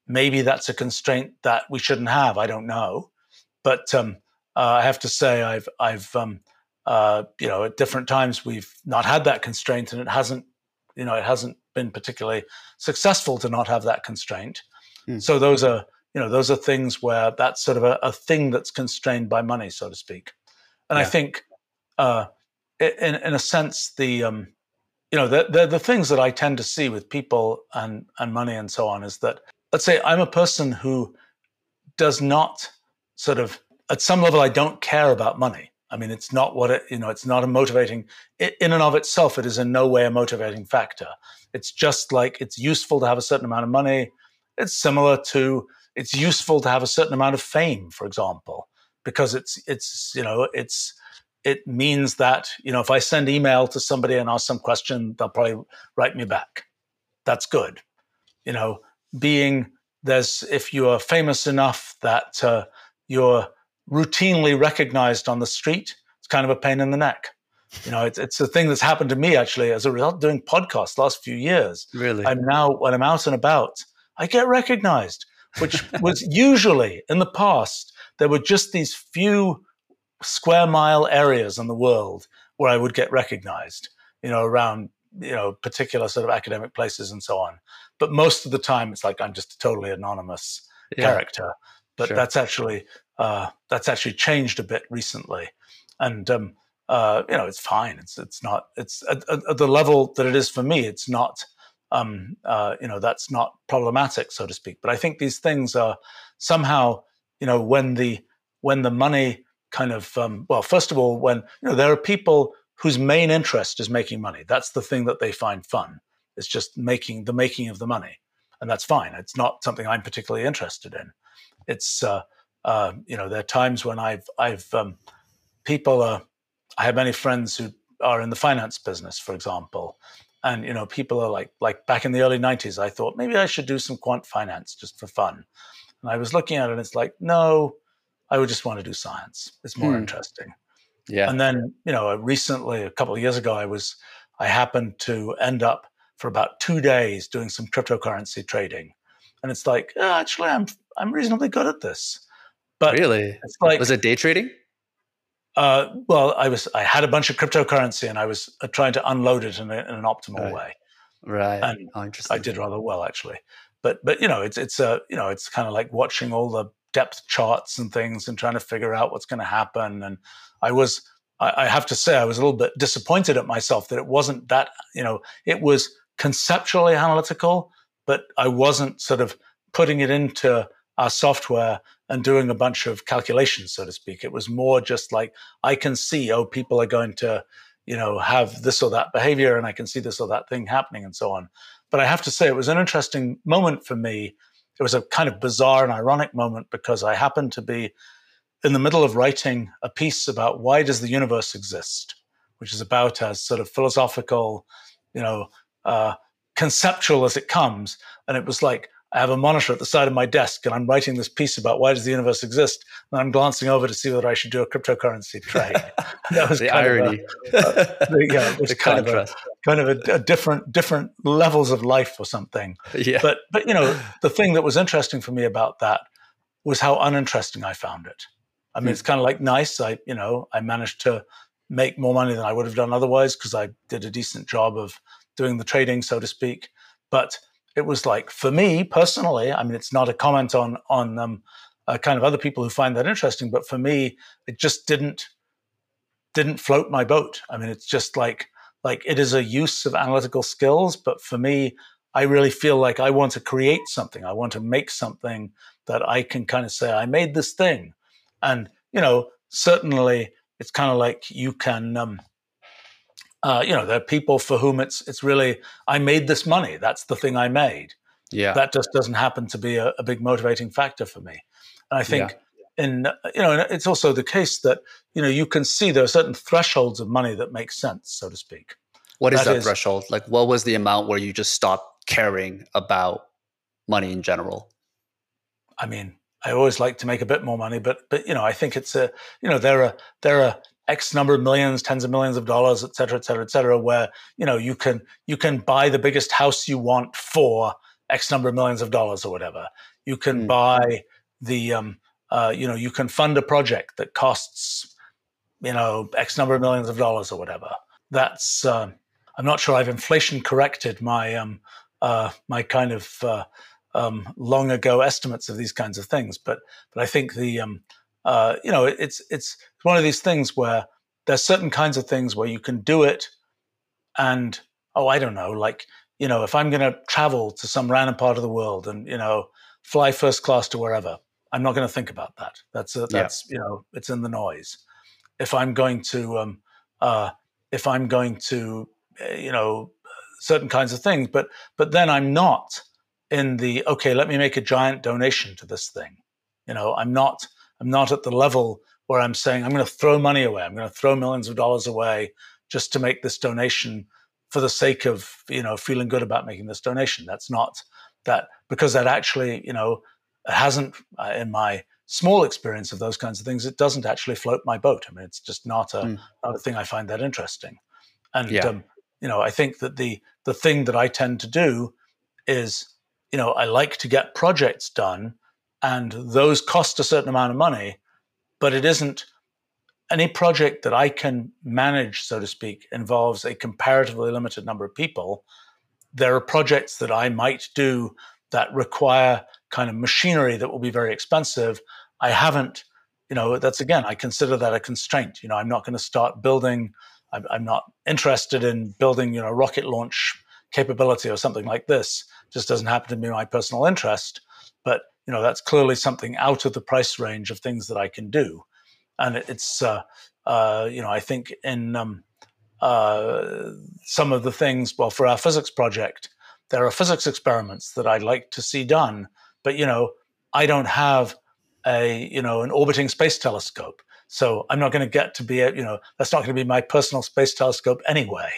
Maybe that's a constraint that we shouldn't have. I don't know, but um, uh, I have to say, I've, I've, um, uh, you know, at different times we've not had that constraint, and it hasn't, you know, it hasn't been particularly successful to not have that constraint. Mm. So those are, you know, those are things where that's sort of a, a thing that's constrained by money, so to speak. And yeah. I think, uh, in in a sense, the um, you know, the, the, the things that I tend to see with people and and money and so on is that let's say I'm a person who does not sort of at some level I don't care about money. I mean, it's not what it you know. It's not a motivating in and of itself. It is in no way a motivating factor. It's just like it's useful to have a certain amount of money. It's similar to it's useful to have a certain amount of fame, for example, because it's it's you know it's it means that you know if I send email to somebody and ask some question, they'll probably write me back. That's good. You know, being there's if you are famous enough that uh, you're routinely recognized on the street, it's kind of a pain in the neck. You know, it's it's a thing that's happened to me actually as a result of doing podcasts the last few years. Really, I'm now when I'm out and about, I get recognized, which was usually in the past there were just these few square mile areas in the world where I would get recognized, you know, around, you know, particular sort of academic places and so on. But most of the time, it's like I'm just a totally anonymous yeah. character. But sure. that's actually uh, that's actually changed a bit recently, and um, uh, you know, it's fine. It's it's not. It's at, at, the level that it is for me. It's not. Um, uh, you know, that's not problematic, so to speak. But I think these things are somehow, you know, when the when the money kind of um, well first of all when you know there are people whose main interest is making money that's the thing that they find fun it's just making the making of the money and that's fine it's not something i'm particularly interested in it's uh, uh, you know there are times when i've i've um, people are i have many friends who are in the finance business for example and you know people are like like back in the early 90s i thought maybe i should do some quant finance just for fun and i was looking at it and it's like no I would just want to do science. It's more hmm. interesting. Yeah. And then, you know, recently, a couple of years ago, I was, I happened to end up for about two days doing some cryptocurrency trading. and it's like oh, actually I'm I'm reasonably good at this. But really, it's like was it day trading? Uh, well, I was I had a bunch of cryptocurrency and I was uh, trying to unload it in, a, in an optimal right. way. Right. And oh, interesting. I did rather well actually. But but you know it's it's a you know it's kind of like watching all the depth charts and things and trying to figure out what's going to happen. And I was I, I have to say I was a little bit disappointed at myself that it wasn't that you know it was conceptually analytical, but I wasn't sort of putting it into our software and doing a bunch of calculations, so to speak. It was more just like I can see, oh, people are going to, you know, have this or that behavior, and I can see this or that thing happening, and so on. But I have to say, it was an interesting moment for me. It was a kind of bizarre and ironic moment because I happened to be in the middle of writing a piece about why does the universe exist, which is about as sort of philosophical, you know, uh, conceptual as it comes. And it was like, I have a monitor at the side of my desk and I'm writing this piece about why does the universe exist. And I'm glancing over to see whether I should do a cryptocurrency trade. that was the irony. A, uh, yeah, it was the kind contrast. of a, kind of a, a, different different levels of life or something. Yeah. But but you know the thing that was interesting for me about that was how uninteresting I found it. I mean, mm. it's kind of like nice. I you know I managed to make more money than I would have done otherwise because I did a decent job of doing the trading, so to speak. But it was like for me personally i mean it's not a comment on on um, uh, kind of other people who find that interesting but for me it just didn't didn't float my boat. I mean it's just like like it is a use of analytical skills but for me i really feel like i want to create something. I want to make something that i can kind of say i made this thing. And you know certainly it's kind of like you can um, uh, you know, there are people for whom it's it's really I made this money. That's the thing I made. Yeah, that just doesn't happen to be a, a big motivating factor for me. And I think, yeah. in you know, it's also the case that you know you can see there are certain thresholds of money that make sense, so to speak. What is that, that is, threshold? Like, what was the amount where you just stopped caring about money in general? I mean, I always like to make a bit more money, but but you know, I think it's a you know there are there are X number of millions, tens of millions of dollars, et cetera, et cetera, et cetera, where you know you can you can buy the biggest house you want for X number of millions of dollars or whatever. You can mm. buy the um, uh, you know you can fund a project that costs you know X number of millions of dollars or whatever. That's uh, I'm not sure I've inflation corrected my um, uh, my kind of uh, um, long ago estimates of these kinds of things, but but I think the um, uh, you know, it's it's one of these things where there's certain kinds of things where you can do it, and oh, I don't know, like you know, if I'm going to travel to some random part of the world and you know, fly first class to wherever, I'm not going to think about that. That's a, that's yeah. you know, it's in the noise. If I'm going to, um, uh, if I'm going to, eh, you know, certain kinds of things, but but then I'm not in the okay. Let me make a giant donation to this thing. You know, I'm not I'm not at the level where I'm saying I'm going to throw money away. I'm going to throw millions of dollars away just to make this donation for the sake of you know feeling good about making this donation. That's not that because that actually you know hasn't uh, in my small experience of those kinds of things. It doesn't actually float my boat. I mean, it's just not a mm. not a thing I find that interesting. And yeah. um, you know, I think that the the thing that I tend to do is you know I like to get projects done and those cost a certain amount of money, but it isn't any project that I can manage, so to speak, involves a comparatively limited number of people. There are projects that I might do that require kind of machinery that will be very expensive. I haven't, you know, that's again, I consider that a constraint. You know, I'm not going to start building, I'm, I'm not interested in building, you know, rocket launch capability or something like this. Just doesn't happen to be my personal interest. But you know that's clearly something out of the price range of things that I can do, and it's uh, uh, you know I think in um, uh, some of the things well for our physics project there are physics experiments that I'd like to see done, but you know I don't have a you know an orbiting space telescope. So I'm not going to get to be a, you know, that's not going to be my personal space telescope anyway.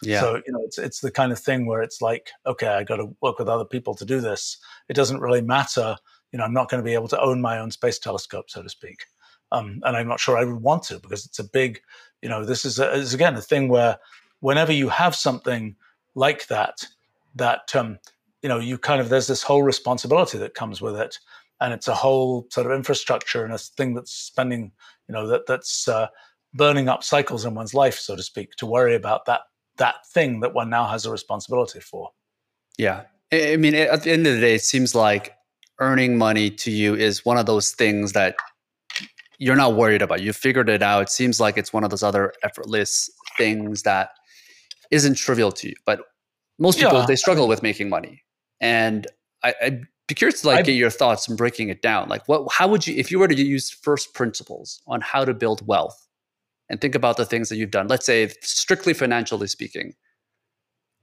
Yeah. So, you know, it's, it's the kind of thing where it's like, okay, I got to work with other people to do this. It doesn't really matter you know, I'm not going to be able to own my own space telescope, so to speak. Um, and I'm not sure I would want to because it's a big, you know, this is, a, is again a thing where whenever you have something like that, that um, you know, you kind of there's this whole responsibility that comes with it, and it's a whole sort of infrastructure and a thing that's spending, you know, that that's uh, burning up cycles in one's life, so to speak, to worry about that that thing that one now has a responsibility for. Yeah, I mean, at the end of the day, it seems like earning money to you is one of those things that you're not worried about. You figured it out. It seems like it's one of those other effortless things that isn't trivial to you. But most people yeah. they struggle with making money, and I, would be curious to like I, get your thoughts and breaking it down. Like, what? How would you, if you were to use first principles on how to build wealth, and think about the things that you've done? Let's say strictly financially speaking,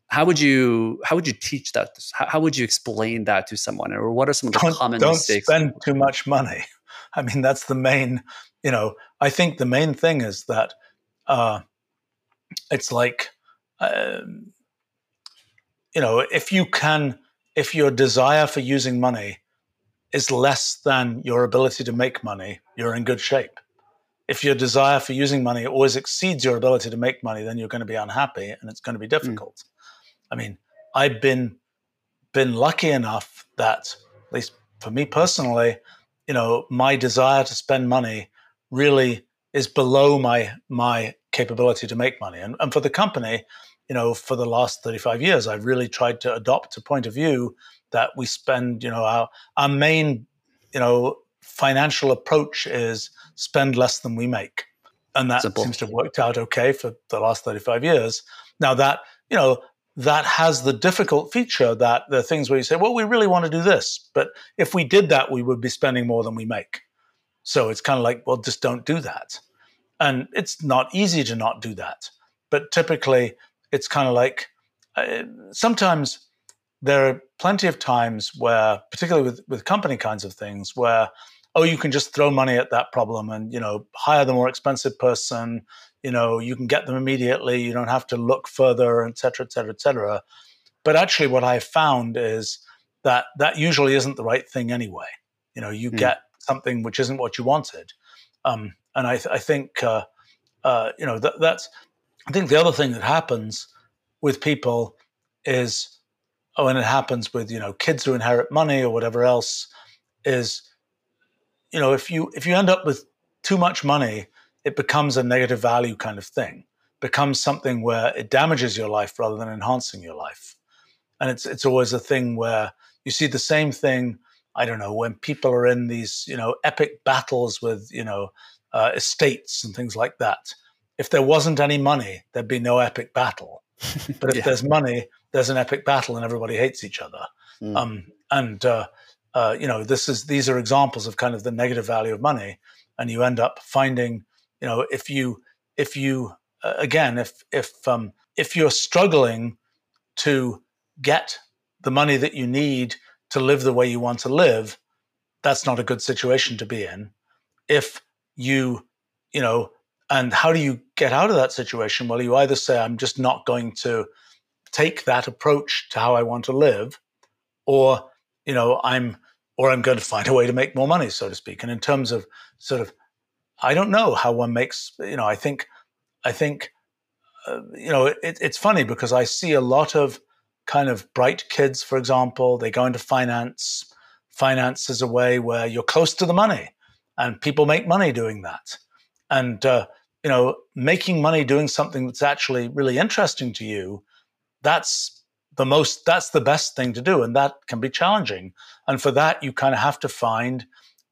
how would you how would you teach that? How, how would you explain that to someone, or what are some of the don't, common don't mistakes? Don't spend too much money. I mean, that's the main. You know, I think the main thing is that uh, it's like. Um, you know, if you can, if your desire for using money is less than your ability to make money, you're in good shape. If your desire for using money always exceeds your ability to make money, then you're going to be unhappy and it's going to be hmm. difficult. Mm. I mean, I've been been lucky enough that, at least for me personally, you know, my desire to spend money really is below my my capability to make money. And, and for the company, you know, for the last 35 years, I've really tried to adopt a point of view that we spend, you know, our, our main, you know, financial approach is spend less than we make. And that Simple. seems to have worked out okay for the last 35 years. Now that, you know, that has the difficult feature that the things where you say, well, we really want to do this. But if we did that, we would be spending more than we make. So it's kind of like, well, just don't do that. And it's not easy to not do that. But typically, it's kind of like uh, sometimes there are plenty of times where, particularly with, with company kinds of things, where oh, you can just throw money at that problem and you know hire the more expensive person. You know, you can get them immediately. You don't have to look further, et cetera, et cetera, et cetera. But actually, what I found is that that usually isn't the right thing anyway. You know, you mm. get something which isn't what you wanted, um, and I, th- I think uh, uh, you know that, that's I think the other thing that happens with people is, oh, and it happens with you know kids who inherit money or whatever else, is, you know, if you if you end up with too much money, it becomes a negative value kind of thing, becomes something where it damages your life rather than enhancing your life, and it's it's always a thing where you see the same thing. I don't know when people are in these you know epic battles with you know uh, estates and things like that if there wasn't any money, there'd be no epic battle. But if yeah. there's money, there's an epic battle, and everybody hates each other. Mm. Um, and uh, uh, you know, this is these are examples of kind of the negative value of money, and you end up finding, you know, if you if you uh, again if if um, if you're struggling to get the money that you need to live the way you want to live, that's not a good situation to be in. If you you know and how do you get out of that situation? Well, you either say, I'm just not going to take that approach to how I want to live, or, you know, I'm, or I'm going to find a way to make more money, so to speak. And in terms of sort of, I don't know how one makes, you know, I think, I think, uh, you know, it, it's funny because I see a lot of kind of bright kids, for example, they go into finance. Finance is a way where you're close to the money and people make money doing that and uh, you know making money doing something that's actually really interesting to you that's the most that's the best thing to do and that can be challenging and for that you kind of have to find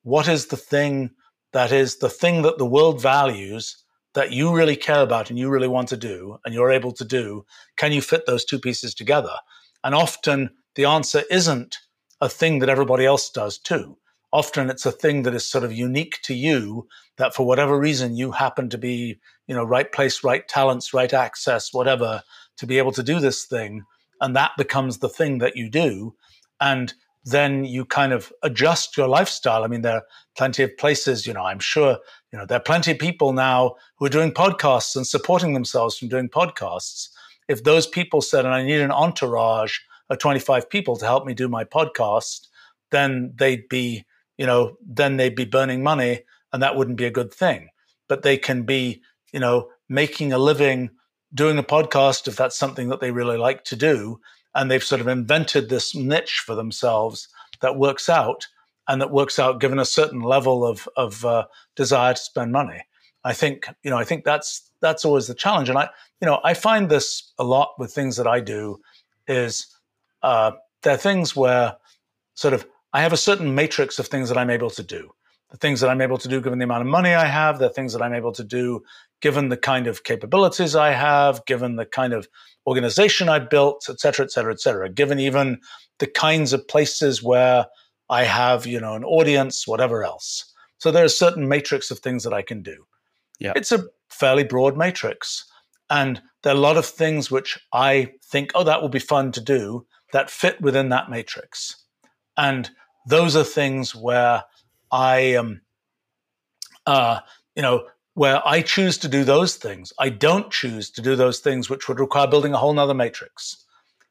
what is the thing that is the thing that the world values that you really care about and you really want to do and you're able to do can you fit those two pieces together? And often the answer isn't a thing that everybody else does too. Often it's a thing that is sort of unique to you that for whatever reason you happen to be you know right place right talents right access whatever to be able to do this thing. And that becomes the thing that you do. And then you kind of adjust your lifestyle. I mean there are plenty of places you know i'm sure you know there are plenty of people now who are doing podcasts and supporting themselves from doing podcasts. If those people said and i need an entourage of 25 people to help me do my podcast then they'd be you know, then they'd be burning money and that wouldn't be a good thing. But they can be, you know, making a living doing a podcast if that's something that they really like to do and they've sort of invented this niche for themselves that works out and that works out given a certain level of of uh, desire to spend money. I think you know I think that's that's always the challenge, and I you know I find this a lot with things that I do is uh, there are things where sort of I have a certain matrix of things that I'm able to do. The things that I'm able to do given the amount of money I have, the things that I'm able to do given the kind of capabilities I have, given the kind of organization I built, et cetera, et cetera, et cetera, given even the kinds of places where I have, you know, an audience, whatever else. So there's a certain matrix of things that I can do. Yeah. It's a fairly broad matrix. And there are a lot of things which I think, oh, that will be fun to do that fit within that matrix. And those are things where I am, um, uh, you know, where I choose to do those things. I don't choose to do those things which would require building a whole nother matrix.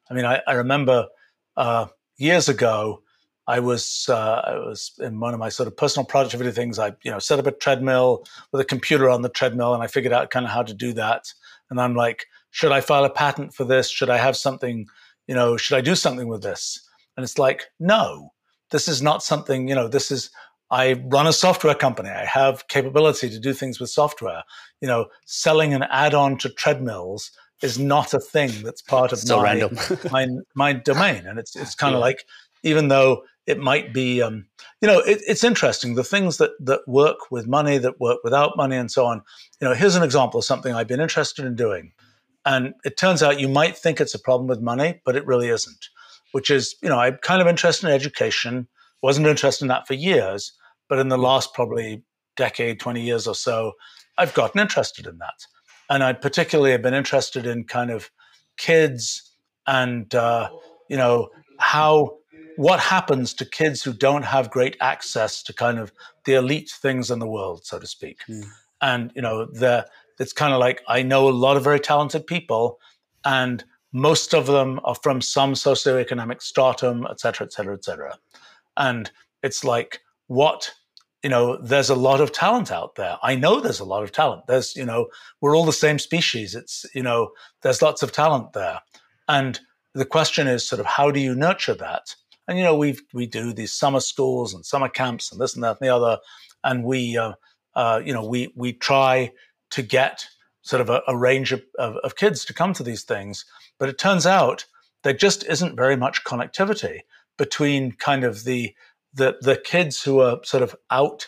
I mean, I, I remember uh, years ago, I was uh, I was in one of my sort of personal productivity things. I you know set up a treadmill with a computer on the treadmill, and I figured out kind of how to do that. And I'm like, should I file a patent for this? Should I have something? You know, should I do something with this? And it's like, no, this is not something. You know, this is I run a software company. I have capability to do things with software. You know, selling an add-on to treadmills is not a thing that's part of so my, my, my domain. And it's it's kind of yeah. like even though it might be um, you know it, it's interesting the things that that work with money that work without money and so on you know here's an example of something i've been interested in doing and it turns out you might think it's a problem with money but it really isn't which is you know i'm kind of interested in education wasn't interested in that for years but in the last probably decade 20 years or so i've gotten interested in that and i particularly have been interested in kind of kids and uh, you know how what happens to kids who don't have great access to kind of the elite things in the world, so to speak. Mm. And you know, the it's kind of like I know a lot of very talented people, and most of them are from some socioeconomic stratum, et cetera, et cetera, et cetera. And it's like what you know, there's a lot of talent out there. I know there's a lot of talent. There's, you know, we're all the same species. It's, you know, there's lots of talent there. And the question is sort of how do you nurture that? And you know, we we do these summer schools and summer camps and this and that and the other, and we uh, uh, you know we we try to get sort of a, a range of, of, of kids to come to these things, but it turns out there just isn't very much connectivity between kind of the the the kids who are sort of out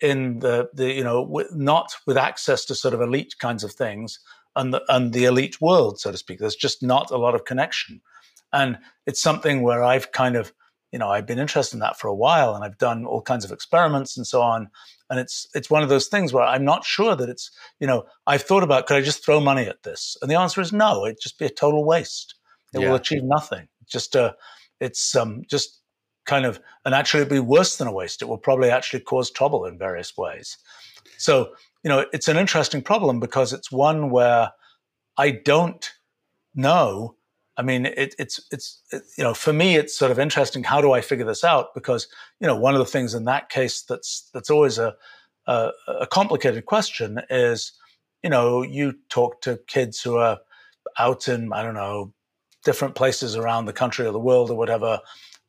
in the the you know with, not with access to sort of elite kinds of things and the and the elite world so to speak there's just not a lot of connection and it's something where I've kind of, you know, I've been interested in that for a while and I've done all kinds of experiments and so on. And it's it's one of those things where I'm not sure that it's, you know, I've thought about could I just throw money at this? And the answer is no, it'd just be a total waste. It yeah. will achieve nothing. Just uh it's um just kind of and actually be worse than a waste. It will probably actually cause trouble in various ways. So, you know, it's an interesting problem because it's one where I don't know I mean, it, it's it's it, you know, for me, it's sort of interesting. How do I figure this out? Because you know, one of the things in that case that's that's always a a, a complicated question is, you know, you talk to kids who are out in I don't know different places around the country or the world or whatever,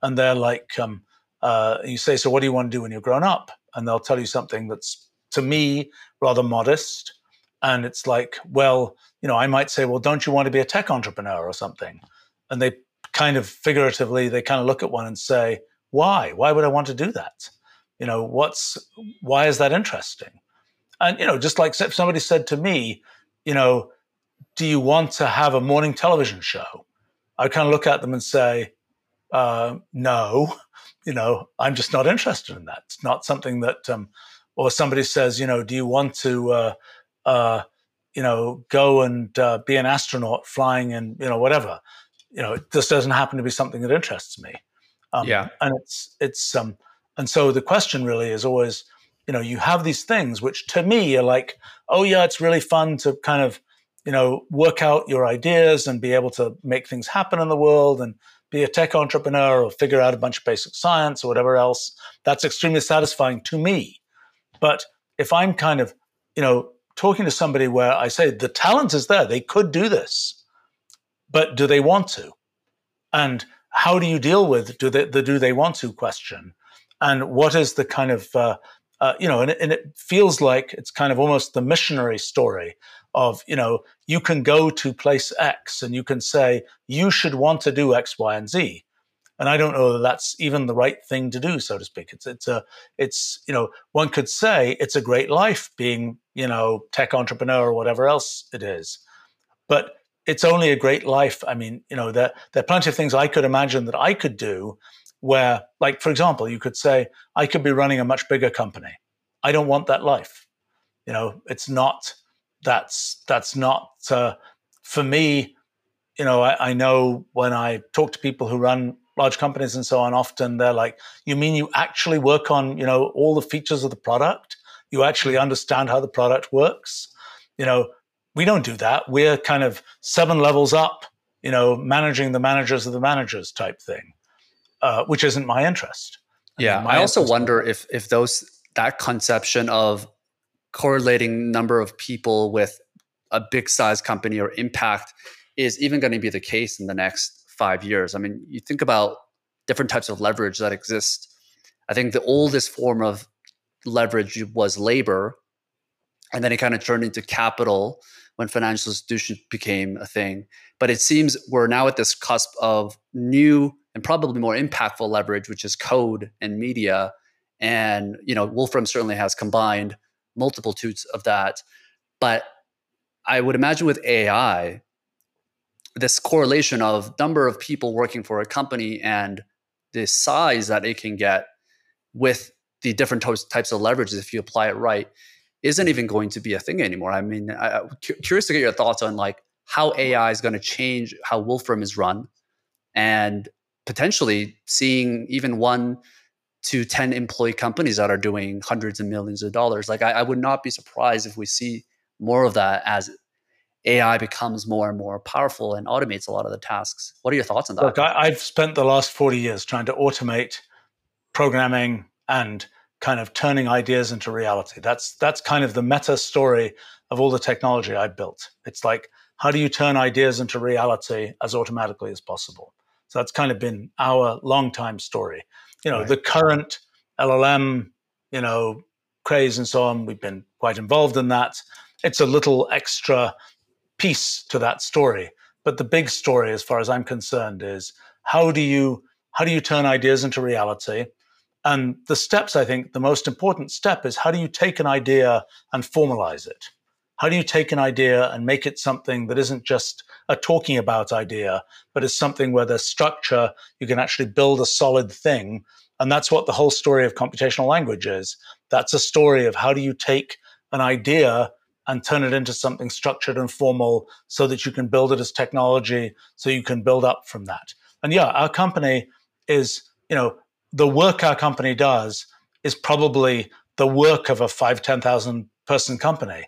and they're like, um, uh, you say, so what do you want to do when you're grown up? And they'll tell you something that's to me rather modest, and it's like, well, you know, I might say, well, don't you want to be a tech entrepreneur or something? And they kind of figuratively, they kind of look at one and say, why? Why would I want to do that? You know, what's, why is that interesting? And, you know, just like if somebody said to me, you know, do you want to have a morning television show? I kind of look at them and say, uh, no, you know, I'm just not interested in that. It's not something that, um, or somebody says, you know, do you want to, uh, uh, you know, go and uh, be an astronaut flying and, you know, whatever. You know, this doesn't happen to be something that interests me. Um, yeah, and it's it's um, and so the question really is always, you know, you have these things which to me are like, oh yeah, it's really fun to kind of, you know, work out your ideas and be able to make things happen in the world and be a tech entrepreneur or figure out a bunch of basic science or whatever else. That's extremely satisfying to me. But if I'm kind of, you know, talking to somebody where I say the talent is there, they could do this, but do they want to? and how do you deal with do they the do they want to question, and what is the kind of uh, uh, you know, and and it feels like it's kind of almost the missionary story of you know you can go to place X and you can say you should want to do X, Y, and Z, and I don't know that that's even the right thing to do, so to speak. It's it's a it's you know one could say it's a great life being you know tech entrepreneur or whatever else it is, but it's only a great life. I mean, you know, there there are plenty of things I could imagine that I could do where, like for example, you could say I could be running a much bigger company. I don't want that life. You know, it's not. That's that's not uh, for me. You know, I, I know when I talk to people who run large companies and so on, often they're like, you mean you actually work on, you know, all the features of the product? You actually understand how the product works? You know, we don't do that. We're kind of seven levels up, you know, managing the managers of the managers type thing, uh, which isn't my interest. Yeah. I, mean, I also wonder if, if those, that conception of correlating number of people with a big size company or impact is even going to be the case in the next five years. I mean, you think about different types of leverage that exist. I think the oldest form of leverage was labor, and then it kind of turned into capital when financial institutions became a thing. But it seems we're now at this cusp of new and probably more impactful leverage, which is code and media. And you know, Wolfram certainly has combined multitudes of that. But I would imagine with AI, this correlation of number of people working for a company and the size that it can get with the different types of leverages if you apply it right isn't even going to be a thing anymore. I mean, I, am curious to get your thoughts on like how AI is going to change how Wolfram is run and potentially seeing even one to 10 employee companies that are doing hundreds of millions of dollars. Like I, I would not be surprised if we see more of that as AI becomes more and more powerful and automates a lot of the tasks. What are your thoughts on that? Look, I, have spent the last 40 years trying to automate programming and kind of turning ideas into reality. That's that's kind of the meta story of all the technology I built. It's like how do you turn ideas into reality as automatically as possible? So that's kind of been our long time story. You know, right. the current LLM, you know, craze and so on, we've been quite involved in that. It's a little extra piece to that story. But the big story, as far as I'm concerned, is how do you how do you turn ideas into reality? And the steps, I think, the most important step is how do you take an idea and formalize it? How do you take an idea and make it something that isn't just a talking about idea, but is something where there's structure, you can actually build a solid thing. And that's what the whole story of computational language is. That's a story of how do you take an idea and turn it into something structured and formal so that you can build it as technology so you can build up from that and yeah our company is you know the work our company does is probably the work of a 5 10,000 person company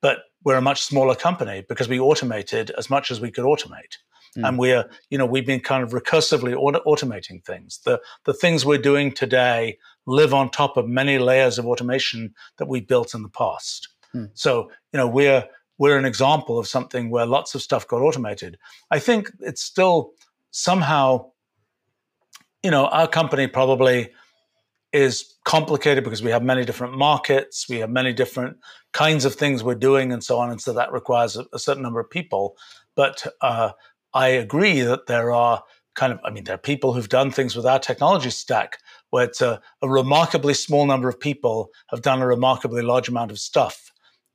but we're a much smaller company because we automated as much as we could automate mm. and we're you know we've been kind of recursively auto- automating things the the things we're doing today live on top of many layers of automation that we built in the past Hmm. So, you know, we're we're an example of something where lots of stuff got automated. I think it's still somehow, you know, our company probably is complicated because we have many different markets, we have many different kinds of things we're doing, and so on, and so that requires a, a certain number of people. But uh, I agree that there are kind of, I mean, there are people who've done things with our technology stack where it's a, a remarkably small number of people have done a remarkably large amount of stuff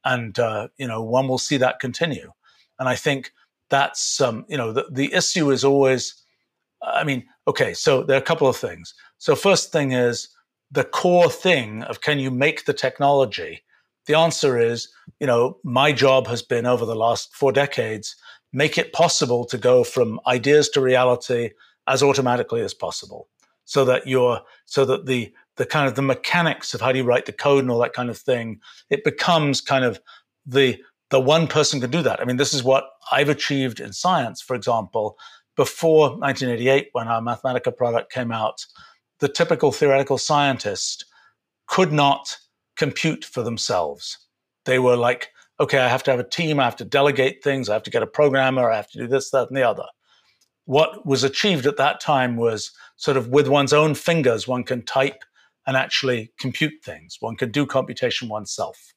and uh, you know one will see that continue. And I think that's um, you know the, the issue is always. I mean, okay, so there are a couple of things. So first thing is the core thing of can you make the technology? The answer is, you know, my job has been over the last four decades make it possible to go from ideas to reality as automatically as possible so that you're so that the the kind of the mechanics of how do you write the code and all that kind of thing, it becomes kind of the the one person can do that. I mean, this is what I've achieved in science, for example. Before 1988, when our Mathematica product came out, the typical theoretical scientist could not compute for themselves. They were like, okay, I have to have a team, I have to delegate things, I have to get a programmer, I have to do this, that, and the other. what was achieved at that time was sort of with one's own fingers, one can type and actually compute things. One can do computation oneself.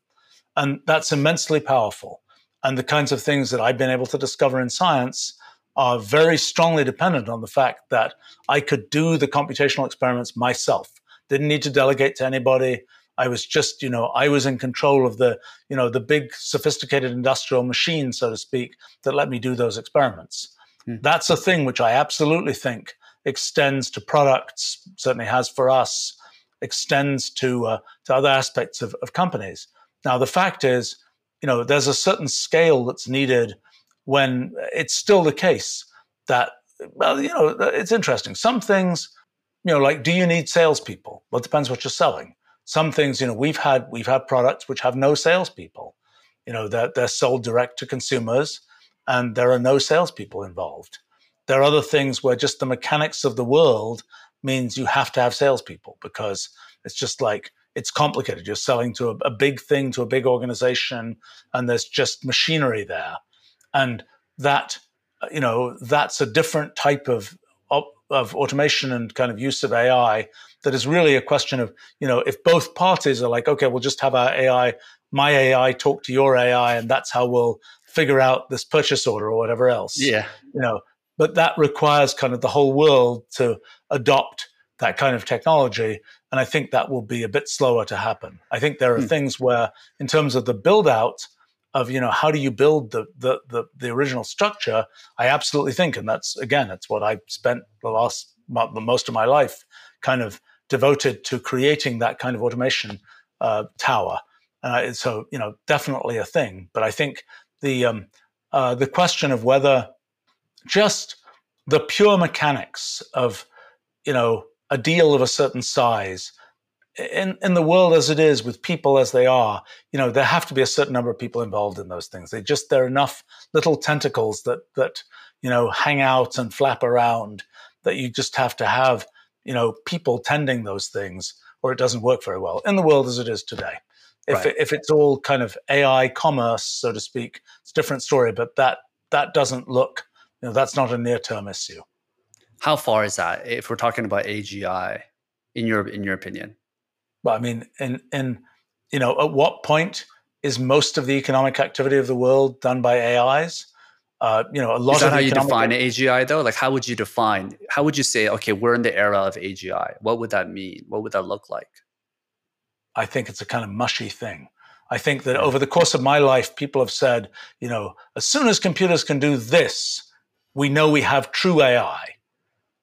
And that's immensely powerful. And the kinds of things that I've been able to discover in science are very strongly dependent on the fact that I could do the computational experiments myself. Didn't need to delegate to anybody. I was just, you know, I was in control of the, you know, the big sophisticated industrial machine, so to speak, that let me do those experiments. Hmm. That's a thing which I absolutely think extends to products, certainly has for us, extends to uh, to other aspects of, of companies. Now, the fact is, you know, there's a certain scale that's needed when it's still the case that, well, you know, it's interesting. Some things, you know, like, do you need salespeople? Well, it depends what you're selling. Some things, you know, we've had we've had products which have no salespeople. You know, they're, they're sold direct to consumers, and there are no salespeople involved. There are other things where just the mechanics of the world means you have to have salespeople because it's just like it's complicated. You're selling to a, a, big thing to a big organization, and there's just machinery there, and that you know that's a different type of of automation and kind of use of AI that is really a question of you know if both parties are like okay we'll just have our AI my AI talk to your AI and that's how we'll figure out this purchase order or whatever else yeah you know but that requires kind of the whole world to adopt that kind of technology. And I think that will be a bit slower to happen. I think there are hmm. things where, in terms of the build out of, you know, how do you build the, the, the, the, original structure, I absolutely think, and that's, again, that's what I spent the last, most of my life kind of devoted to creating that kind of automation uh, tower. And so, you know, definitely a thing. But I think the, um, uh, the question of whether just the pure mechanics of, you know, a deal of a certain size in in the world as it is with people as they are you know there have to be a certain number of people involved in those things they just there are enough little tentacles that that you know hang out and flap around that you just have to have you know people tending those things or it doesn't work very well in the world as it is today if right. it, if it's all kind of ai commerce so to speak it's a different story but that that doesn't look you know that's not a near term issue how far is that if we're talking about AGI in your in your opinion? Well, I mean, in in you know, at what point is most of the economic activity of the world done by AIs? Uh, you know, a lot is that of how you define AGI though? Like, how would you define? How would you say, okay, we're in the era of AGI? What would that mean? What would that look like? I think it's a kind of mushy thing. I think that over the course of my life, people have said, you know, as soon as computers can do this, we know we have true AI.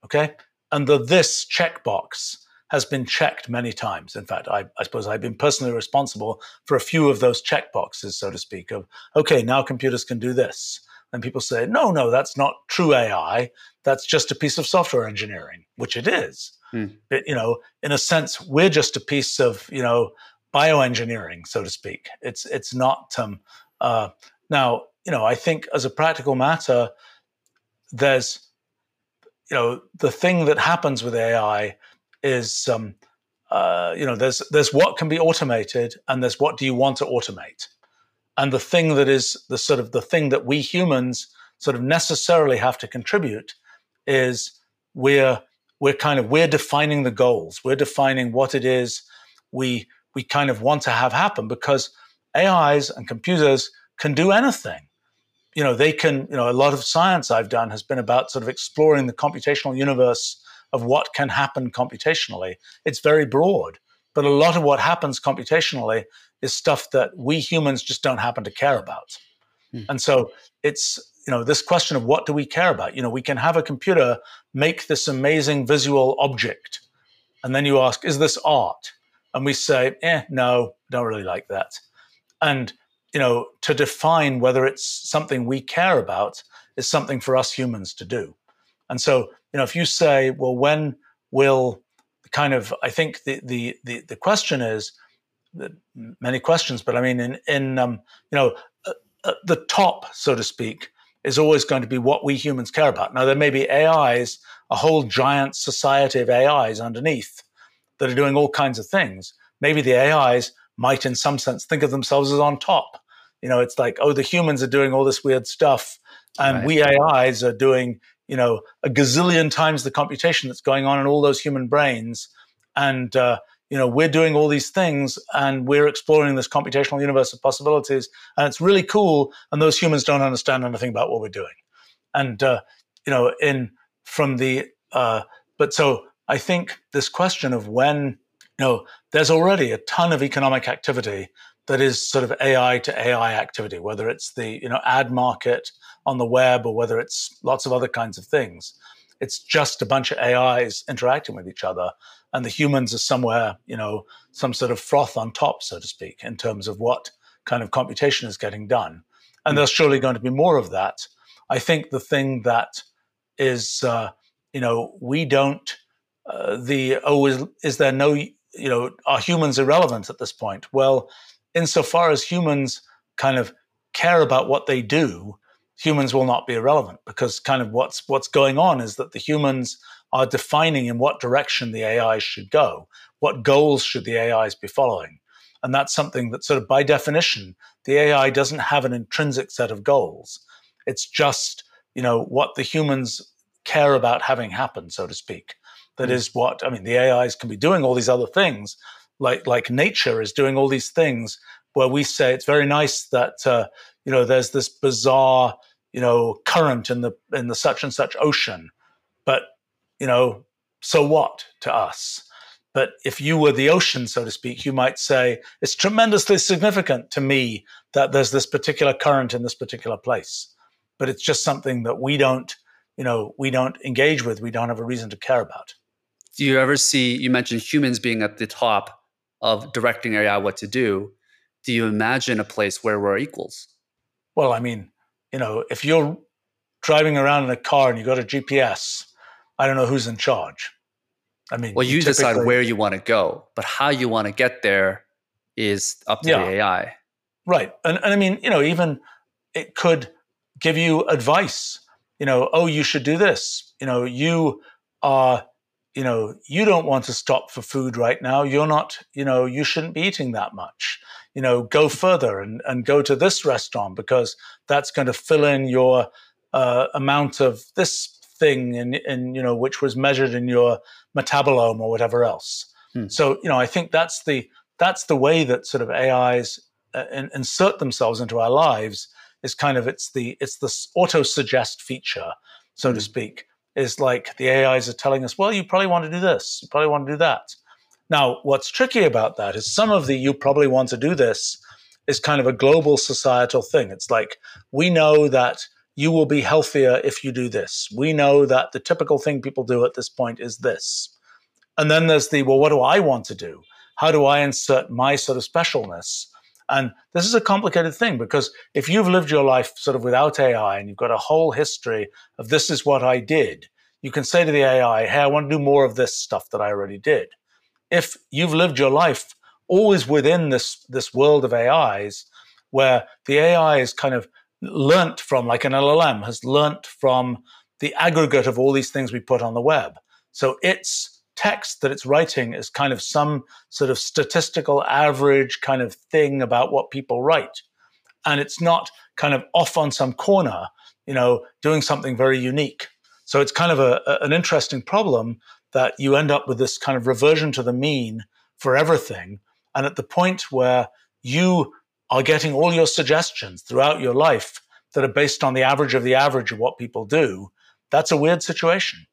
Okay. And the this checkbox has been checked many times. In fact, I, I, suppose I've been personally responsible for a few of those check boxes, so to speak, of, okay, now computers can do this. And people say, no, no, that's not true AI. That's just a piece of software engineering, which it is. Hmm. But, you know, in a sense, we're just a piece of, you know, bioengineering, so to speak. It's, it's not, um, uh, now, you know, I think as a practical matter, there's, you know, the thing that happens with AI is, um, uh, you know, there's there's what can be automated, and there's what do you want to automate, and the thing that is the sort of the thing that we humans sort of necessarily have to contribute is we're we're kind of we're defining the goals, we're defining what it is we we kind of want to have happen because AIs and computers can do anything. You know, they can, you know, a lot of science I've done has been about sort of exploring the computational universe of what can happen computationally. It's very broad, but a lot of what happens computationally is stuff that we humans just don't happen to care about. Hmm. And so it's, you know, this question of what do we care about? You know, we can have a computer make this amazing visual object. And then you ask, is this art? And we say, eh, no, don't really like that. And you know, to define whether it's something we care about is something for us humans to do. And so, you know, if you say, well, when will kind of, I think the the the, the question is many questions, but I mean, in in um, you know, uh, uh, the top, so to speak, is always going to be what we humans care about. Now, there may be AIs, a whole giant society of AIs underneath that are doing all kinds of things. Maybe the AIs might, in some sense, think of themselves as on top you know, it's like, oh, the humans are doing all this weird stuff, and right. we AIs are doing, you know, a gazillion times the computation that's going on in all those human brains. And, uh, you know, we're doing all these things and we're exploring this computational universe of possibilities. And it's really cool. And those humans don't understand anything about what we're doing. And, uh, you know, in from the, uh, but so I think this question of when, you know, there's already a ton of economic activity that is sort of AI to AI activity, whether it's the, you know, ad market on the web or whether it's lots of other kinds of things. It's just a bunch of AIs interacting with each other, and the humans are somewhere, you know, some sort of froth on top, so to speak, in terms of what kind of computation is getting done. And there's surely going to be more of that. I think the thing that is, uh, you know, we don't, uh, the, oh, is, is there no, you know, are humans irrelevant at this point? Well, insofar as humans kind of care about what they do, humans will not be irrelevant because kind of what's what's going on is that the humans are defining in what direction the AI should go, what goals should the AIs be following. And that's something that sort of by definition, the AI doesn't have an intrinsic set of goals. It's just, you know, what the humans care about having happen, so to speak. That mm. is what I mean, the AIs can be doing all these other things, like like nature is doing all these things where we say it's very nice that uh, you know there's this bizarre you know current in the in the such and such ocean. But you know so what to us? But if you were the ocean so to speak you might say it's tremendously significant to me that there's this particular current in this particular place. But it's just something that we don't you know we don't engage with we don't have a reason to care about. Do you ever see you mentioned humans being at the top of directing ai what to do do you imagine a place where we're equals well, I mean, you know, if you're driving around in a car and you got a GPS, I don't know who's in charge. I mean, well, you, you decide where you want to go, but how you want to get there is up to yeah, the AI. Right. And, and I mean, you know, even it could give you advice, you know, oh, you should do this. You know, you are, you know, you don't want to stop for food right now. You're not, you know, you shouldn't be eating that much you know, go further and, and go to this restaurant because that's going to fill in your uh, amount of this thing in, in, you know, which was measured in your metabolome or whatever else. Hmm. So, you know, I think that's the, that's the way that sort of AIs uh, insert themselves into our lives is kind of, it's the, it's the auto suggest feature, so hmm. to speak, is like the AIs are telling us, well, you probably want to do this. You probably want to do that. Now, what's tricky about that is some of the you probably want to do this is kind of a global societal thing. It's like, we know that you will be healthier if you do this. We know that the typical thing people do at this point is this. And then there's the, well, what do I want to do? How do I insert my sort of specialness? And this is a complicated thing because if you've lived your life sort of without AI and you've got a whole history of this is what I did, you can say to the AI, hey, I want to do more of this stuff that I already did if you've lived your life always within this this world of AIs, where the AI is kind of learnt from, like an LLM has learnt from the aggregate of all these things we put on the web. So its text that it's writing is kind of some sort of statistical average kind of thing about what people write. And it's not kind of off on some corner, you know, doing something very unique. So it's kind of a, a, an interesting problem that you end up with this kind of reversion to the mean for everything. And at the point where you are getting all your suggestions throughout your life that are based on the average of the average of what people do, that's a weird situation.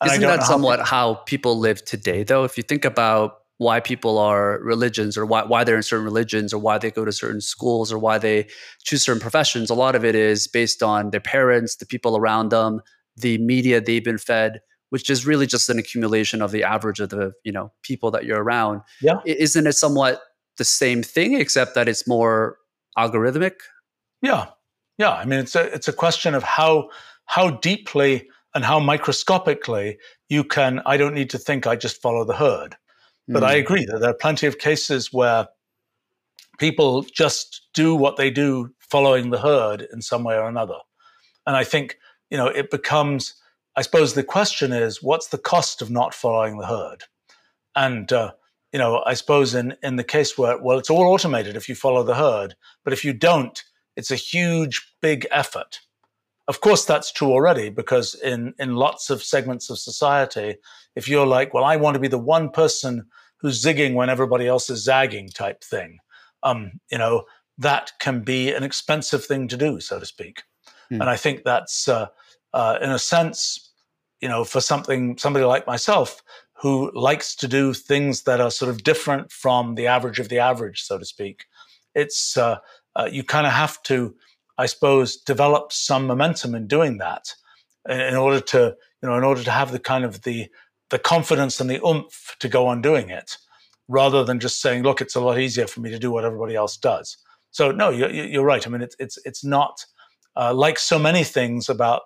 And Isn't that somewhat how people live today, though? If you think about why people are religions or why, why they're in certain religions or why they go to certain schools or why they choose certain professions, a lot of it is based on their parents, the people around them, the media they've been fed which is really just an accumulation of the average of the you know people that you're around. Yeah, isn't it somewhat the same thing except that it's more algorithmic? Yeah, yeah. I mean, it's a it's a question of how how deeply and how microscopically you can. I don't need to think. I just follow the herd. But mm. I hmm. agree that there are plenty of cases where people just do what they do following the herd in some way or another. And I think, you know, it becomes I suppose the question is, what's the cost of not following the herd? And uh, you know, I suppose in in the case where well, it's all automated if you follow the herd, but if you don't, it's a huge, big effort. Of course, that's true already because in, in lots of segments of society, if you're like, well, I want to be the one person who's zigging when everybody else is zagging type thing, um, you know, that can be an expensive thing to do, so to speak. Mm. And I think that's, uh, uh, in a sense, you know, for something somebody like myself who likes to do things that are sort of different from the average of the average, so to speak, it's uh, uh you kind of have to, I suppose, develop some momentum in doing that in, in order to, you know, in order to have the kind of the the confidence and the oomph to go on doing it, rather than just saying, "Look, it's a lot easier for me to do what everybody else does." So no, you're, you're right. I mean, it's it's it's not uh, like so many things about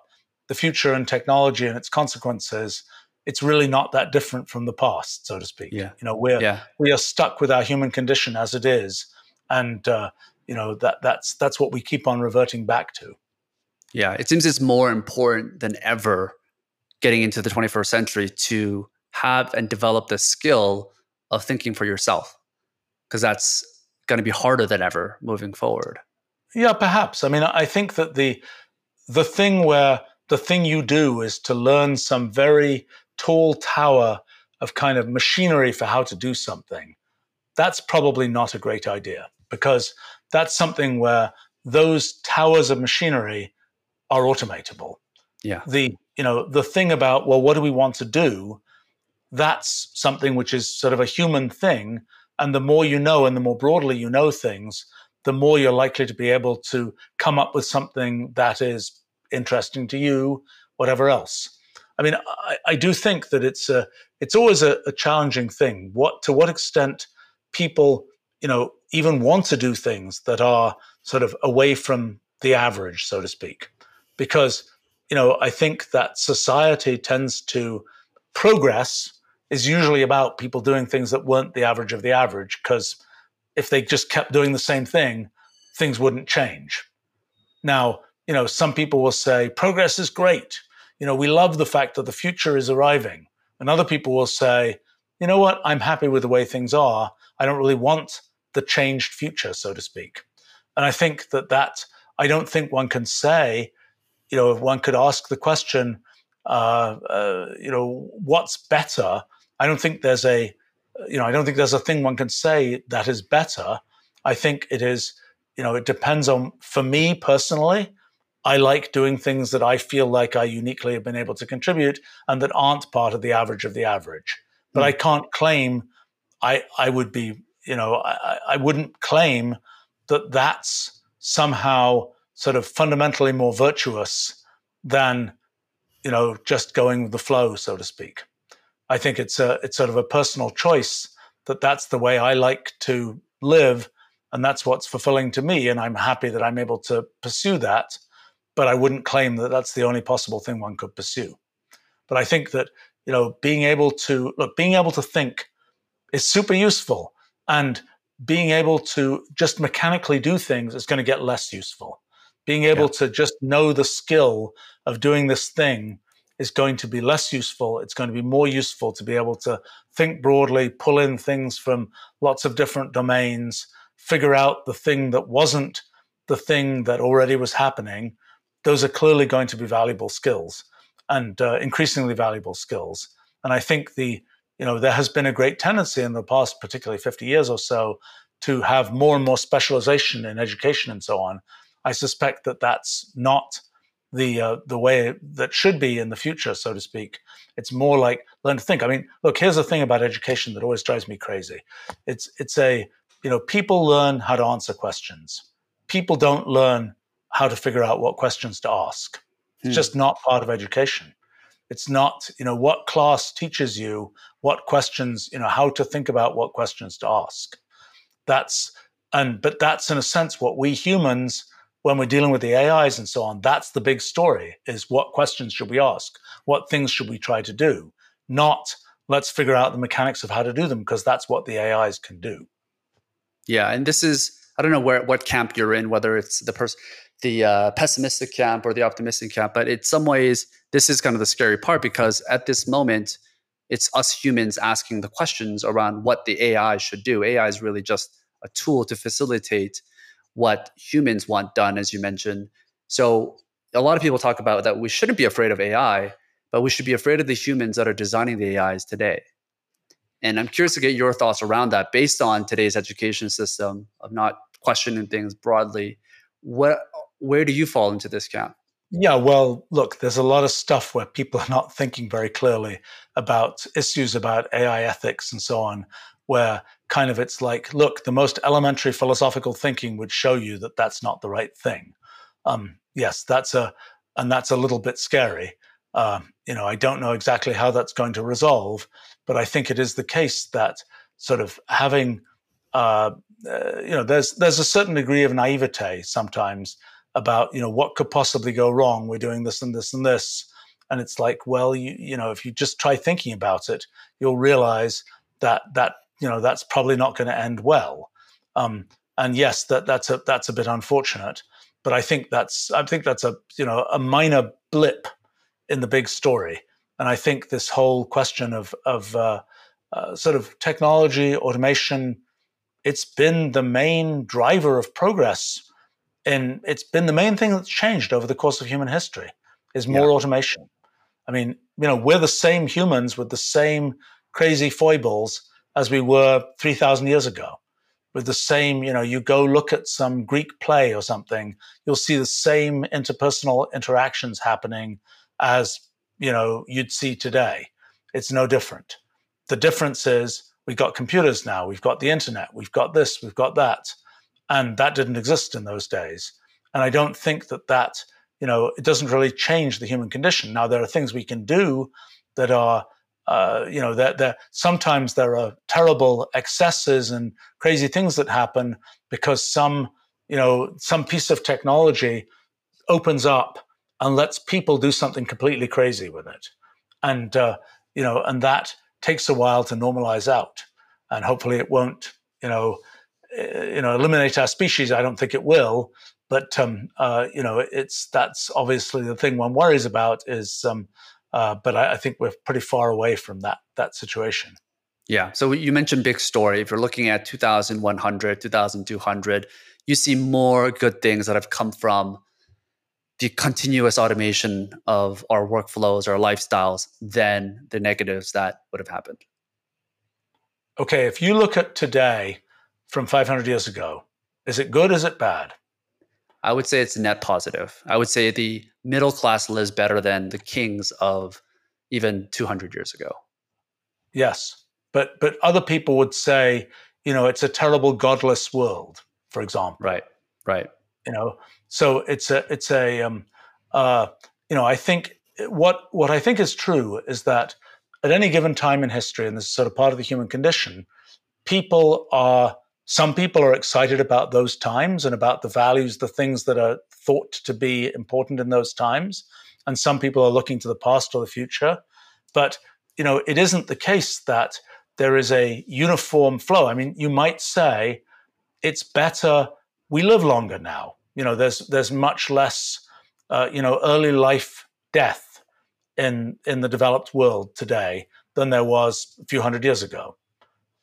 the future and technology and its consequences. It's really not that different from the past, so to speak. Yeah. You know, we're yeah. we are stuck with our human condition as it is, and uh, you know that that's that's what we keep on reverting back to. Yeah, it seems it's more important than ever getting into the 21st century to have and develop the skill of thinking for yourself because that's going to be harder than ever moving forward. Yeah, perhaps. I mean, I think that the the thing where the thing you do is to learn some very tall tower of kind of machinery for how to do something. That's probably not a great idea because that's something where those towers of machinery are automatable. Yeah. The you know the thing about well, what do we want to do? That's something which is sort of a human thing and the more you know and the more broadly you know things, the more you're likely to be able to come up with something that is interesting to you, whatever else. I mean, I, I do think that it's a, it's always a, a challenging thing. What to what extent people, you know, even want to do things that are sort of away from the average, so to speak, because you know I think that society tends to progress is usually about people doing things that weren't the average of the average because if they just kept doing the same thing things wouldn't change. Now you know some people will say progress is great. You know we love the fact that the future is arriving. And other people will say you know what? I'm happy with the way things are. I don't really want the changed future so to speak and i think that that i don't think one can say you know if one could ask the question uh, uh, you know what's better I don't think there's a, you know, I don't think there's a thing one can say that is better. I think it is, you know, it depends on, for me personally, I like doing things that I feel like I uniquely have been able to contribute and that aren't part of the average of the average. But mm. I can't claim I, I would be, you know, I, I wouldn't claim that that's somehow sort of fundamentally more virtuous than, you know, just going with the flow, so to speak. I think it's a it's sort of a personal choice that that's the way I like to live, and that's what's fulfilling to me, and I'm happy that I'm able to pursue that. But I wouldn't claim that that's the only possible thing one could pursue. But I think that you know being able to look, being able to think is super useful, and being able to just mechanically do things is going to get less useful. Being able yeah. to just know the skill of doing this thing is going to be less useful. It's going to be more useful to be able to think broadly, pull in things from lots of different domains, figure out the thing that wasn't the thing that already was happening. Those are clearly going to be valuable skills and uh, increasingly valuable skills. And I think the, you know, there has been a great tendency in the past, particularly 50 years or so, to have more and more specialization in education and so on. I suspect that that's not the uh, the way that should be in the future, so to speak. It's more like learn to think. I mean, look, here's the thing about education that always drives me crazy. It's it's a you know people learn how to answer questions. People don't learn how to figure out what questions to ask. It's hmm. just not part of education. It's not you know what class teaches you what questions you know how to think about what questions to ask. That's and but that's in a sense what we humans when we're dealing with the AIs and so on, that's the big story is what questions should we ask? What things should we try to do? Not let's figure out the mechanics of how to do them because that's what the AIs can do. Yeah, and this is I don't know where what camp you're in, whether it's the person the uh, pessimistic camp or the optimistic camp, but in some ways this is kind of the scary part because at this moment it's us humans asking the questions around what the AI should do. AI is really just a tool to facilitate what humans want done, as you mentioned. So a lot of people talk about that we shouldn't be afraid of AI, but we should be afraid of the humans that are designing the AIs today. And I'm curious to get your thoughts around that based on today's education system of not questioning things broadly. What, where do you fall into this camp? Yeah, well, look, there's a lot of stuff where people are not thinking very clearly about issues about AI ethics and so on, where kind of it's like, look, the most elementary philosophical thinking would show you that that's not the right thing. Um, yes, that's a, and that's a little bit scary. Uh, you know, I don't know exactly how that's going to resolve, but I think it is the case that sort of having, uh, uh, you know, there's there's a certain degree of naivete sometimes about you know what could possibly go wrong. We're doing this and this and this, and it's like, well, you you know, if you just try thinking about it, you'll realize that that you know that's probably not going to end well. Um, and yes, that that's a that's a bit unfortunate, but I think that's I think that's a you know a minor blip in the big story. And I think this whole question of of uh, uh, sort of technology, automation, it's been the main driver of progress, and it's been the main thing that's changed over the course of human history is more yeah. automation. I mean, you know, we're the same humans with the same crazy foibles as we were three thousand years ago. With the same, you know, you go look at some Greek play or something, you'll see the same interpersonal interactions happening as you know you'd see today. It's no different. The difference is we've got computers now, we've got the internet, we've got this, we've got that, and that didn't exist in those days. And I don't think that that you know it doesn't really change the human condition. Now there are things we can do that are uh, you know that sometimes there are terrible excesses and crazy things that happen because some you know some piece of technology opens up and lets people do something completely crazy with it. And, uh, you know, and that takes a while to normalize out. And hopefully it won't, you know, you know, eliminate our species. I don't think it will. But, um, uh, you know, it's, that's obviously the thing one worries about is, um, uh, but I, I think we're pretty far away from that, that situation. Yeah. So you mentioned big story. If you're looking at 2100, 2200, you see more good things that have come from the continuous automation of our workflows, our lifestyles, than the negatives that would have happened. Okay, if you look at today from 500 years ago, is it good? Is it bad? I would say it's net positive. I would say the middle class lives better than the kings of even 200 years ago. Yes, but but other people would say, you know, it's a terrible godless world, for example. Right. Right. You know, so it's a it's a um, uh, you know I think what what I think is true is that at any given time in history, and this is sort of part of the human condition, people are some people are excited about those times and about the values, the things that are thought to be important in those times, and some people are looking to the past or the future. But you know, it isn't the case that there is a uniform flow. I mean, you might say it's better we live longer now. You know, there's there's much less, uh, you know, early life death in in the developed world today than there was a few hundred years ago.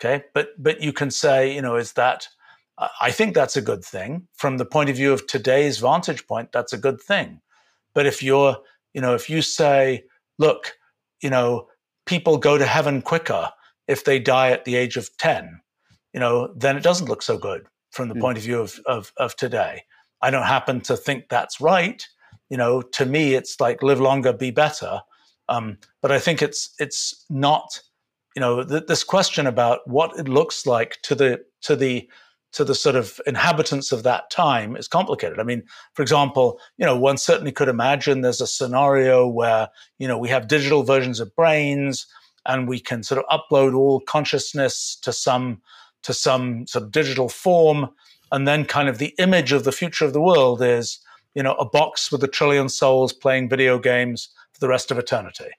Okay, but but you can say, you know, is that? I think that's a good thing from the point of view of today's vantage point. That's a good thing. But if you're, you know, if you say, look, you know, people go to heaven quicker if they die at the age of ten, you know, then it doesn't look so good from the mm. point of view of, of, of today. I don't happen to think that's right. You know, to me, it's like live longer, be better. Um, but I think it's it's not. You know, th- this question about what it looks like to the to the to the sort of inhabitants of that time is complicated. I mean, for example, you know, one certainly could imagine there's a scenario where, you know, we have digital versions of brains and we can sort of upload all consciousness to some to some sort of digital form. And then kind of the image of the future of the world is, you know, a box with a trillion souls playing video games for the rest of eternity.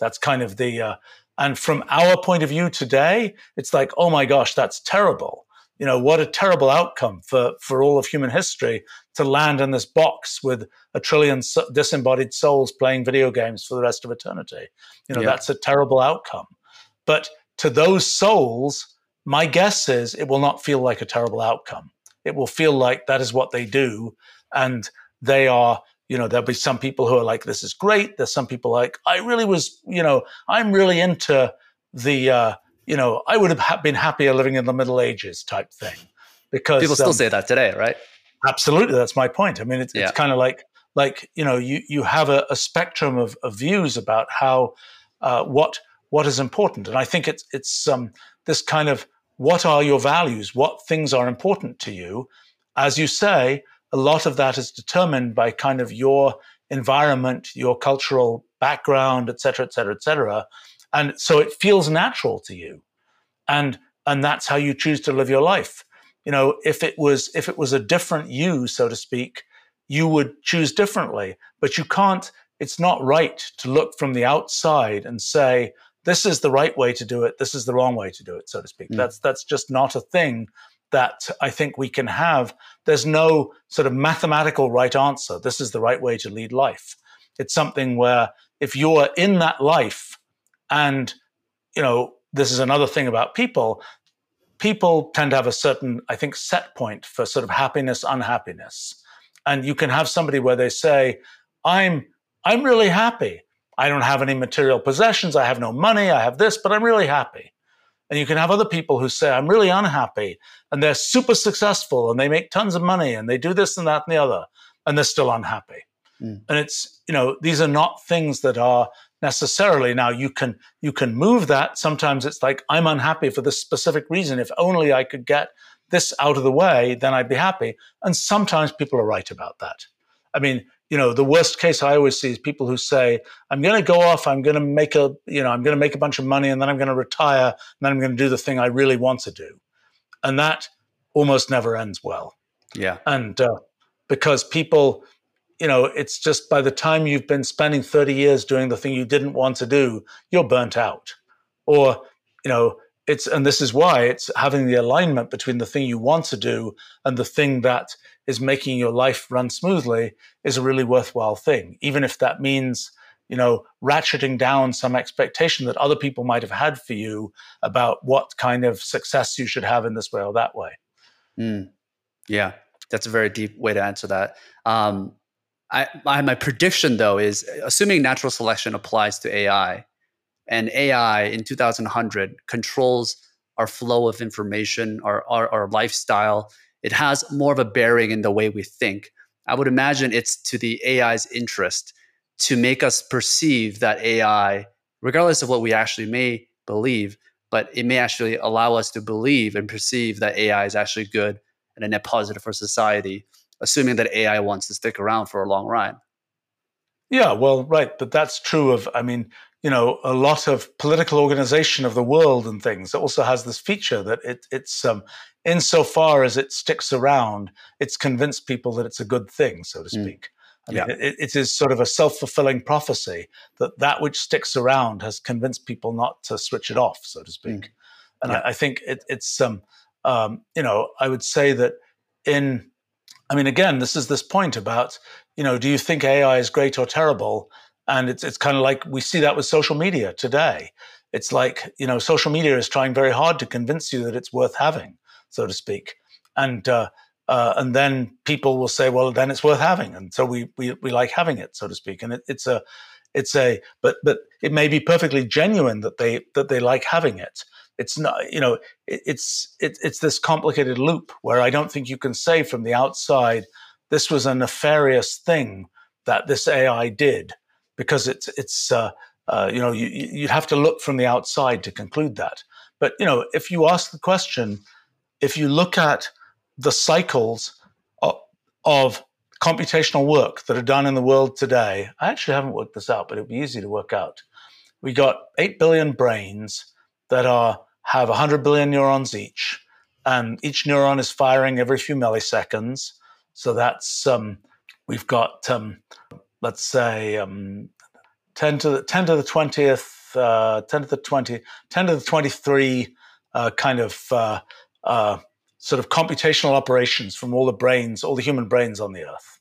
That's kind of the, uh, and from our point of view today, it's like, oh my gosh, that's terrible. You know, what a terrible outcome for, for all of human history to land in this box with a trillion disembodied souls playing video games for the rest of eternity. You know, yeah. that's a terrible outcome. But to those souls, my guess is it will not feel like a terrible outcome. It will feel like that is what they do, and they are, you know, there'll be some people who are like, this is great. There's some people like, I really was, you know, I'm really into the, uh, you know, I would have ha- been happier living in the Middle Ages type thing. Because people still um, say that today, right? Absolutely. That's my point. I mean, it's, yeah. it's kind of like, like, you know, you, you have a, a spectrum of, of, views about how, uh, what, what is important. And I think it's, it's, um, this kind of, what are your values? What things are important to you? As you say, a lot of that is determined by kind of your environment, your cultural background, et cetera, et cetera, et cetera. And so it feels natural to you. And, and that's how you choose to live your life. You know, if it was, if it was a different you, so to speak, you would choose differently, but you can't, it's not right to look from the outside and say, this is the right way to do it. This is the wrong way to do it, so to speak. Mm. That's, that's just not a thing that I think we can have. There's no sort of mathematical right answer. This is the right way to lead life. It's something where if you're in that life and, you know, this is another thing about people, people tend to have a certain, I think, set point for sort of happiness, unhappiness. And you can have somebody where they say, I'm, I'm really happy. I don't have any material possessions. I have no money. I have this, but I'm really happy. And you can have other people who say, I'm really unhappy and they're super successful and they make tons of money and they do this and that and the other and they're still unhappy. Mm. And it's, you know, these are not things that are necessarily now you can you can move that sometimes it's like i'm unhappy for this specific reason if only i could get this out of the way then i'd be happy and sometimes people are right about that i mean you know, the worst case I always see is people who say, I'm going to go off, I'm going to make a, you know, I'm going to make a bunch of money and then I'm going to retire and then I'm going to do the thing I really want to do. And that almost never ends well. Yeah. And uh, because people, you know, it's just by the time you've been spending 30 years doing the thing you didn't want to do, you're burnt out. Or, you know, it's, and this is why it's having the alignment between the thing you want to do and the thing that is making your life run smoothly is a really worthwhile thing, even if that means you know ratcheting down some expectation that other people might have had for you about what kind of success you should have in this way or that way. Mm. Yeah, that's a very deep way to answer that. Um, I, my, my prediction though is assuming natural selection applies to AI, and AI in 2100 controls our flow of information, our, our, our lifestyle, it has more of a bearing in the way we think. I would imagine it's to the AI's interest to make us perceive that AI, regardless of what we actually may believe, but it may actually allow us to believe and perceive that AI is actually good and a net positive for society, assuming that AI wants to stick around for a long ride. Yeah, well, right. But that's true of, I mean, you know, a lot of political organization of the world and things. It also has this feature that it, it's um, insofar as it sticks around, it's convinced people that it's a good thing, so to mm. speak. Mm. I mean, yeah. it, it is sort of a self fulfilling prophecy that that which sticks around has convinced people not to switch it off, so to speak. Mm. And yeah. I, I, think it, it's, um, um, you know, I would say that in, I mean, again, this is this point about, you know, do you think AI is great or terrible? And it's, it's kind of like we see that with social media today. It's like, you know, social media is trying very hard to convince you that it's worth having so to speak. And uh, uh, and then people will say, well, then it's worth having, and so we we, we like having it, so to speak. And it, it's a it's a but but it may be perfectly genuine that they that they like having it. It's not you know it, it's it, it's this complicated loop where I don't think you can say from the outside this was a nefarious thing that this AI did because it's it's uh, uh, you know you, you'd have to look from the outside to conclude that. But you know if you ask the question if you look at the cycles of, of computational work that are done in the world today, I actually haven't worked this out, but it'd be easy to work out. We got 8 billion brains that are have 100 billion neurons each, and each neuron is firing every few milliseconds. So that's um, we've got um, let's say um, 10 to the 10 to the 20th, uh, 10 to the 20, 10 to the 23 uh, kind of uh, uh, sort of computational operations from all the brains, all the human brains on the earth.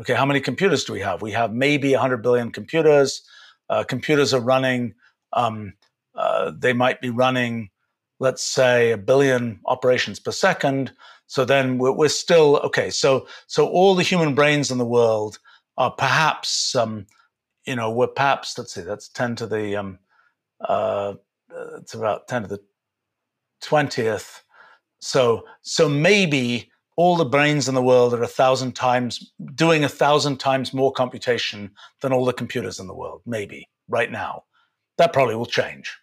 Okay, how many computers do we have? We have maybe 100 billion computers. Uh, computers are running, um, uh, they might be running, let's say, a billion operations per second. So then we're, we're, still, okay, so, so all the human brains in the world are perhaps, um, you know, we're perhaps, let's see, that's 10 to the, um, uh, it's about 10 to the 20th. So, so maybe all the brains in the world are a thousand times doing a thousand times more computation than all the computers in the world, maybe right now. That probably will change.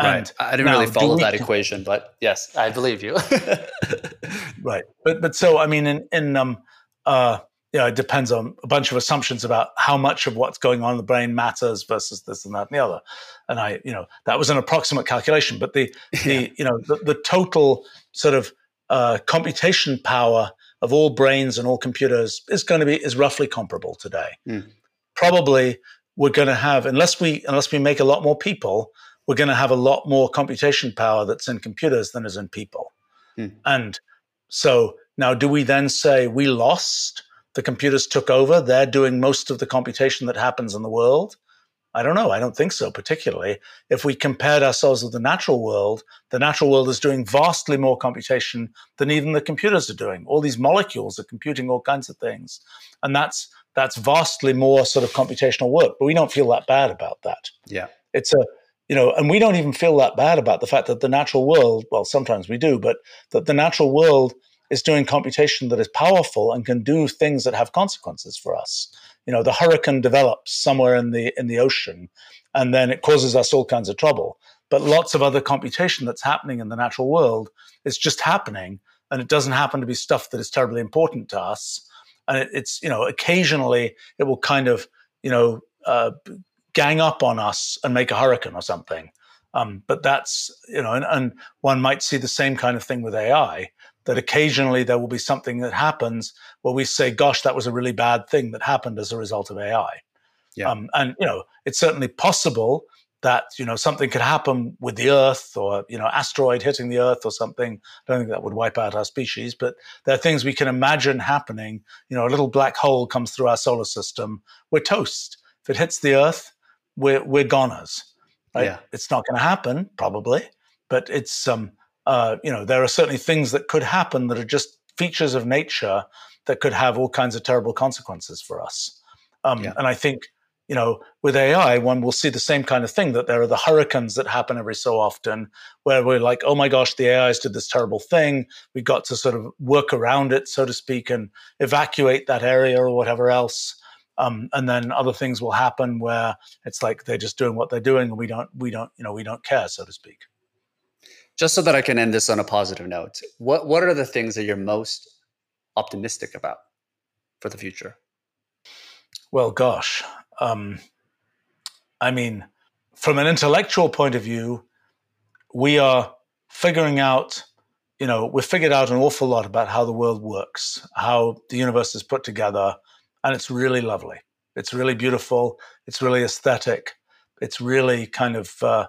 Right. I didn't now, really follow that equation, but yes, I believe you. right. But but so I mean in in um uh yeah, it depends on a bunch of assumptions about how much of what's going on in the brain matters versus this and that and the other. And I, you know, that was an approximate calculation, but the the yeah. you know the, the total sort of uh, computation power of all brains and all computers is going to be is roughly comparable today. Mm. Probably we're going to have unless we unless we make a lot more people, we're going to have a lot more computation power that's in computers than is in people. Mm. And so now, do we then say we lost? The computers took over. They're doing most of the computation that happens in the world. I don't know. I don't think so, particularly. If we compared ourselves with the natural world, the natural world is doing vastly more computation than even the computers are doing. All these molecules are computing all kinds of things. And that's that's vastly more sort of computational work. But we don't feel that bad about that. Yeah. It's a you know, and we don't even feel that bad about the fact that the natural world, well, sometimes we do, but that the natural world is doing computation that is powerful and can do things that have consequences for us. You know, the hurricane develops somewhere in the in the ocean, and then it causes us all kinds of trouble. But lots of other computation that's happening in the natural world is just happening, and it doesn't happen to be stuff that is terribly important to us. And it, it's you know, occasionally it will kind of you know uh, gang up on us and make a hurricane or something. Um, but that's you know, and, and one might see the same kind of thing with AI that occasionally there will be something that happens where we say, gosh, that was a really bad thing that happened as a result of AI. Yeah. Um, and, you know, it's certainly possible that, you know, something could happen with the Earth or, you know, asteroid hitting the Earth or something. I don't think that would wipe out our species, but there are things we can imagine happening. You know, a little black hole comes through our solar system. We're toast. If it hits the Earth, we're, we're goners. Right? Yeah. It's not going to happen, probably, but it's, um, uh, you know, there are certainly things that could happen that are just features of nature that could have all kinds of terrible consequences for us. Um, yeah. And I think, you know, with AI, one will see the same kind of thing that there are the hurricanes that happen every so often where we're like, oh my gosh, the AIs did this terrible thing. We've got to sort of work around it, so to speak, and evacuate that area or whatever else. Um, and then other things will happen where it's like they're just doing what they're doing and we don't, we don't, you know, we don't care, so to speak just so that I can end this on a positive note, what what are the things that you're most optimistic about for the future? Well, gosh, um, I mean, from an intellectual point of view, we are figuring out. You know, we've figured out an awful lot about how the world works, how the universe is put together, and it's really lovely. It's really beautiful. It's really aesthetic. It's really kind of. Uh,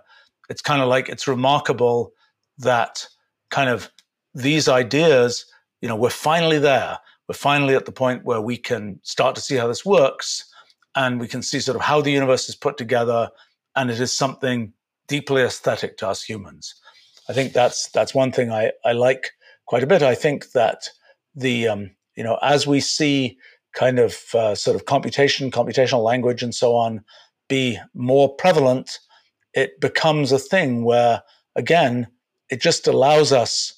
it's kind of like it's remarkable that kind of these ideas, you know, we're finally there. We're finally at the point where we can start to see how this works and we can see sort of how the universe is put together. And it is something deeply aesthetic to us humans. I think that's that's one thing I, I like quite a bit. I think that the um, you know as we see kind of uh, sort of computation, computational language, and so on be more prevalent, it becomes a thing where again it just allows us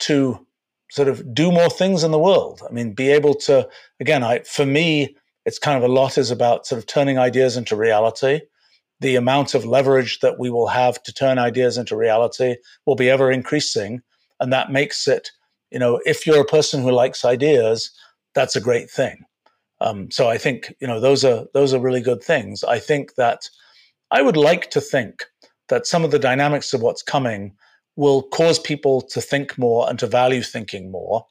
to sort of do more things in the world. I mean, be able to, again, I, for me, it's kind of a lot is about sort of turning ideas into reality. The amount of leverage that we will have to turn ideas into reality will be ever increasing. And that makes it, you know, if you're a person who likes ideas, that's a great thing. Um, so I think, you know, those are those are really good things. I think that I would like to think that some of the dynamics of what's coming will cause people to think more and to value thinking more.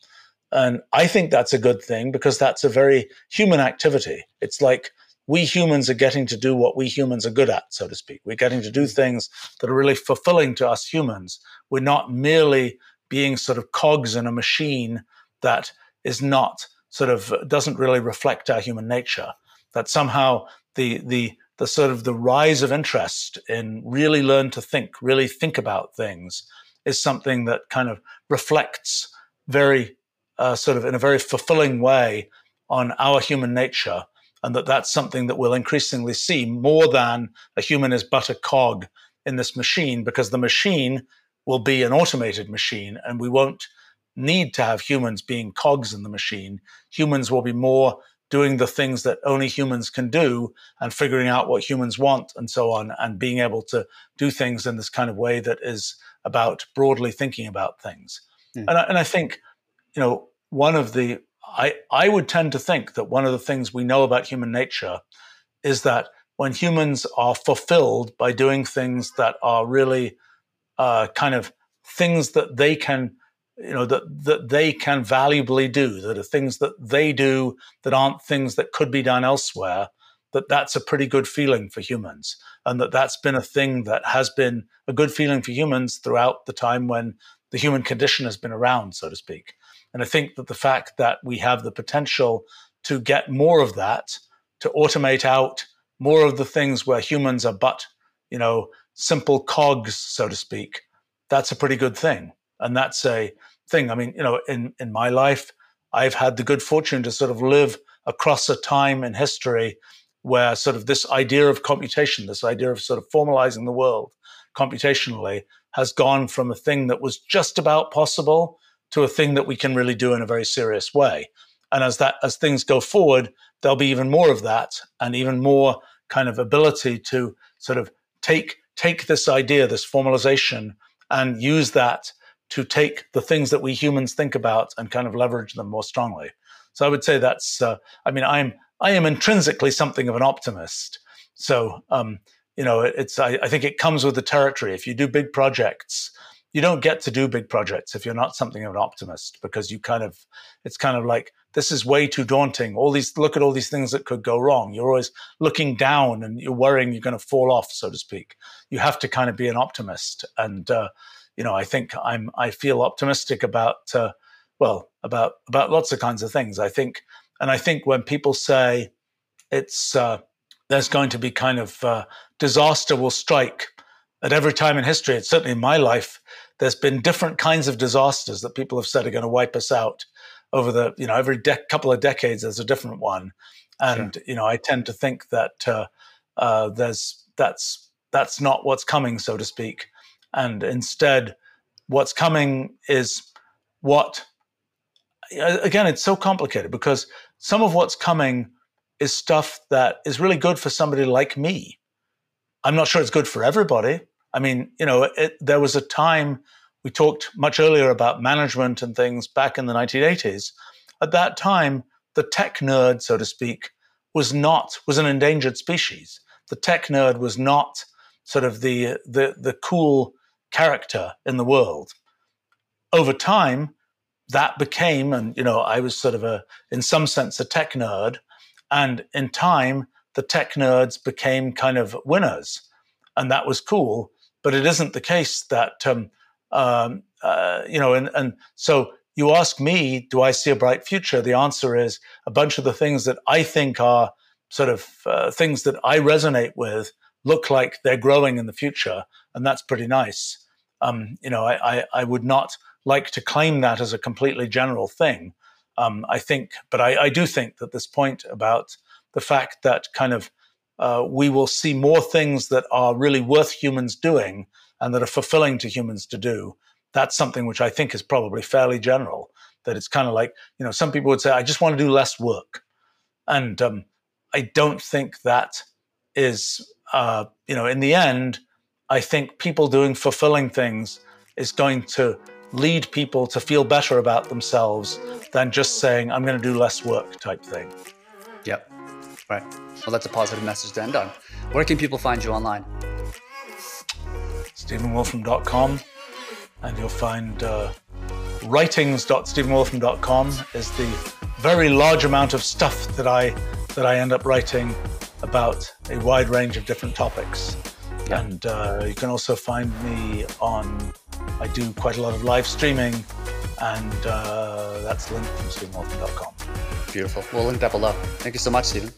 And I think that's a good thing because that's a very human activity. It's like we humans are getting to do what we humans are good at, so to speak. We're getting to do things that are really fulfilling to us humans. We're not merely being sort of cogs in a machine that is not sort of doesn't really reflect our human nature. That somehow the the the sort of the rise of interest in really learn to think, really think about things is something that kind of reflects very uh, sort of in a very fulfilling way on our human nature and that that's something that we'll increasingly see more than a human is but a cog in this machine because the machine will be an automated machine and we won't need to have humans being cogs in the machine. Humans will be more doing the things that only humans can do and figuring out what humans want and so on and being able to do things in this kind of way that is about broadly thinking about things. Mm. And, I, and I think, you know, one of the, I, I would tend to think that one of the things we know about human nature is that when humans are fulfilled by doing things that are really uh, kind of things that they can you know that that they can valuably do that are things that they do that aren't things that could be done elsewhere that that's a pretty good feeling for humans and that that's been a thing that has been a good feeling for humans throughout the time when the human condition has been around so to speak. And i think that the fact that we have the potential to get more of that to automate out more of the things where humans are but you know simple cogs so to speak that's a pretty good thing and that's a thing. I mean, you know, in in my life, I've had the good fortune to sort of live across a time in history where sort of this idea of computation, this idea of sort of formalizing the world computationally, has gone from a thing that was just about possible to a thing that we can really do in a very serious way. And as that as things go forward, there'll be even more of that and even more kind of ability to sort of take take this idea, this formalization, and use that to take the things that we humans think about and kind of leverage them more strongly. So I would say that's. Uh, I mean, I'm I am intrinsically something of an optimist. So um, you know, it, it's I, I think it comes with the territory. If you do big projects, you don't get to do big projects if you're not something of an optimist because you kind of it's kind of like this is way too daunting all these look at all these things that could go wrong you're always looking down and you're worrying you're going to fall off so to speak you have to kind of be an optimist and uh, you know, I think I'm I feel optimistic about uh, well about about lots of kinds of things. I think, and I think when people say it's uh, there's going to be kind of uh, disaster will strike at every time in history. It's certainly in my life. There's been different kinds of disasters that people have said are going to wipe us out over the you know every de- couple of decades. There's a different one, and sure. you know I tend to think that uh, uh, there's that's that's not what's coming, so to speak. And instead, what's coming is what, again, it's so complicated because some of what's coming is stuff that is really good for somebody like me. I'm not sure it's good for everybody. I mean, you know, it, there was a time we talked much earlier about management and things back in the 1980s. At that time, the tech nerd, so to speak, was not was an endangered species. The tech nerd was not sort of the the the cool character in the world. Over time, that became, and you know, I was sort of a, in some sense, a tech nerd. And in time, the tech nerds became kind of winners. And that was cool. But it isn't the case that, um, um, uh, you know, and, and so you ask me, do I see a bright future? The answer is a bunch of the things that I think are sort of uh, things that I resonate with look like they're growing in the future. And that's pretty nice. Um, you know, I, I, I, would not like to claim that as a completely general thing. Um, I think, but I, I, do think that this point about the fact that kind of uh, we will see more things that are really worth humans doing and that are fulfilling to humans to do. That's something which I think is probably fairly general. That it's kind of like, you know, some people would say, I just want to do less work. And um, I don't think that is, uh, you know, in the end, I think people doing fulfilling things is going to lead people to feel better about themselves than just saying, I'm going to do less work type thing. Yep. Right. Well, that's a positive message to end on. Where can people find you online? StephenWolfram.com. And you'll find uh, writings.stephenwolfram.com is the very large amount of stuff that I that I end up writing about a wide range of different topics. Yeah. And uh, you can also find me on, I do quite a lot of live streaming, and uh, that's linked from stephenwolfram.com. Beautiful. We'll link that below. Thank you so much, Stephen.